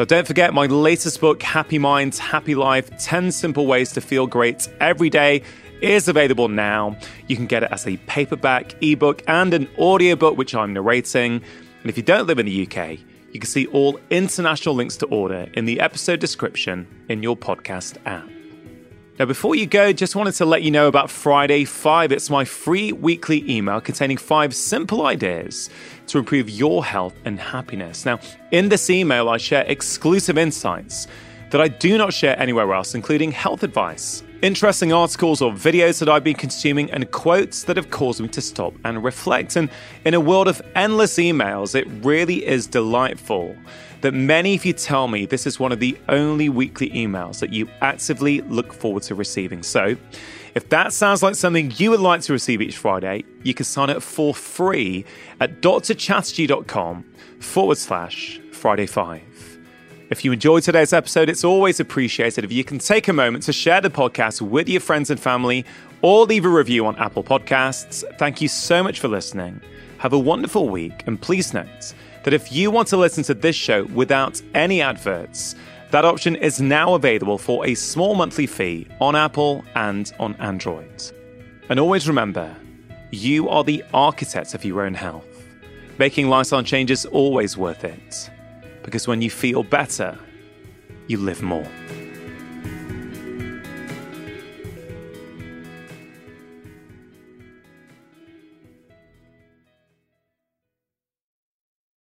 Now, don't forget my latest book, Happy Minds, Happy Life 10 Simple Ways to Feel Great Every Day, is available now. You can get it as a paperback, ebook, and an audiobook, which I'm narrating. And if you don't live in the UK, you can see all international links to order in the episode description in your podcast app. Now, before you go, just wanted to let you know about Friday 5. It's my free weekly email containing five simple ideas to improve your health and happiness. Now, in this email, I share exclusive insights that I do not share anywhere else, including health advice, interesting articles or videos that I've been consuming, and quotes that have caused me to stop and reflect. And in a world of endless emails, it really is delightful that many of you tell me this is one of the only weekly emails that you actively look forward to receiving. So, if that sounds like something you would like to receive each Friday, you can sign up for free at drchatterjee.com forward slash Friday 5. If you enjoyed today's episode, it's always appreciated if you can take a moment to share the podcast with your friends and family or leave a review on Apple Podcasts. Thank you so much for listening. Have a wonderful week, and please note that if you want to listen to this show without any adverts, that option is now available for a small monthly fee on Apple and on Android. And always remember, you are the architect of your own health. Making lifestyle changes always worth it. Because when you feel better, you live more.